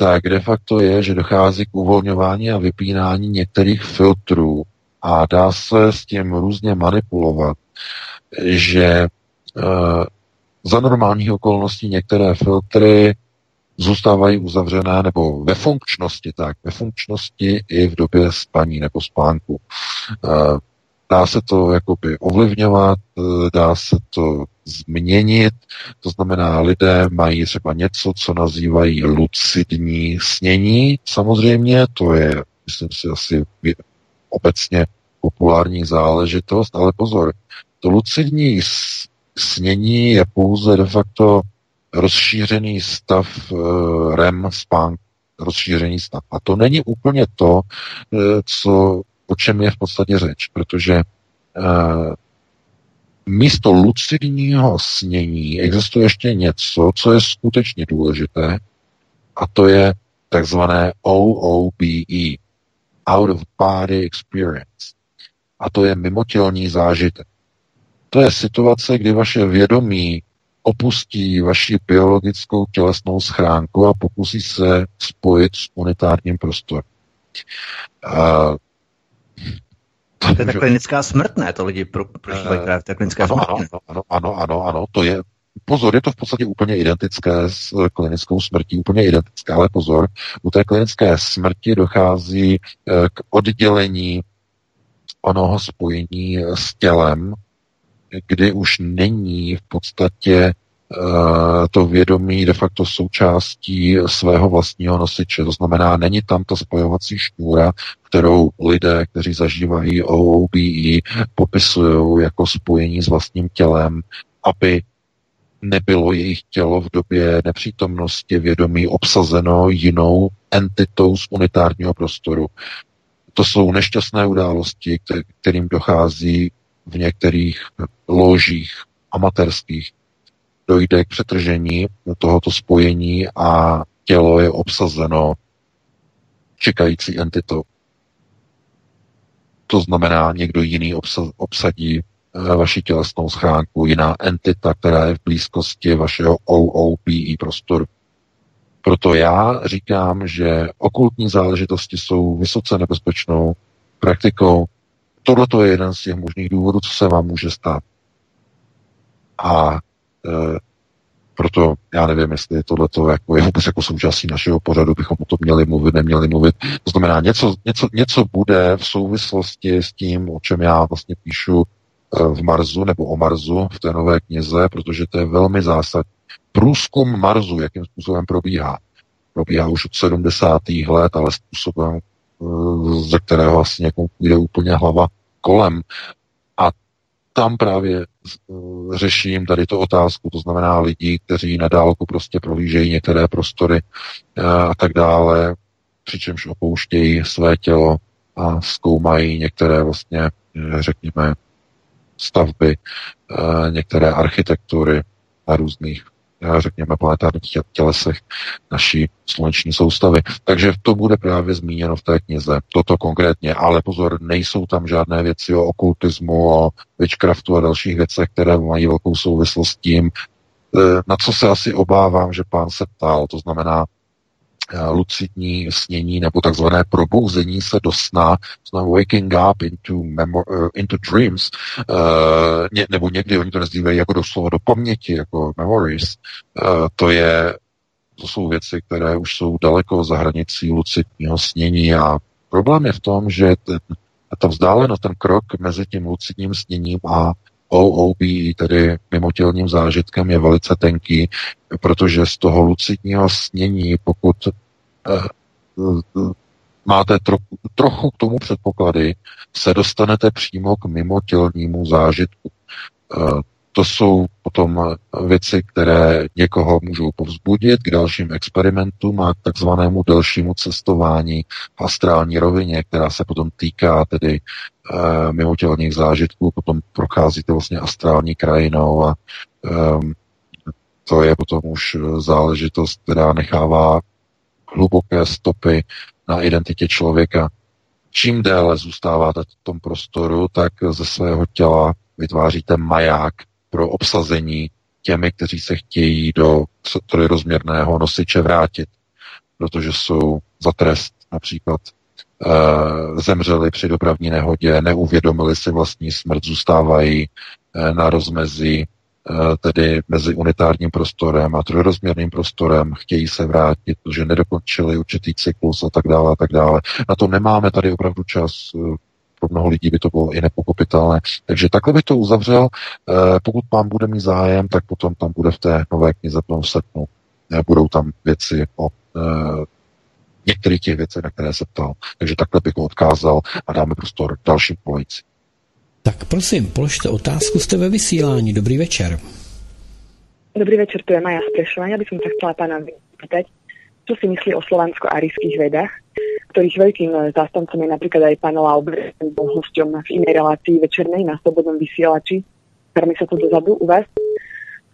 tak de facto je, že dochází k uvolňování a vypínání některých filtrů a dá se s tím různě manipulovat, že e, za normálních okolností některé filtry zůstávají uzavřené nebo ve funkčnosti, tak ve funkčnosti i v době spaní nebo spánku. E, dá se to jakoby ovlivňovat, e, dá se to změnit, to znamená, lidé mají třeba něco, co nazývají lucidní snění, samozřejmě, to je, myslím si, asi obecně populární záležitost, ale pozor, to lucidní snění je pouze de facto rozšířený stav uh, REM spánku, rozšířený stav. A to není úplně to, uh, co, o čem je v podstatě řeč, protože uh, místo lucidního snění existuje ještě něco, co je skutečně důležité, a to je takzvané OOBE, Out of Body Experience. A to je mimotělní zážitek. To je situace, kdy vaše vědomí opustí vaši biologickou tělesnou schránku a pokusí se spojit s unitárním prostorem. To je ta klinická smrt, ne? To lidi pro, prožívají uh, právě ta klinická ano, smrt. Ano, ano, ano, ano, ano, to je, pozor, je to v podstatě úplně identické s klinickou smrtí, úplně identické, ale pozor, u té klinické smrti dochází k oddělení onoho spojení s tělem, kdy už není v podstatě to vědomí de facto součástí svého vlastního nosiče. To znamená, není tam ta spojovací šňůra, kterou lidé, kteří zažívají OOBE, popisují jako spojení s vlastním tělem, aby nebylo jejich tělo v době nepřítomnosti vědomí obsazeno jinou entitou z unitárního prostoru. To jsou nešťastné události, kterým dochází v některých ložích amatérských. Dojde k přetržení tohoto spojení a tělo je obsazeno čekající entitou. To znamená, někdo jiný obsadí eh, vaši tělesnou schránku, jiná entita, která je v blízkosti vašeho OOPE prostoru. Proto já říkám, že okultní záležitosti jsou vysoce nebezpečnou praktikou. Tohle je jeden z těch možných důvodů, co se vám může stát. A e, proto já nevím, jestli tohle jako je vůbec jako součástí našeho pořadu, bychom o tom měli mluvit, neměli mluvit. To znamená, něco, něco, něco bude v souvislosti s tím, o čem já vlastně píšu e, v Marzu nebo o Marzu v té nové knize, protože to je velmi zásadní průzkum Marsu, jakým způsobem probíhá. Probíhá už od 70. let, ale způsobem, eh, ze kterého vlastně jako jde úplně hlava kolem. Tam právě eh, řeším tady to otázku, to znamená lidí, kteří na dálku prostě prohlížejí některé prostory eh, a tak dále, přičemž opouštějí své tělo a zkoumají některé vlastně, řekněme, stavby, některé architektury a různých řekněme, planetárních tělesech naší sluneční soustavy. Takže to bude právě zmíněno v té knize. Toto konkrétně, ale pozor, nejsou tam žádné věci o okultismu, o witchcraftu a dalších věcech, které mají velkou souvislost s tím, eh, na co se asi obávám, že pán se ptal, to znamená lucidní snění nebo takzvané probouzení se do sna, znamená waking up into, memor, uh, into dreams, uh, ně, nebo někdy oni to nazývají jako doslova do paměti, jako memories, uh, to je, to jsou věci, které už jsou daleko za hranicí lucidního snění a problém je v tom, že ten, ta vzdálenost, ten krok mezi tím lucidním sněním a OOB, tedy mimotělním zážitkem, je velice tenký, protože z toho lucidního snění, pokud eh, máte trochu, trochu k tomu předpoklady, se dostanete přímo k mimotělnímu zážitku. Eh, to jsou potom věci, které někoho můžou povzbudit k dalším experimentům a k takzvanému delšímu cestování v astrální rovině, která se potom týká tedy e, mimotělních zážitků, potom procházíte vlastně astrální krajinou a e, to je potom už záležitost, která nechává hluboké stopy na identitě člověka. čím déle zůstáváte v tom prostoru, tak ze svého těla vytváříte maják pro obsazení těmi, kteří se chtějí do trojrozměrného nosiče vrátit, protože jsou za trest například e, zemřeli při dopravní nehodě, neuvědomili si vlastní smrt, zůstávají e, na rozmezí Eh, tedy mezi unitárním prostorem a trojrozměrným prostorem, chtějí se vrátit, protože nedokončili určitý cyklus a tak dále a tak dále. Na to nemáme tady opravdu čas, eh, pro mnoho lidí by to bylo i nepokopitelné. Takže takhle bych to uzavřel. Eh, pokud vám bude mít zájem, tak potom tam bude v té nové knize plnou srpnu. Budou tam věci o některých těch věcí, na které se ptal. Takže takhle bych ho odkázal a dáme prostor dalším kolejcím. Tak prosím, položte otázku, jste ve vysílání. Dobrý večer. Dobrý večer, tu je Maja z Prešova. Ja by som sa chcela čo si myslí o slovansko-arijských vedách, ktorých veľkým eh, zástancom je napríklad aj pán Lauber, ktorý bol hosťom v inej relácii večernej na Slobodnom vysielači, pár to dozadu u vás,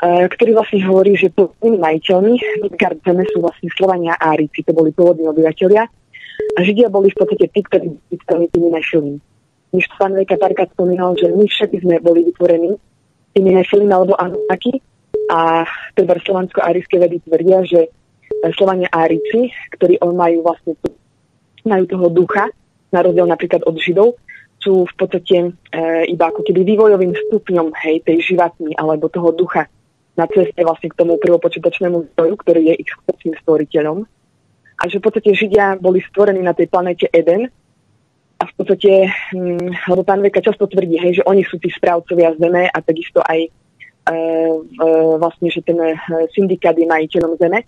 ktorý vlastne hovorí, že pôvodnými majiteľmi Midgard zeme sú vlastne Slovania a Árici, to boli pôvodní obyvateľia. A Židia boli v podstate tí, ktorí byli tými našimi než pán Vejka párkrát spomínal, že my všetci sme boli vytvorení tými nefilmi alebo Anunnaki a teda slovansko-árijské vedy tvrdia, že Slovania Árici, ktorí on majú vlastne majú toho ducha, na rozdiel napríklad od Židov, sú v podstate e, iba ako keby vývojovým stupňom hej, tej živatní alebo toho ducha na ceste vlastne k tomu prvopočítačnému zdroju, ktorý je ich skutočným stvoriteľom. A že v podstate Židia boli stvorení na tej planete Eden, a v podstate, hm, lebo pán Veka často tvrdí, hej, že oni sú tí správcovia zeme a takisto aj e, e, vlastne, že ten e, syndikát je majiteľom zeme.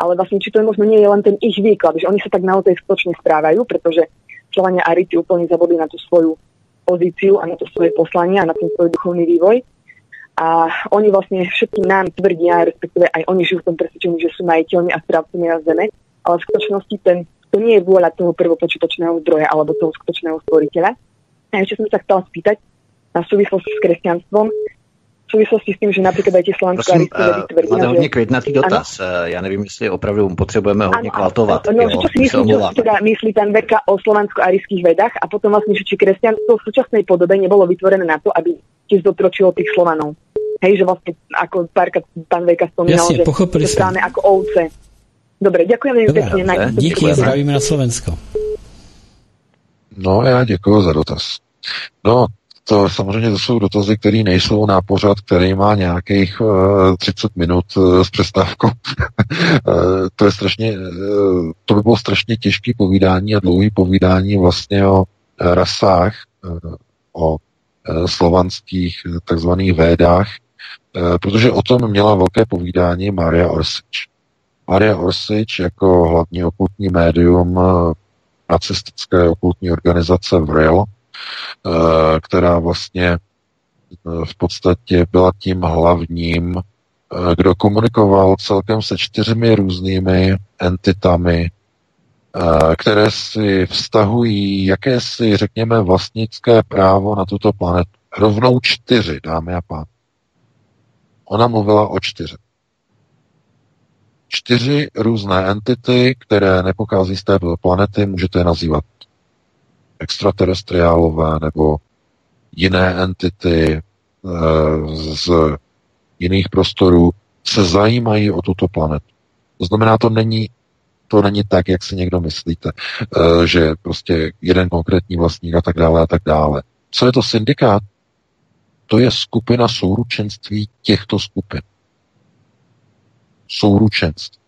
Ale vlastne, či to je možno nie je len ten ich výklad, že oni sa tak naozaj skutočne správajú, pretože Slovania a Riti úplne zabudli na tú svoju pozíciu a na to svoje poslanie a na ten svoj duchovný vývoj. A oni vlastne všetkým nám tvrdia, respektíve aj oni žijú v tom presvedčení, že sú majiteľmi a správcami na zeme, ale v skutočnosti ten to nie je vôľa toho prvopočítačného zdroja alebo toho skutočného stvoriteľa. A ešte som sa chcela spýtať na súvislosti s kresťanstvom, v souvislosti s tím, že například aj tie slovanské uh, tvrdí, máte hodně kvitnatý dotaz. Ano? Já nevím, jestli opravdu potřebujeme hodně kvaltovat. No, jo, čo si myslím, čo si teda myslí ten Veka o slovansko-arijských vedách a potom vlastne, že či kresťanstvo v súčasnej podobe nebolo vytvorené na to, aby tiež dotročilo tých Slovanov. Hej, že vlastne, ako párkrát pán Veka spomínal, Jasne, že, že ako ovce Dobre, ďakujem veľmi pekne. Díky a zdravíme na Slovensko. No, já děkuji za dotaz. No, to samozřejmě to jsou dotazy, které nejsou na pořad, který má nějakých uh, 30 minut uh, s přestávkou. uh, to je strašně, uh, to by bylo strašně těžké povídání a dlouhé povídání vlastně o uh, rasách, uh, o uh, slovanských takzvaných védách, uh, protože o tom měla velké povídání Maria Orsič. Maria Orsič jako hlavní okultní médium eh, nacistické okultní organizace VRIL, eh, která vlastně eh, v podstatě byla tím hlavním, kdo komunikoval celkem se čtyřmi různými entitami, které si vztahují jakési, řekněme, vlastnické právo na tuto planetu. Rovnou čtyři, dámy a pán. Ona mluvila o čtyřech čtyři různé entity, které nepochází z té planety, můžete je nazývat extraterestriálové nebo jiné entity e, z jiných prostorů, se zajímají o tuto planetu. To znamená, to není, to není tak, jak si někdo myslíte, e, že prostě jeden konkrétní vlastník a tak dále a tak dále. Co je to syndikát? To je skupina souručenství těchto skupin souručenství.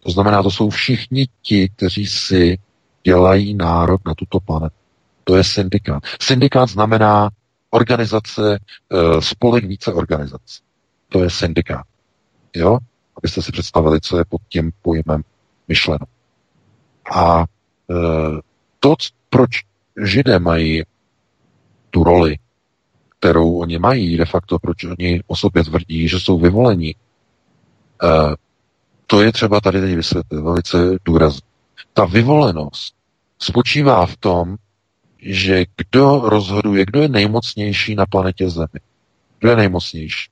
To znamená, to jsou všichni ti, kteří si dělají nárok na tuto planetu. To je syndikát. Syndikát znamená organizace, eh, spolek více organizací. To je syndikát. Jo? Abyste si představili, co je pod tím pojmem myšleno. A e, to, proč židé mají tu roli, kterou oni mají, de facto, proč oni o sobě tvrdí, že jsou vyvolení, Eh, to je třeba tady teď vysvětlit velice důrazně. Ta vyvolenost spočívá v tom, že kdo rozhoduje, kdo je nejmocnější na planetě Zemi. Kdo je nejmocnější?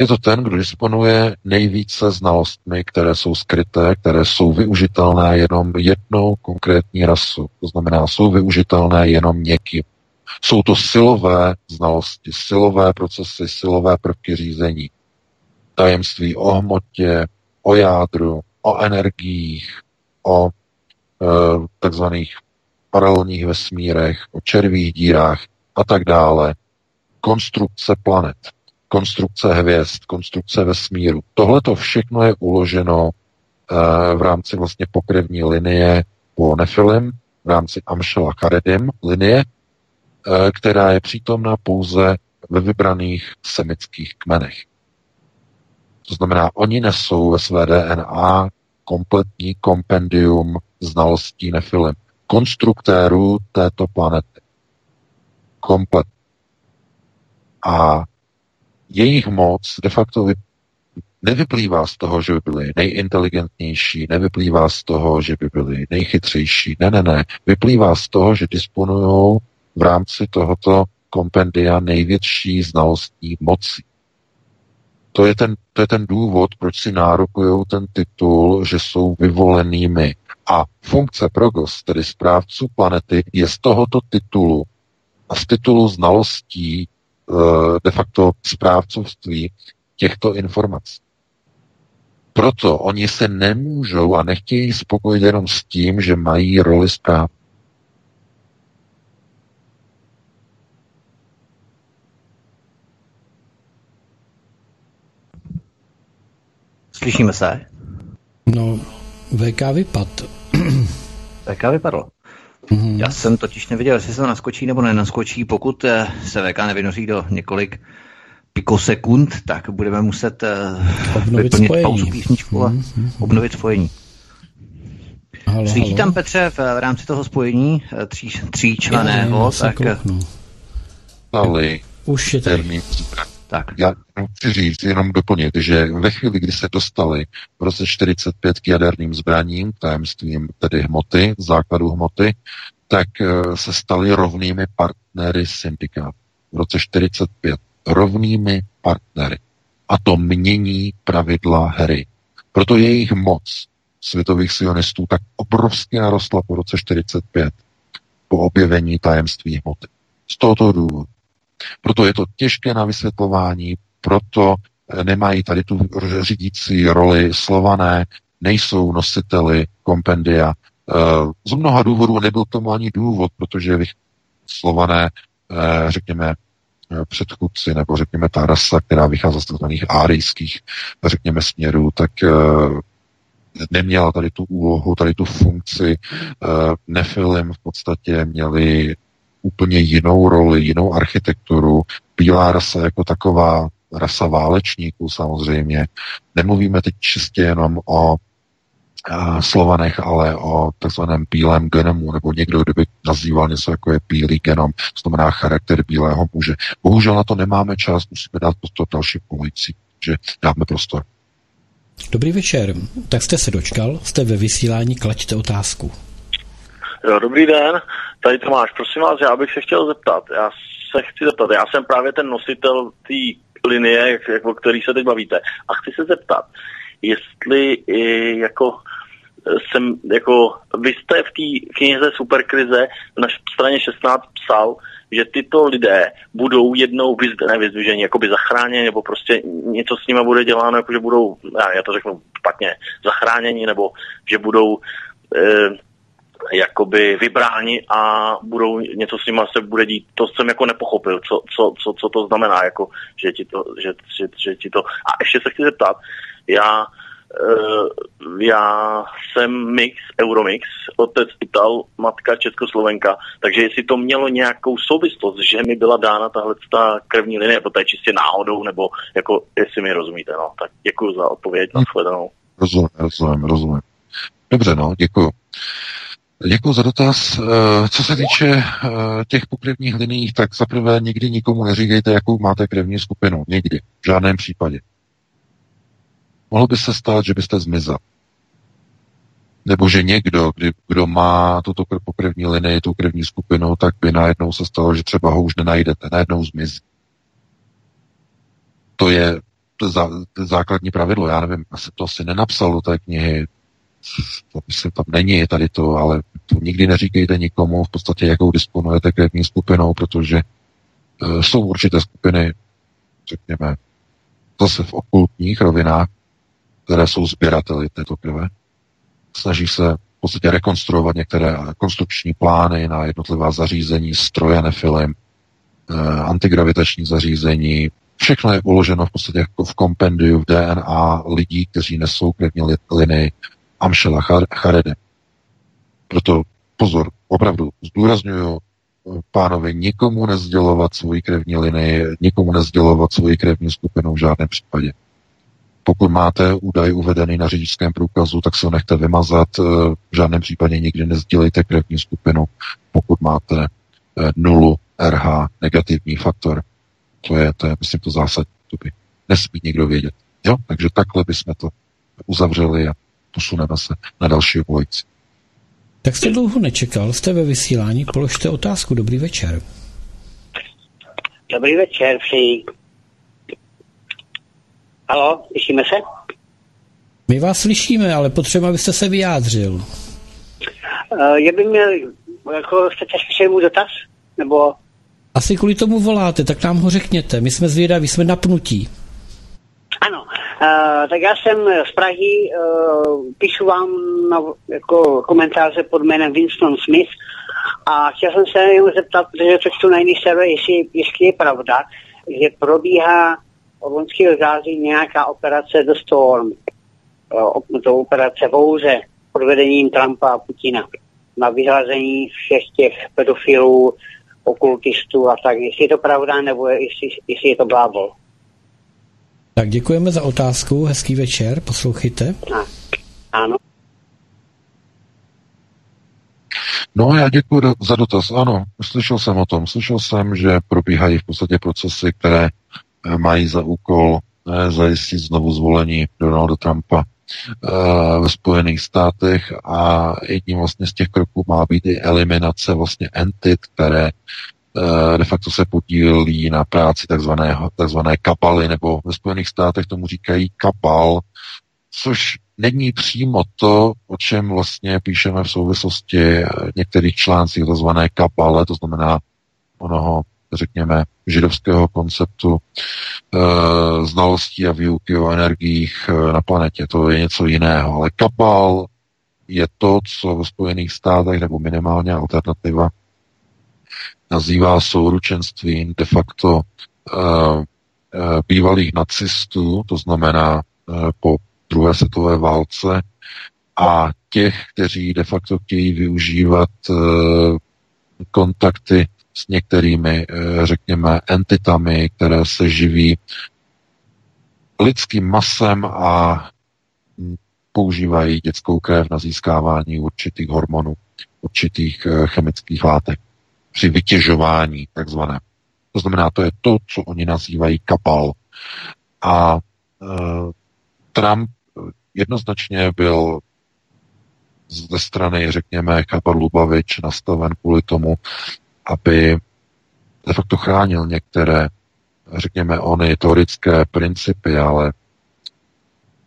Je to ten, kdo disponuje nejvíce znalostmi, které jsou skryté, které jsou využitelné jenom jednou konkrétní rasu. To znamená, jsou využitelné jenom někým. Jsou to silové znalosti, silové procesy, silové prvky řízení. Tajemství o hmotě, o jádru, o energiích, o e, takzvaných paralelních vesmírech, o červých dírách a tak dále. Konstrukce planet, konstrukce hvězd, konstrukce vesmíru. Tohle to všechno je uloženo e, v rámci vlastně pokrevní linie po Nefilim, v rámci Amšela Karedim linie, e, která je přítomna pouze ve vybraných semických kmenech. To znamená, oni nesou ve své DNA kompletní kompendium znalostí nefilim. Konstruktérů této planety. Komplet. A jejich moc de facto nevyplývá z toho, že by byli nejinteligentnější, nevyplývá z toho, že by byli nejchytřejší. Ne, ne, ne. Vyplývá z toho, že disponují v rámci tohoto kompendia největší znalostní moci. To je ten, to je ten důvod, proč si nárokují ten titul, že jsou vyvolenými. A funkce progos, tedy správců planety, je z tohoto titulu a z titulu znalostí eh, de facto správcovství těchto informací. Proto oni se nemůžou a nechtějí spokojit jenom s tím, že mají roli zpráv. Slyšíme se? No, VK vypad. VK vypadlo. Mm-hmm. Já jsem totiž neviděl, jestli se to naskočí nebo nenaskočí. Pokud eh, se VK nevynoří do několik pikosekund, tak budeme muset eh, obnovit vyplnit spojení. pauzu písničku a mm-hmm. obnovit spojení. Halo, Svítí halo. tam Petře v, v rámci toho spojení eh, tří, tří členého, tak... Ale Už je tady. Tak. Já chci říct, jenom doplnit, že ve chvíli, kdy se dostali v roce 45 k jaderným zbraním, tajemstvím tedy hmoty, základu hmoty, tak eh, se stali rovnými partnery syndikátu. V roce 45 rovnými partnery. A to mění pravidla hry. Proto jejich moc světových sionistů tak obrovsky narostla po roce 45 po objevení tajemství hmoty. Z tohoto důvodu. Proto je to těžké na vysvětlování, proto eh, nemají tady tu řídící roli slované, nejsou nositeli kompendia. Eh, z mnoha důvodů nebyl tomu ani důvod, protože slované, eh, řekněme, předchůdci, nebo řekněme ta rasa, která vychází z takzvaných árijských, řekněme, směrů, tak neměla tady tu úlohu, tady tu funkci. Nefilim v podstatě měli úplně jinou roli, jinou architekturu. Bílá rasa jako taková, rasa válečníků samozřejmě. Nemluvíme teď čistě jenom o Slovanech, ale o takzvaném bílém genomu, nebo někdo, kdyby nazýval něco jako je bílý genom, to znamená charakter bílého muže. Bohužel na to nemáme čas, musíme dát prostor další pomocí, že dáme prostor. Dobrý večer, tak jste se dočkal, jste ve vysílání, klaďte otázku. Jo, dobrý den, tady Tomáš, prosím vás, já bych se chtěl zeptat, já se chci zeptat, já jsem právě ten nositel té linie, jak, jak, o který se teď bavíte, a chci se zeptat, jestli i jako jsem, jako vy jste v té knize Superkrize na straně 16 psal, že tyto lidé budou jednou vyzdvižení, jakoby zachráněni, nebo prostě něco s nimi bude děláno, jako že budou, já, já to řeknu špatně, zachráněni, nebo že budou eh, jakoby vybráni a budou něco s nimi se bude dít. To jsem jako nepochopil, co, co, co, co to znamená, jako, že, ti to, že, že, že ti to... A ještě se chci zeptat, já, uh, já jsem mix, Euromix, otec Ital, matka Českoslovenka, takže jestli to mělo nějakou souvislost, že mi byla dána tahle ta krevní linie, to je čistě náhodou, nebo jako, jestli mi rozumíte, no, tak děkuji za odpověď, na shledanou. Rozumím, rozumím, rozumím. Dobře, no, děkuji. Děkuji za dotaz. Eh, co se týče eh, těch pokrevních liní, tak zaprvé nikdy nikomu neříkejte, jakou máte krevní skupinu. Nikdy. V žádném případě. Mohlo by se stát, že byste zmizel. Nebo že někdo, kdy, kdo má tuto pokrevní linii, tu krevní skupinu, tak by najednou se stalo, že třeba ho už nenajdete, najednou zmizí. To je to, za, to základní pravidlo, já nevím, asi to asi nenapsal do té knihy, to myslím, tam není tady to, ale to nikdy neříkejte nikomu v podstatě, jakou disponujete krevní skupinou, protože e, jsou určité skupiny, řekněme, zase v okultních rovinách, které jsou sběrateli této krve. Snaží se v podstatě rekonstruovat některé konstrukční plány na jednotlivá zařízení, stroje nefilim, eh, antigravitační zařízení. Všechno je uloženo v podstatě jako v kompendiu, v DNA lidí, kteří nesou krevní linii Amšela Charede. Proto pozor, opravdu zdůraznuju pánovi nikomu nezdělovat svoji krevní linii, nikomu nezdělovat svoji krevní skupinu v žádném případě. Pokud máte údaj uvedený na řidičském průkazu, tak se ho nechte vymazat. Eh, v žádném případě nikdy nezdělejte krevní skupinu, pokud máte eh, nulu RH, negativní faktor. To je, to je myslím, to zásadní. To by nesmí někdo vědět. Jo? Takže takhle bychom to uzavřeli a posuneme se na další volající. Tak jste dlouho nečekal, jste ve vysílání, položte otázku. Dobrý večer. Dobrý večer, přeji. Halo, slyšíme se? My vás slyšíme, ale potřeba, abyste se vyjádřil. Uh, já bych měl, jako chcete slyšet můj dotaz? Nebo... Asi kvůli tomu voláte, tak nám ho řekněte. My jsme zvědaví, jsme napnutí. Ano, tak já jsem z Prahy, uh, píšu vám na, jako komentáře pod jménem Winston Smith a chtěl jsem se jenom zeptat, protože to čtu na jiný server, jestli, jestli je pravda, že probíhá od loňského září nějaká operace The Storm, uh, to operace Vouze pod vedením Trumpa a Putina na vyhlazení všech těch pedofilů, okultistů a tak. Jestli je to pravda, nebo jestli, jestli je to blábol. Tak děkujeme za otázku, hezký večer, poslouchejte. Ano. No já děkuji za dotaz. Ano, slyšel jsem o tom. Slyšel jsem, že probíhají v podstatě procesy, které eh, mají za úkol eh, zajistit znovu zvolení Donalda Trumpa eh, ve Spojených státech a jedním vlastně z těch kroků má být i eliminace vlastně entit, které de facto se podílí na práci takzvané, takzvané kapaly, nebo ve Spojených státech tomu říkají kapal, což není přímo to, o čem vlastně píšeme v souvislosti některých článcích takzvané kapale, to znamená onoho, řekněme, židovského konceptu e, znalostí a výuky o energiích eh, na planetě. To je něco jiného. Ale kapal je to, co ve Spojených státech, nebo minimálně alternativa, nazývá souručenstvím de facto uh, uh, bývalých nacistů, to znamená uh, po druhé světové válce, a těch, kteří de facto chtějí využívat kontakty s některými, řekněme, entitami, které se živí lidským masem a používají dětskou krev na získávání určitých hormonů, určitých chemických látek při vytěžování takzvané. To znamená, to je to, co oni nazývají kapal. A e, Trump jednoznačně byl ze strany, řekněme, kapal Lubavič nastaven kvůli tomu, aby de facto chránil některé, řekněme, ony teorické principy, ale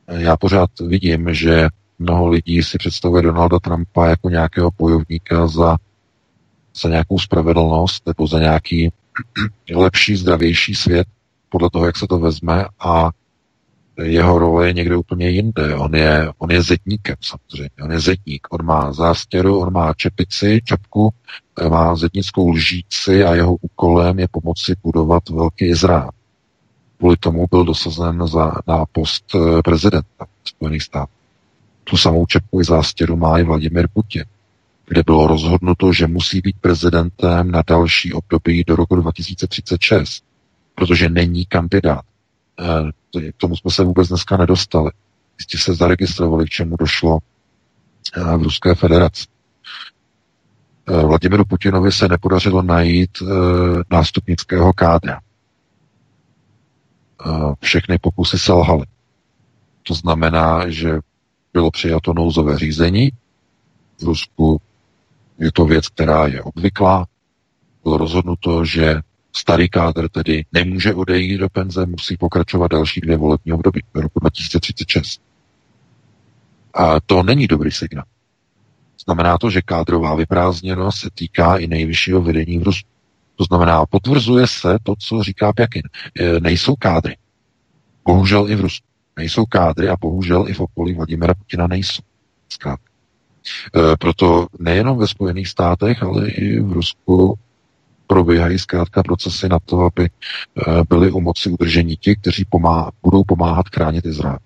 já pořád vidím, že mnoho lidí si představuje Donalda Trumpa jako nějakého bojovníka za za nějakou spravedlnost nebo za nějaký lepší, zdravější svět, podle toho, jak se to vezme a jeho role je někde úplně jinde. On je, on je zedníkem samozřejmě. On je zedník. On má zástěru, on má čepici, čapku, má zednickou lžíci a jeho úkolem je pomoci budovat velký Izrael. Kvůli tomu byl dosazen za, na post eh, prezidenta Spojených států. Tu samou čepku i zástěru má i Vladimir Putin kde bylo rozhodnuto, že musí být prezidentem na další období do roku 2036, protože není kandidát. Eh, k tomu jsme se vůbec dneska nedostali. Jistě se zaregistrovali, k čemu došlo eh, v Ruské federaci. Eh, Vladimiru Putinovi se nepodařilo najít nástupnického kádra. Všechny pokusy selhaly. To znamená, že bylo přijato nouzové řízení. V Rusku je to věc, která je obvyklá. Bylo rozhodnuto, že starý kádr tedy nemůže odejít do penze, musí pokračovat další dvě volební období do roku 2036. A to není dobrý signál. Znamená to, že kádrová vyprázdněnost se týká i nejvyššího vedení v Rusku. To znamená, potvrzuje se to, co říká Pjakin. E, nejsou kádry. Bohužel i v Rusku. Nejsou kádry a bohužel i v okolí Vladimira Putina nejsou. Zkrátka. E, proto nejenom ve Spojených státech, ale i v Rusku probíhají zkrátka procesy na to, aby e, byli u moci udržení ti, kteří pomá- budou pomáhat chránit Izrael.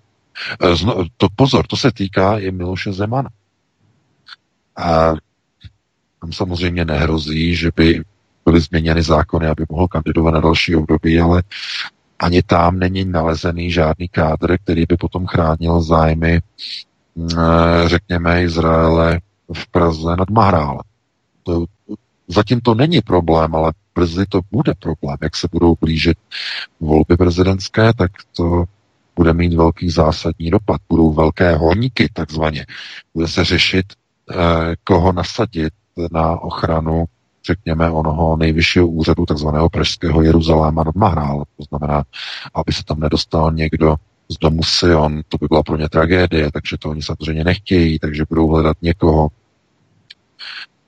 E, to pozor, to se týká i Miloše Zemana. A tam samozřejmě nehrozí, že by byly změněny zákony, aby mohl kandidovat na další období, ale ani tam není nalezený žádný kádr, který by potom chránil zájmy, řekněme, Izraele v Praze nad Mahrálem. To, zatím to není problém, ale brzy to bude problém. Jak se budou blížit volby prezidentské, tak to bude mít velký zásadní dopad. Budou velké honíky, takzvaně. Bude se řešit, eh, koho nasadit na ochranu řekněme, onoho nejvyššího úřadu, takzvaného Pražského Jeruzaléma nad Mahrál. To znamená, aby se tam nedostal někdo z domu Sion, to by byla pro ně tragédie, takže to oni samozřejmě nechtějí, takže budou hledat někoho,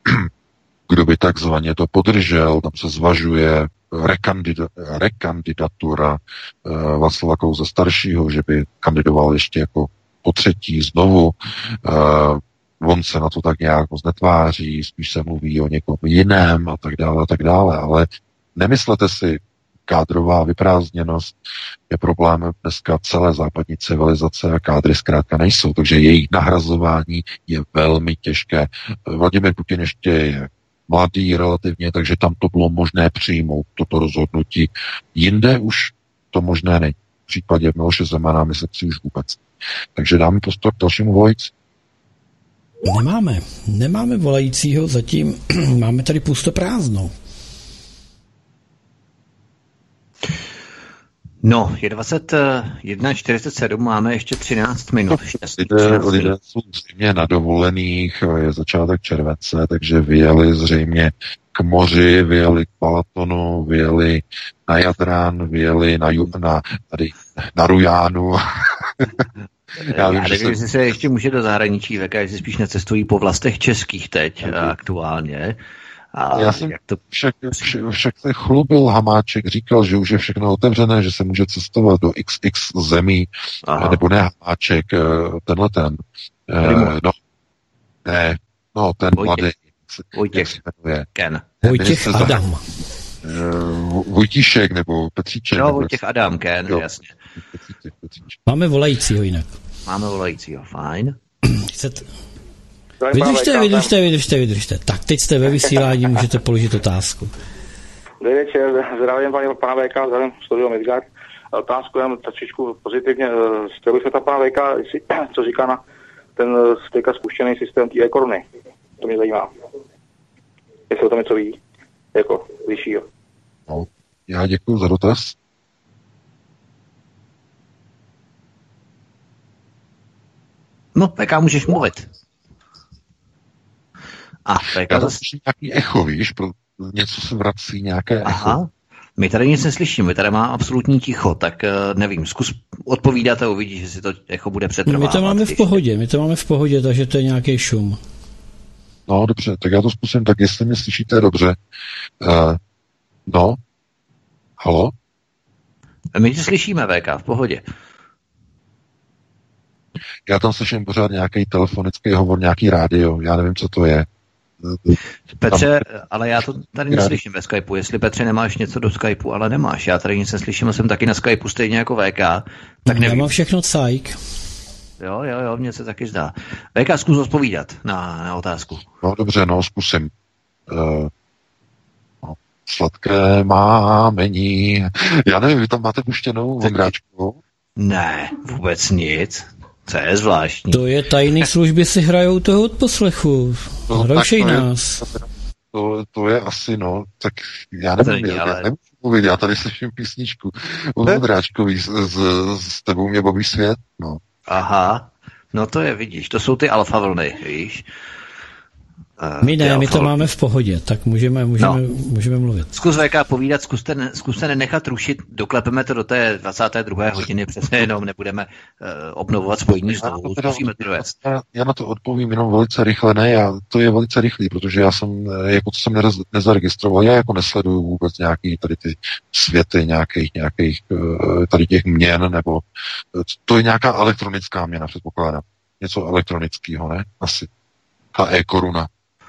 kdo by takzvaně to podržel, tam se zvažuje rekandida, rekandidatura uh, Václava Kouze staršího, že by kandidoval ještě jako po třetí znovu. Uh, on se na to tak nějak moc netváří, spíš se mluví o někom jiném a tak dále a tak dále, ale nemyslete si, kádrová vyprázdněnost je problém dneska celé západní civilizace a kádry zkrátka nejsou, takže jejich nahrazování je velmi těžké. Vladimir Putin ještě je mladý relativně, takže tam to bylo možné přijmout, toto rozhodnutí. Jinde už to možné není. V případě Miloše Zemana myslím si už vůbec. Takže dáme prostor k dalšímu volající. Nemáme. Nemáme volajícího, zatím máme tady pusto prázdno. No, je 21.47, máme ještě 13 minut. lidé, lidé jsou zřejmě na dovolených, je začátek července, takže vyjeli zřejmě k moři, vyjeli k Palatonu, vyjeli na Jadran, vyjeli na, na, tady, na Rujánu. Já, vím, Já nevím, jestli se ještě může do zahraničí veka, jestli spíš necestují po vlastech českých teď okay. aktuálně. A Já jsem jak to... však, však, však se chlubil Hamáček, říkal, že už je všechno otevřené, že se může cestovat do XX zemí, Aha. nebo ne Hamáček, eh, tenhle ten. Eh, no, ne, no, ten Vojtěch. mladý. Vojtěch. se jmenuje? Ken. Vojtěch Adam. Uh, Vojtíšek nebo Petříček. No, Vojtěch Adam, Ken, jo. jasně. Petříček, Petříček. Máme volajícího jinak. Máme volajícího, fajn. Chcete... Vydržte, vydržte, vydržte, vydržte. Tak, teď jste ve vysílání, můžete položit otázku. Dobrý večer, zdravím paní pana VK, zdravím studio Midgard. Otázku jenom trošičku pozitivně. Chtěl bych se ta pana VK, co říká na ten teďka spuštěný systém té e-koruny. To mě zajímá. Jestli o tom něco ví, jako vyššího. No, já děkuji za dotaz. No, PK můžeš mluvit. A PK Já zase... nějaký echo, víš, pro něco se vrací, nějaké Aha. echo. My tady nic neslyšíme, my tady má absolutní ticho, tak uh, nevím, zkus odpovídat a uvidíš, že si to echo bude přetrvávat. My to máme v pohodě, my to máme v pohodě, takže to je nějaký šum. No, dobře, tak já to zkusím, tak jestli mě slyšíte dobře. No, halo? My tě slyšíme, VK, v pohodě. Já tam slyším pořád nějaký telefonický hovor, nějaký rádio, já nevím, co to je. Petře, ale já to tady neslyším ve Skypeu. Jestli Petře nemáš něco do Skypeu, ale nemáš. Já tady nic neslyším, jsem taky na Skypeu stejně jako VK. Tak nevím. Já mám všechno cajk. Jo, jo, jo, mně se taky zdá. VK, zkus odpovídat na, na otázku. No dobře, no, zkusím. Uh, sladké mámení. Já nevím, vy tam máte puštěnou vondráčku? Ne, vůbec nic. To je zvláštní. To je tajný služby si hrajou toho od poslechu. No, Hraušej to nás. Je, to, to je asi, no, tak já nevím, já, ale... já nemůžu mluvit, já tady slyším písničku od Vondráčkový, s, s, s tebou mě baví svět, no. Aha, no to je, vidíš, to jsou ty alfa vlny, víš. My ne, my to máme v pohodě, tak můžeme, můžeme, no. můžeme mluvit. Zkus VK povídat, zkuste, ne, zkuste nenechat rušit, doklepeme to do té 22. hodiny, přesně jenom nebudeme uh, obnovovat spojení znovu, zkusíme to dovést. Já, já na to odpovím jenom velice rychle, ne, já, to je velice rychlý, protože já jsem, eh, jako to jsem nerez, nezaregistroval, já jako nesleduju vůbec nějaký tady ty světy nějakých, nějakých eh, tady těch měn, nebo to je nějaká elektronická měna, předpokládám. Něco elektronického, ne? Asi. A e-koruna.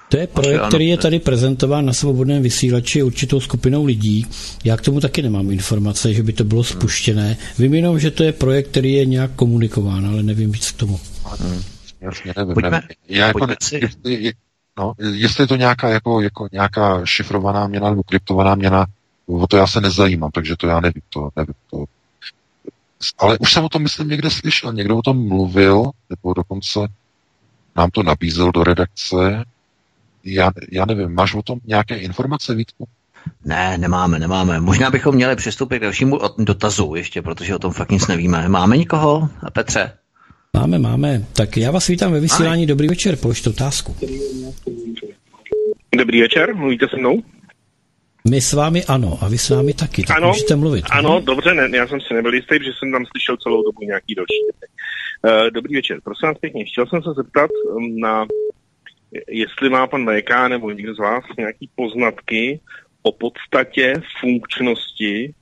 To je projekt, který je tady prezentován na svobodném vysílači určitou skupinou lidí. Já k tomu taky nemám informace, že by to bylo spuštěné. Vím jenom, že to je projekt, který je nějak komunikován, ale nevím víc k tomu. Hmm, jasně, nevím. Pojďme, nevím. Já jako jestli, no, jestli je to nějaká, jako, jako nějaká šifrovaná měna nebo kryptovaná měna, o to já se nezajímám, takže to já nevím. To, nevím to. Ale už jsem o tom, myslím, někde slyšel. Někdo o tom mluvil, nebo dokonce nám to nabízel do redakce, já, já nevím, máš o tom nějaké informace, Vítku? Ne, nemáme, nemáme. Možná bychom měli přistoupit k dalšímu dotazu ještě, protože o tom fakt nic nevíme. Máme nikoho, Petře? Máme, máme. Tak já vás vítám ve vysílání. Aj. Dobrý večer, položte otázku. Dobrý večer, mluvíte se mnou? My s vámi ano, a vy s námi taky, tak ano, můžete mluvit. Ano, dobře, ne, já jsem si nebyl jistý, že jsem tam slyšel celou dobu nějaký další. Uh, dobrý večer, prosím vás pěkně, chtěl jsem se zeptat um, na jestli má pan VK nebo někdo z vás nějaký poznatky o podstatě, funkčnosti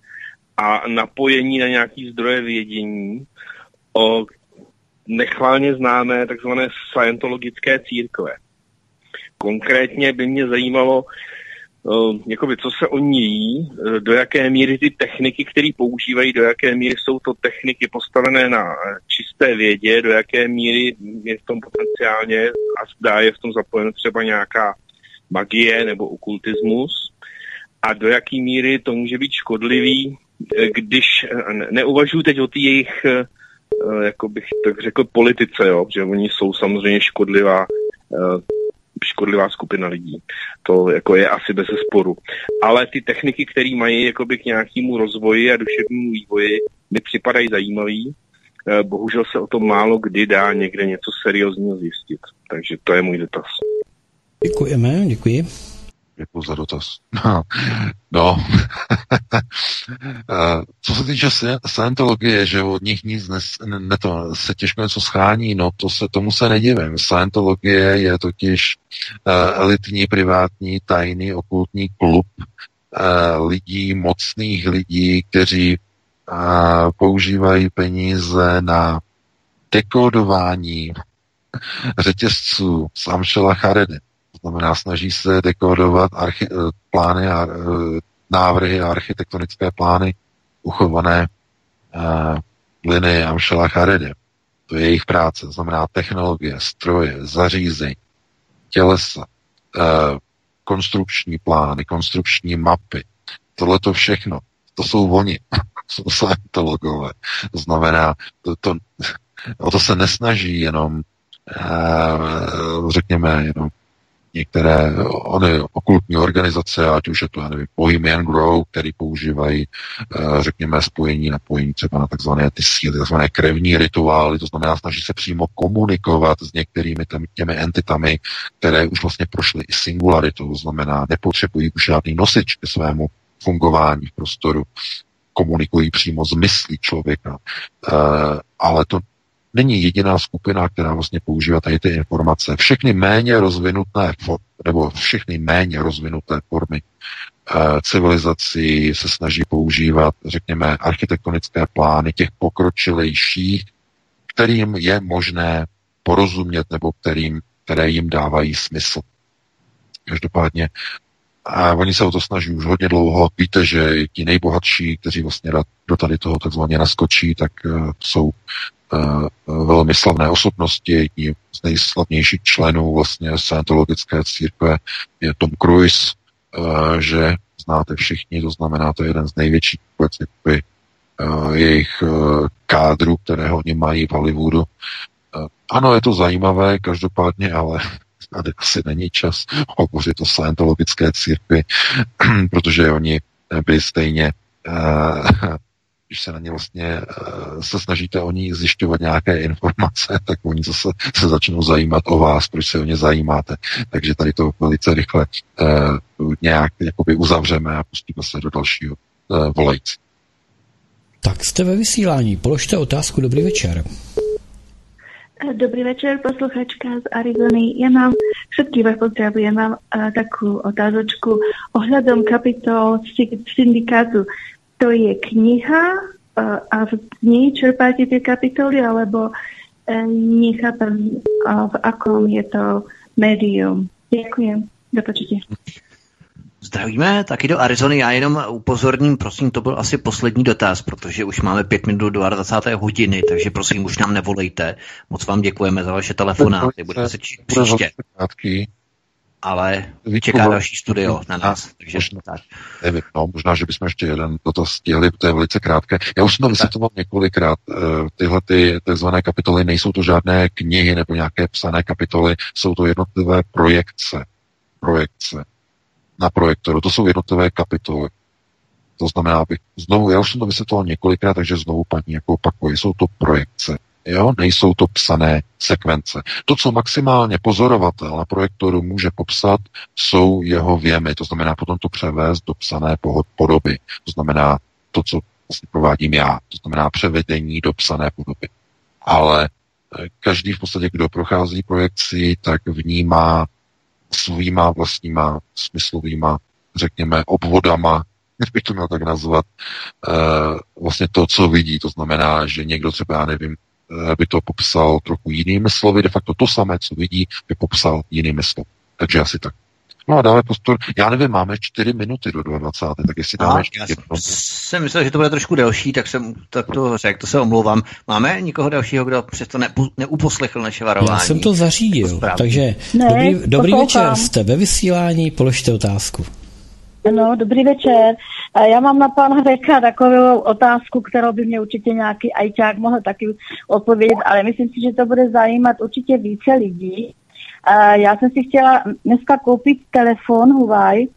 a napojení na nějaký zdroje vědění o nechválně známé takzvané scientologické církve. Konkrétně by mě zajímalo, jakoby, co se oni jí, eh, do jaké míry ty techniky, které používají, do jaké míry jsou to techniky postavené na eh, čisté vědě, do jaké míry je v tom potenciálně a zdá je v tom zapojeno třeba nějaká magie nebo okultismus a do jaké míry to může být škodlivý, eh, když neuvažuji teď o té jejich, jako bych tak řekl, politice, jo, že oni jsou samozřejmě škodlivá škodlivá skupina lidí. To jako je asi bez sporu. Ale ty techniky, které mají jakoby k nějakému rozvoji a duševnímu vývoji, mi připadají zajímavý. Eh, bohužel se o tom málo kdy dá někde něco seriózního zjistit. Takže to je můj dotaz. Děkujeme, děkuji. Děkuji za dotaz. No, eh, co se týče Scientologie, že od nich nic ne, ne to, se těžko něco schání, no to se, tomu se nedivím. Scientologie je totiž uh, elitní, privátní, tajný, okultní klub uh, lidí, mocných lidí, kteří uh, používají peníze na dekodování řetězců z Amšela Charedy znamená, snaží se dekodovat archi- eh, plány a e, návrhy a architektonické plány uchované e, linie Amšela Charedy. To je jejich práce, znamená technologie, stroje, zařízení, tělesa, e, konstrukční plány, konstrukční mapy. Tohle to všechno, to jsou oni, jsou scientologové. To znamená, to, to, o to se nesnaží jenom, řekněme, jenom některé ony okultní organizace, ať už je to, já nevím, Bohemian Grow, který používají, eh, řekněme, spojení, napojení třeba na takzvané ty síly, takzvané krevní rituály, to znamená, snaží se přímo komunikovat s některými těmi, entitami, které už vlastně prošly i singularitou, to znamená, nepotřebují už žádný nosič ke svému fungování v prostoru, komunikují přímo z myslí člověka. Uh, ale to není jediná skupina, která vlastně používá tady ty informace. Všechny méně rozvinuté nebo všechny méně rozvinuté formy e, civilizací se snaží používat, řekněme, architektonické plány těch pokročilejších, kterým je možné porozumět nebo kterým, které jim dávají smysl. Každopádně a oni se o to snaží už hodně dlouho. Víte, že ti nejbohatší, kteří vlastně do tady toho takzvaně naskočí, tak uh, jsou velmi slavné osobnosti. Jedním z nejslavnějších členů vlastně Scientologické církve je Tom Cruise, uh, že znáte všichni, to znamená, to je jeden z největších vůbec uh, jejich kádru, kterého oni mají v Hollywoodu. Ano, je to zajímavé, každopádně, ale tady asi není čas hovořit o scientologické církvi, protože oni by stejně když se na ně vlastně se snažíte o ní zjišťovat nějaké informace, tak oni zase se začnou zajímat o vás, proč se o ně zajímáte. Takže tady to velice rychle nějak jakoby uzavřeme a pustíme se do dalšího volající. Tak jste ve vysílání, položte otázku, dobrý večer. Dobrý večer, posluchačka z Arizony. Ja mám, všetky vás pozdravujem, mám uh, takú otázočku ohľadom kapitol syndikátu. To je kniha a v nej čerpáte tie kapitoly, alebo nechápam, uh, v akom je to médium. Ďakujem. Do počutia. Zdravíme taky do Arizony. Já jenom upozorním, prosím, to byl asi poslední dotaz, protože už máme pět minut do 20. hodiny, takže prosím, už nám nevolejte. Moc vám děkujeme za vaše telefonáty. Budete se čít příště. Ale čeká další studio na nás. Takže možná, tak. Nevím, no, možná, že bychom ještě jeden toto stihli, to je velice krátké. Já už jsem to vysvětloval několikrát. Eh, tyhle ty takzvané kapitoly nejsou to žádné knihy nebo nějaké psané kapitoly, jsou to jednotlivé projekce. Projekce na projektoru. To jsou jednotlivé kapitoly. To znamená, abych znovu, já už jsem to vysvětloval několikrát, takže znovu paní jako opakuji, jsou to projekce. Jo, nejsou to psané sekvence. To, co maximálně pozorovatel na projektoru může popsat, jsou jeho věmy. To znamená potom to převést do psané podoby. To znamená to, co vlastně provádím já. To znamená převedení do psané podoby. Ale eh, každý v podstatě, kdo prochází projekci, tak vnímá svýma vlastníma smyslovýma, řekněme, obvodama, bych to měl tak nazvat, uh, vlastně to, co vidí. To znamená, že někdo třeba, já nevím, eh, by to popsal trochu jinými slovy, de facto to samé, co vidí, by popsal jinými slovy. Takže asi tak. No a dáme prostor. Já nevím, máme čtyři minuty do 22. Tak jestli dáme ještě já jsem myslel, že to bude trošku delší, tak jsem tak to řekl, to se omlouvám. Máme nikoho dalšího, kdo přesto ne, neuposlechl naše varování? Já jsem to zařídil, to takže ne, dobrý, dobrý večer, jste ve vysílání, položte otázku. No, dobrý večer. Já mám na pana Hreka takovou otázku, kterou by mě určitě nějaký ajťák mohl taky odpovědět, ale myslím si, že to bude zajímat určitě více lidí. Já jsem si chtěla dneska koupit telefon Huawei,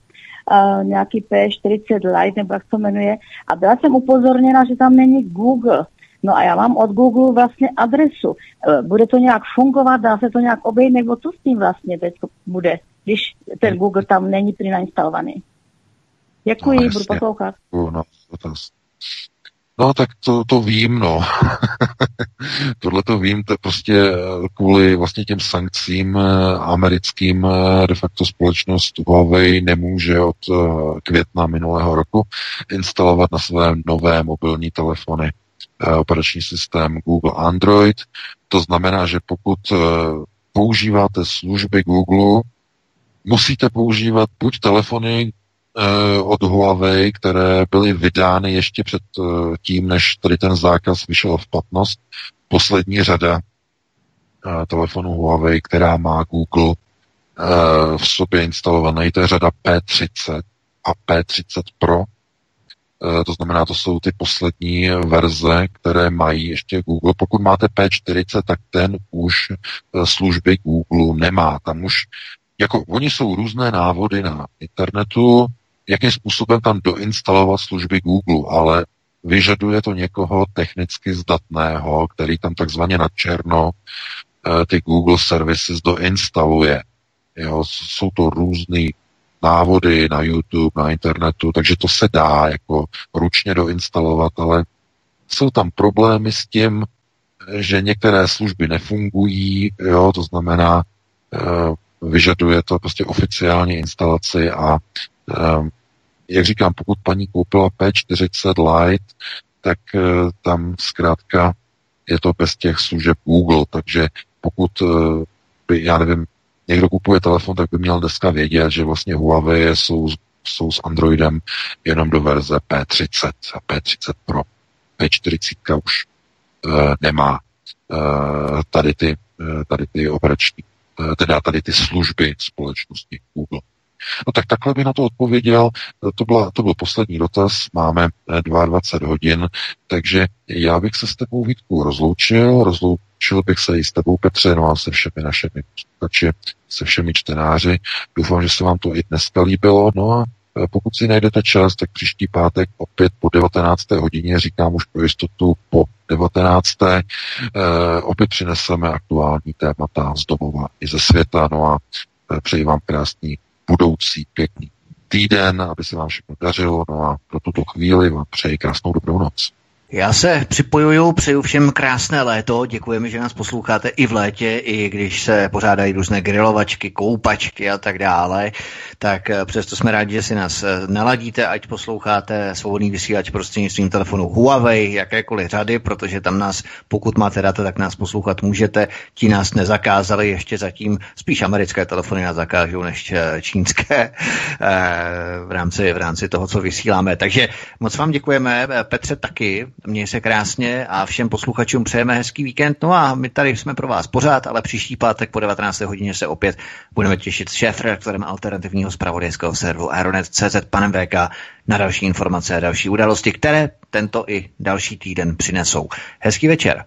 nějaký P40 Lite, nebo jak to jmenuje, a byla jsem upozorněna, že tam není Google. No a já mám od Google vlastně adresu. Uh, bude to nějak fungovat, dá se to nějak obejít, nebo co s tím vlastně teď bude, když ten Google tam není nainstallovaný. Děkuji, no, budu poslouchat. No, No, tak to, to vím, no. Tohle to vím, to prostě kvůli vlastně těm sankcím eh, americkým eh, de facto společnost Huawei nemůže od eh, května minulého roku instalovat na své nové mobilní telefony operační systém Google Android. To znamená, že pokud používáte služby Google, musíte používat buď telefony, Eh, od Huawei, které byly vydány ještě před eh, tím, než tady ten zákaz vyšel v platnost. Poslední řada eh, telefonů Huawei, která má Google v sobě instalovaný, to je řada P30 a P30 Pro. To znamená, to jsou ty poslední verze, které mají ještě Google. Pokud máte P40, tak ten už služby Google nemá. Tam už jako oni jsou různé návody na internetu, jakým způsobem tam doinstalovat služby Google, ale vyžaduje to někoho technicky zdatného, který tam takzvaně na černo eh, ty Google Services doinstaluje. Jo, jsou to různé návody na YouTube, na internetu, takže to se dá jako ručně doinstalovat, ale jsou tam problémy s tím, že některé služby nefungují, jo, to znamená, eh, vyžaduje to prostě oficiální instalaci a eh, jak říkám, pokud paní koupila P40 Lite, tak eh, tam zkrátka je to bez těch služeb Google, takže pokud eh, by, já nevím, někdo kupuje telefon, tak by měl dneska vědět, že vlastně Huawei jsou, jsou s Androidem jenom do verze P30 a P30 Pro. P40 už uh, nemá uh, tady ty, uh, tady ty operační, uh, teda tady ty služby společnosti Google. No tak takhle by na to odpověděl. To, byla, to byl poslední dotaz. Máme 22 eh, hodin, takže já bych se s tebou Vítku rozloučil. Rozloučil bych se i s tebou Petře, no a se všemi našimi posluchači, se všemi čtenáři. Doufám, že se vám to i dneska líbilo. No a pokud si najdete čas, tak příští pátek opět po 19. hodině, říkám už pro jistotu po 19. opět přineseme aktuální témata z domova i ze světa. No a přeji vám krásný budoucí pěkný týden, aby se vám všechno dařilo. No a pro tuto chvíli vám přeji krásnou dobrou noc. Já se připojuju, přeju všem krásné léto, děkujeme, že nás posloucháte i v létě, i když se pořádají různé grilovačky, koupačky a tak dále, tak eh, přesto jsme rádi, že si nás eh, naladíte, ať posloucháte svobodný vysílač prostřednictvím telefonu Huawei, jakékoliv řady, protože tam nás, pokud máte data, tak nás poslouchat můžete. Ti nás nezakázali, ještě zatím spíš americké telefony nás zakážou než eh, čínské v rámci, v rámci toho, co vysíláme. Takže moc vám děkujeme, Petře taky, Měj se krásně a všem posluchačům přejeme hezký víkend. No a my tady jsme pro vás pořád, ale příští pátek po 19. hodině se opět budeme těšit s šéf-redaktorem alternativního zpravodajského serveru Aeronet.cz panem VK na další informace a další události, které tento i další týden přinesou. Hezký večer.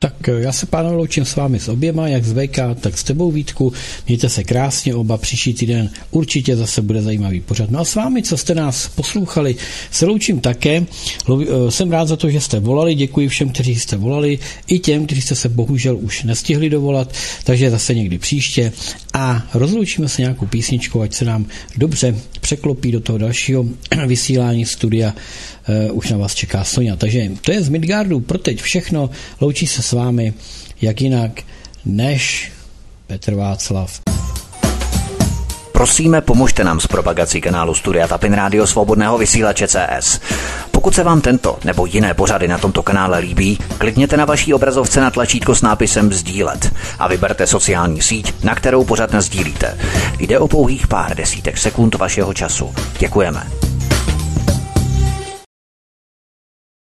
Tak eh, já se pánové loučím s vámi s oběma, jak z VK, tak s tebou Vítku. Mějte se krásně oba, příští týden určitě zase bude zajímavý pořad. No a s vámi, co jste nás poslouchali, se loučím také. Eh, jsem rád za to, že jste volali, děkuji všem, kteří jste volali, i těm, kteří jste se bohužel už nestihli dovolat, takže zase někdy příště. A rozloučíme se nějakou písničkou, ať se nám dobře překlopí do toho dalšího vysílání studia už na vás čeká Sonja. Takže to je z Midgardu pro teď všechno. Loučí se s vámi jak jinak než Petr Václav. Prosíme, pomožte nám s propagací kanálu Studia Tapin Rádio Svobodného vysílače CS. Pokud se vám tento nebo jiné pořady na tomto kanále líbí, klikněte na vaší obrazovce na tlačítko s nápisem Sdílet a vyberte sociální síť, na kterou pořád sdílíte. Jde o pouhých pár desítek sekund vašeho času. Děkujeme.